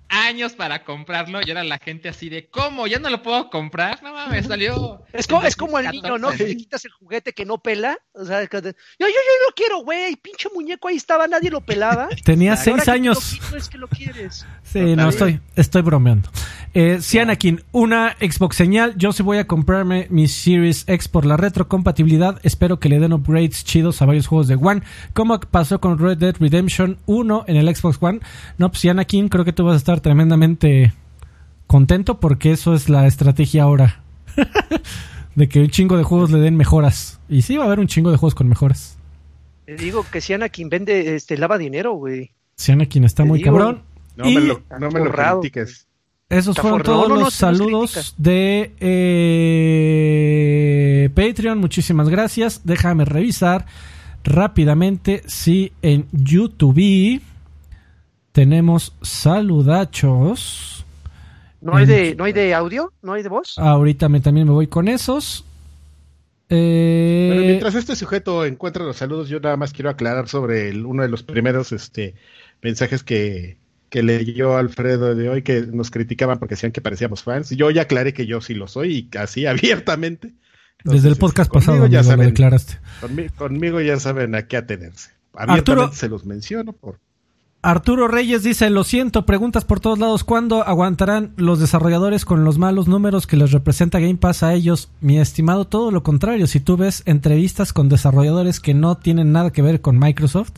años para comprarlo y era la gente así de, ¿cómo? ¿Ya no lo puedo comprar? No mames, salió. Es como, es como el niño, ¿no? Que le quitas el juguete que no pela. O sea, yo, yo, yo lo quiero, güey. Pinche muñeco ahí estaba, nadie lo pelaba. Tenía seis años. es que lo quieres. Sí, no, estoy, estoy bromeando. Eh, Sianakin, una Xbox señal. Yo sí voy a comprarme mi Series X por la retrocompatibilidad. Espero que le den upgrades chidos a varios juegos de One. Como pasó con Red Dead Redemption 1 en el Xbox One. No, pues Sianakin, creo que tú vas a estar tremendamente contento porque eso es la estrategia ahora. de que un chingo de juegos le den mejoras. Y sí, va a haber un chingo de juegos con mejoras. Te digo que Sianakin vende, este, lava dinero, güey. Sianakin está muy cabrón. No me lo, no me lo critiques. Esos fueron todos los saludos de eh, Patreon. Muchísimas gracias. Déjame revisar. Rápidamente si en YouTube tenemos saludachos. ¿No hay, de, ¿No hay de audio? ¿No hay de voz? Ahorita me, también me voy con esos. Eh... mientras este sujeto encuentra los saludos, yo nada más quiero aclarar sobre el, uno de los primeros este, mensajes que, que leyó Alfredo de hoy, que nos criticaban porque decían que parecíamos fans. Yo ya aclaré que yo sí lo soy y así abiertamente. Desde el podcast pasado ya lo declaraste. Conmigo, ya saben a qué atenerse. Abiertamente se los menciono por... Arturo Reyes dice, lo siento, preguntas por todos lados, ¿cuándo aguantarán los desarrolladores con los malos números que les representa Game Pass a ellos? Mi estimado, todo lo contrario, si tú ves entrevistas con desarrolladores que no tienen nada que ver con Microsoft,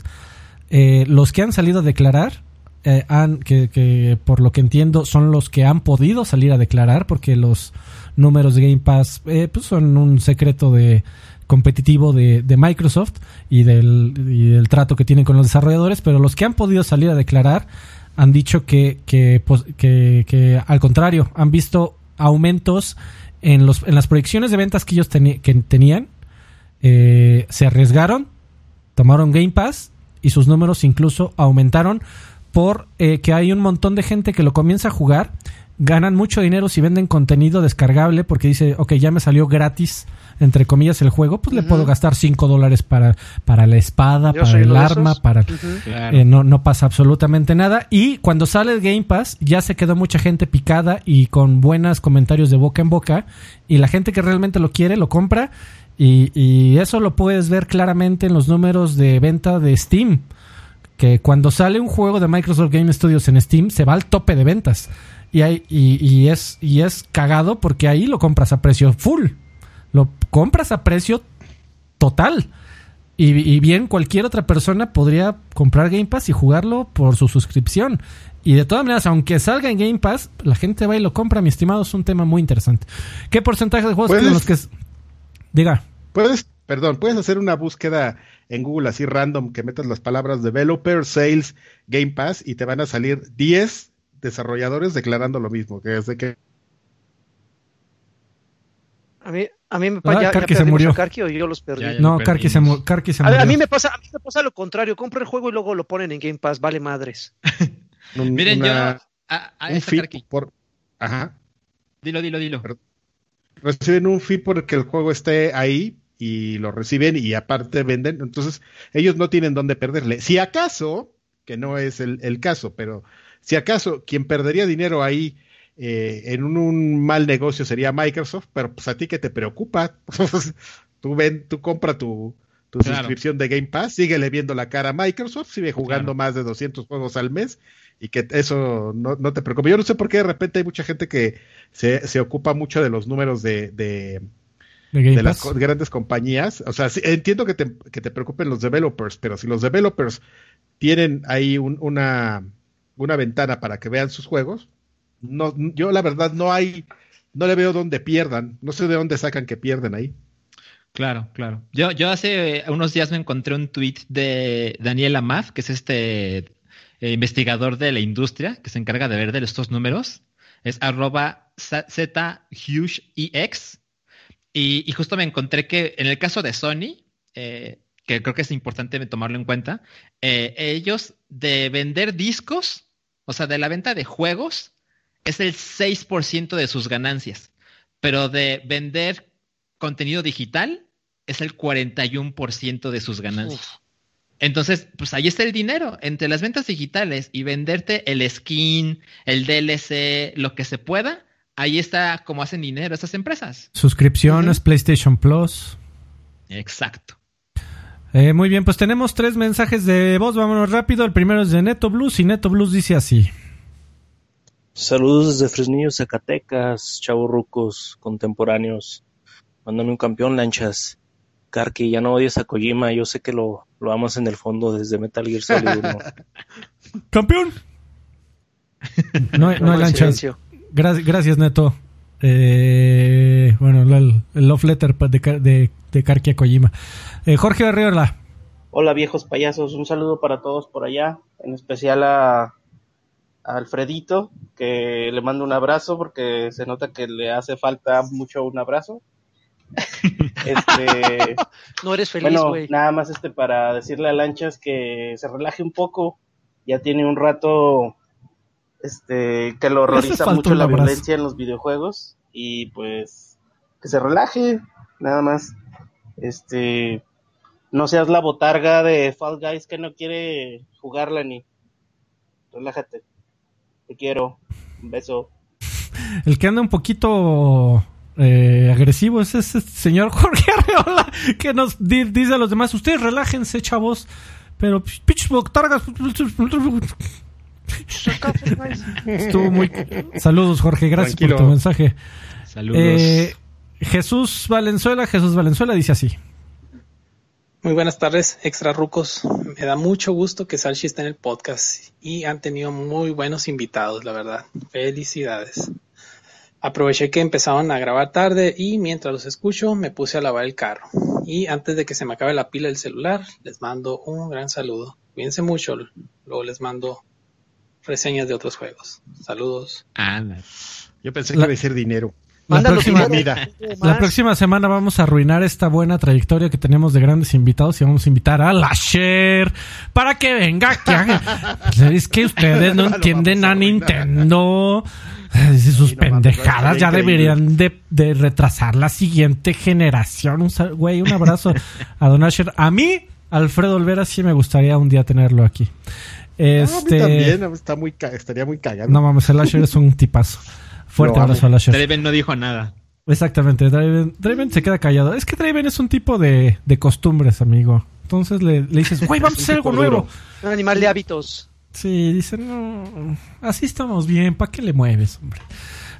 eh, los que han salido a declarar, eh, han, que, que por lo que entiendo son los que han podido salir a declarar, porque los números de Game Pass eh, pues son un secreto de competitivo de, Microsoft y del, y del, trato que tienen con los desarrolladores, pero los que han podido salir a declarar han dicho que, que, pues, que, al contrario, han visto aumentos en, los, en las proyecciones de ventas que ellos que tenían, eh, se arriesgaron, tomaron Game Pass y sus números incluso aumentaron por eh, que hay un montón de gente que lo comienza a jugar, ganan mucho dinero si venden contenido descargable porque dice, ok, ya me salió gratis entre comillas, el juego, pues le puedo gastar 5 dólares para, para la espada, para el arma, para... Eh, no, no pasa absolutamente nada. Y cuando sale el Game Pass, ya se quedó mucha gente picada y con buenos comentarios de boca en boca. Y la gente que realmente lo quiere, lo compra. Y, y eso lo puedes ver claramente en los números de venta de Steam. Que cuando sale un juego de Microsoft Game Studios en Steam, se va al tope de ventas. Y, hay, y, y, es, y es cagado porque ahí lo compras a precio full. Lo compras a precio total. Y, bien, cualquier otra persona podría comprar Game Pass y jugarlo por su suscripción. Y de todas maneras, aunque salga en Game Pass, la gente va y lo compra, mi estimado, es un tema muy interesante. ¿Qué porcentaje de juegos con los que... Diga. Puedes, perdón, puedes hacer una búsqueda en Google así random que metas las palabras developer, sales, Game Pass y te van a salir 10 desarrolladores declarando lo mismo, que es de que a mí, a mí me pasa. Ah, se murió. A o yo los perdí. no, Karki se, murió. A, mí me pasa, a mí me pasa lo contrario. Compro el juego y luego lo ponen en Game Pass. Vale madres. Miren, yo. A, a un fee por. Ajá. Dilo, dilo, dilo. Reciben un fee porque el juego esté ahí y lo reciben y aparte venden. Entonces, ellos no tienen dónde perderle. Si acaso, que no es el, el caso, pero si acaso quien perdería dinero ahí eh, en un, mal negocio sería Microsoft, pero pues a ti que te preocupa, tú ven, tú compra tu, suscripción de Game Pass, síguele viendo la cara a Microsoft, sigue jugando más de 200 juegos al mes y que eso no, te preocupa. Yo no sé por qué de repente hay mucha gente que se, se ocupa mucho de los números de, de, las grandes compañías. O sea, entiendo que te, que te preocupen los developers, pero si los developers tienen ahí una, una ventana para que vean sus juegos, no, yo la verdad no hay, no le veo dónde pierdan, no sé de dónde sacan que pierden ahí. Claro, claro. Yo, yo hace unos días me encontré un tweet de Daniel Amaz, que es este eh, investigador de la industria que se encarga de ver de estos números. Es arroba ZHugeEX. Y, y justo me encontré que en el caso de Sony, eh, que creo que es importante tomarlo en cuenta, eh, ellos de vender discos, o sea, de la venta de juegos, es el 6% de sus ganancias, pero de vender contenido digital es el 41% de sus ganancias. Entonces, pues ahí está el dinero. Entre las ventas digitales y venderte el skin, el DLC, lo que se pueda, ahí está como hacen dinero esas empresas. Suscripciones, PlayStation Plus. Exacto. Eh, muy bien, pues tenemos tres mensajes de voz. Vámonos rápido. El primero es de Neto Blues y Neto Blues dice así. Saludos desde Fresnillo, Zacatecas, rucos contemporáneos. Mándame un campeón, lanchas. Karki, ya no odias a Kojima, yo sé que lo, lo amas en el fondo desde Metal Gear Solid 1. ¡Campeón! No, no, hay lanchas. Gracias, Neto. Eh, bueno, el, love letter de, de, de Karki a Kojima. Eh, Jorge Arriola. Hola, viejos payasos. Un saludo para todos por allá, en especial a Alfredito, que le mando un abrazo porque se nota que le hace falta mucho un abrazo. Este, No eres feliz, bueno, güey. nada más este para decirle a Lanchas que se relaje un poco. Ya tiene un rato este que lo horroriza mucho la violencia en los videojuegos y pues que se relaje, nada más. Este no seas la botarga de Fall Guys que no quiere jugarla ni. Relájate. Te quiero. Un beso. El que anda un poquito eh, agresivo es ese señor Jorge Arreola que nos di- dice a los demás, ustedes relájense, chavos. Pero pues, pinches botargas. Estuvo muy... Saludos, Jorge. Gracias Tranquilo. por tu mensaje. Saludos. Eh, Jesús Valenzuela, Jesús Valenzuela dice así. Muy buenas tardes, extra rucos. Me da mucho gusto que Salchi esté en el podcast y han tenido muy buenos invitados, la verdad. Felicidades. Aproveché que empezaban a grabar tarde y mientras los escucho me puse a lavar el carro. Y antes de que se me acabe la pila del celular, les mando un gran saludo. Cuídense mucho, luego les mando reseñas de otros juegos. Saludos. Yo pensé La- que iba a decir dinero. La Mándalos próxima, la semana vamos a arruinar esta buena trayectoria que tenemos de grandes invitados y vamos a invitar a la Cher para que venga aquí. a- Es que ustedes no entienden a. Nintendo. Sus Sí, no mames, pendejadas ya deberían de, de retrasar la siguiente generación. Un, güey, un abrazo a Don Asher. A mí, Alfredo Olvera, sí me gustaría un día tenerlo aquí. A mí Este, también está muy estaría muy cagado. no mames, el Asher es un tipazo. Fuerte abrazo. Draven no dijo nada. Exactamente, Draven, Draven se queda callado. Es que Draven es un tipo de, de costumbres, amigo. Entonces le, le dices, güey, vamos a hacer algo nuevo. Un animal de hábitos. Sí, dicen, no, así estamos bien, ¿para qué le mueves, hombre?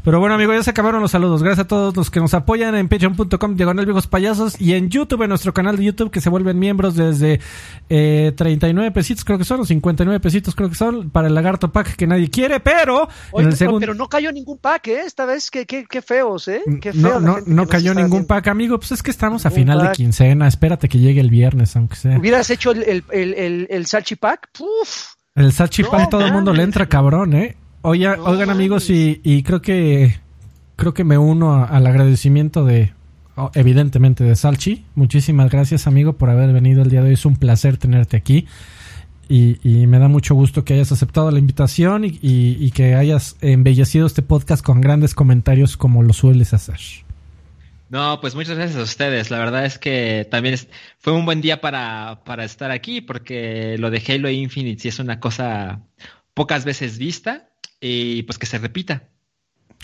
Pero bueno, amigo, ya se acabaron los saludos. Gracias a todos los que nos apoyan en patreon.com, diagonal viejos payasos, y en YouTube, en nuestro canal de YouTube, que se vuelven miembros desde eh, 39 pesitos, creo que son, o 59 pesitos, creo que son, para el lagarto pack que nadie quiere, pero Oye, en el segundo... pero no cayó ningún pack, ¿eh? Esta vez, qué, qué, qué feos, ¿eh? Qué feo No, no, no cayó ningún viendo. pack, amigo. Pues es que estamos a final de quincena. Espérate que llegue el viernes, aunque sea. Hubieras hecho el, el, el, el, el Salchi Pack, ¡puf! El salchipán No todo el mundo le entra cabrón, ¿eh? Oiga, No oigan amigos y, y creo que creo que me uno a- al agradecimiento de oh, evidentemente de Salchi. Muchísimas gracias amigo por haber venido el día de hoy. Es un placer tenerte aquí. Y, y me da mucho gusto que hayas aceptado la invitación y, y- y que hayas embellecido este podcast con grandes comentarios como lo sueles hacer. No, pues muchas gracias a ustedes. La verdad es que también es- fue un buen día para, para estar aquí porque lo de Halo Infinite sí es una cosa pocas veces vista y pues que se repita.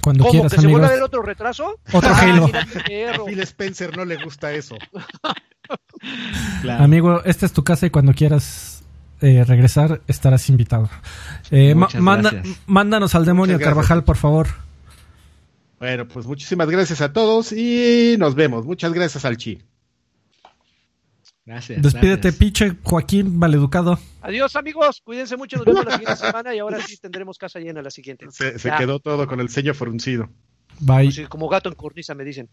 Cuando ¿Cómo? quieras, ¿Que se vuelva a amigos. ver otro retraso? Otro Ah, Halo. A Phil Spencer no le gusta eso. Amigo, esta es tu casa y cuando quieras eh, regresar estarás invitado. Eh, ma- manda- mándanos al demonio. Carvajal, por favor. Bueno, pues muchísimas gracias a todos y nos vemos. Muchas gracias al Chi. Gracias. Despídete, gracias. pinche Joaquín Maleducado. Adiós, amigos. Cuídense mucho. Nos vemos la siguiente semana y ahora sí tendremos casa llena la siguiente. Se, quedó todo con el sello foruncido. Bye. Pues como gato en cornisa, me dicen.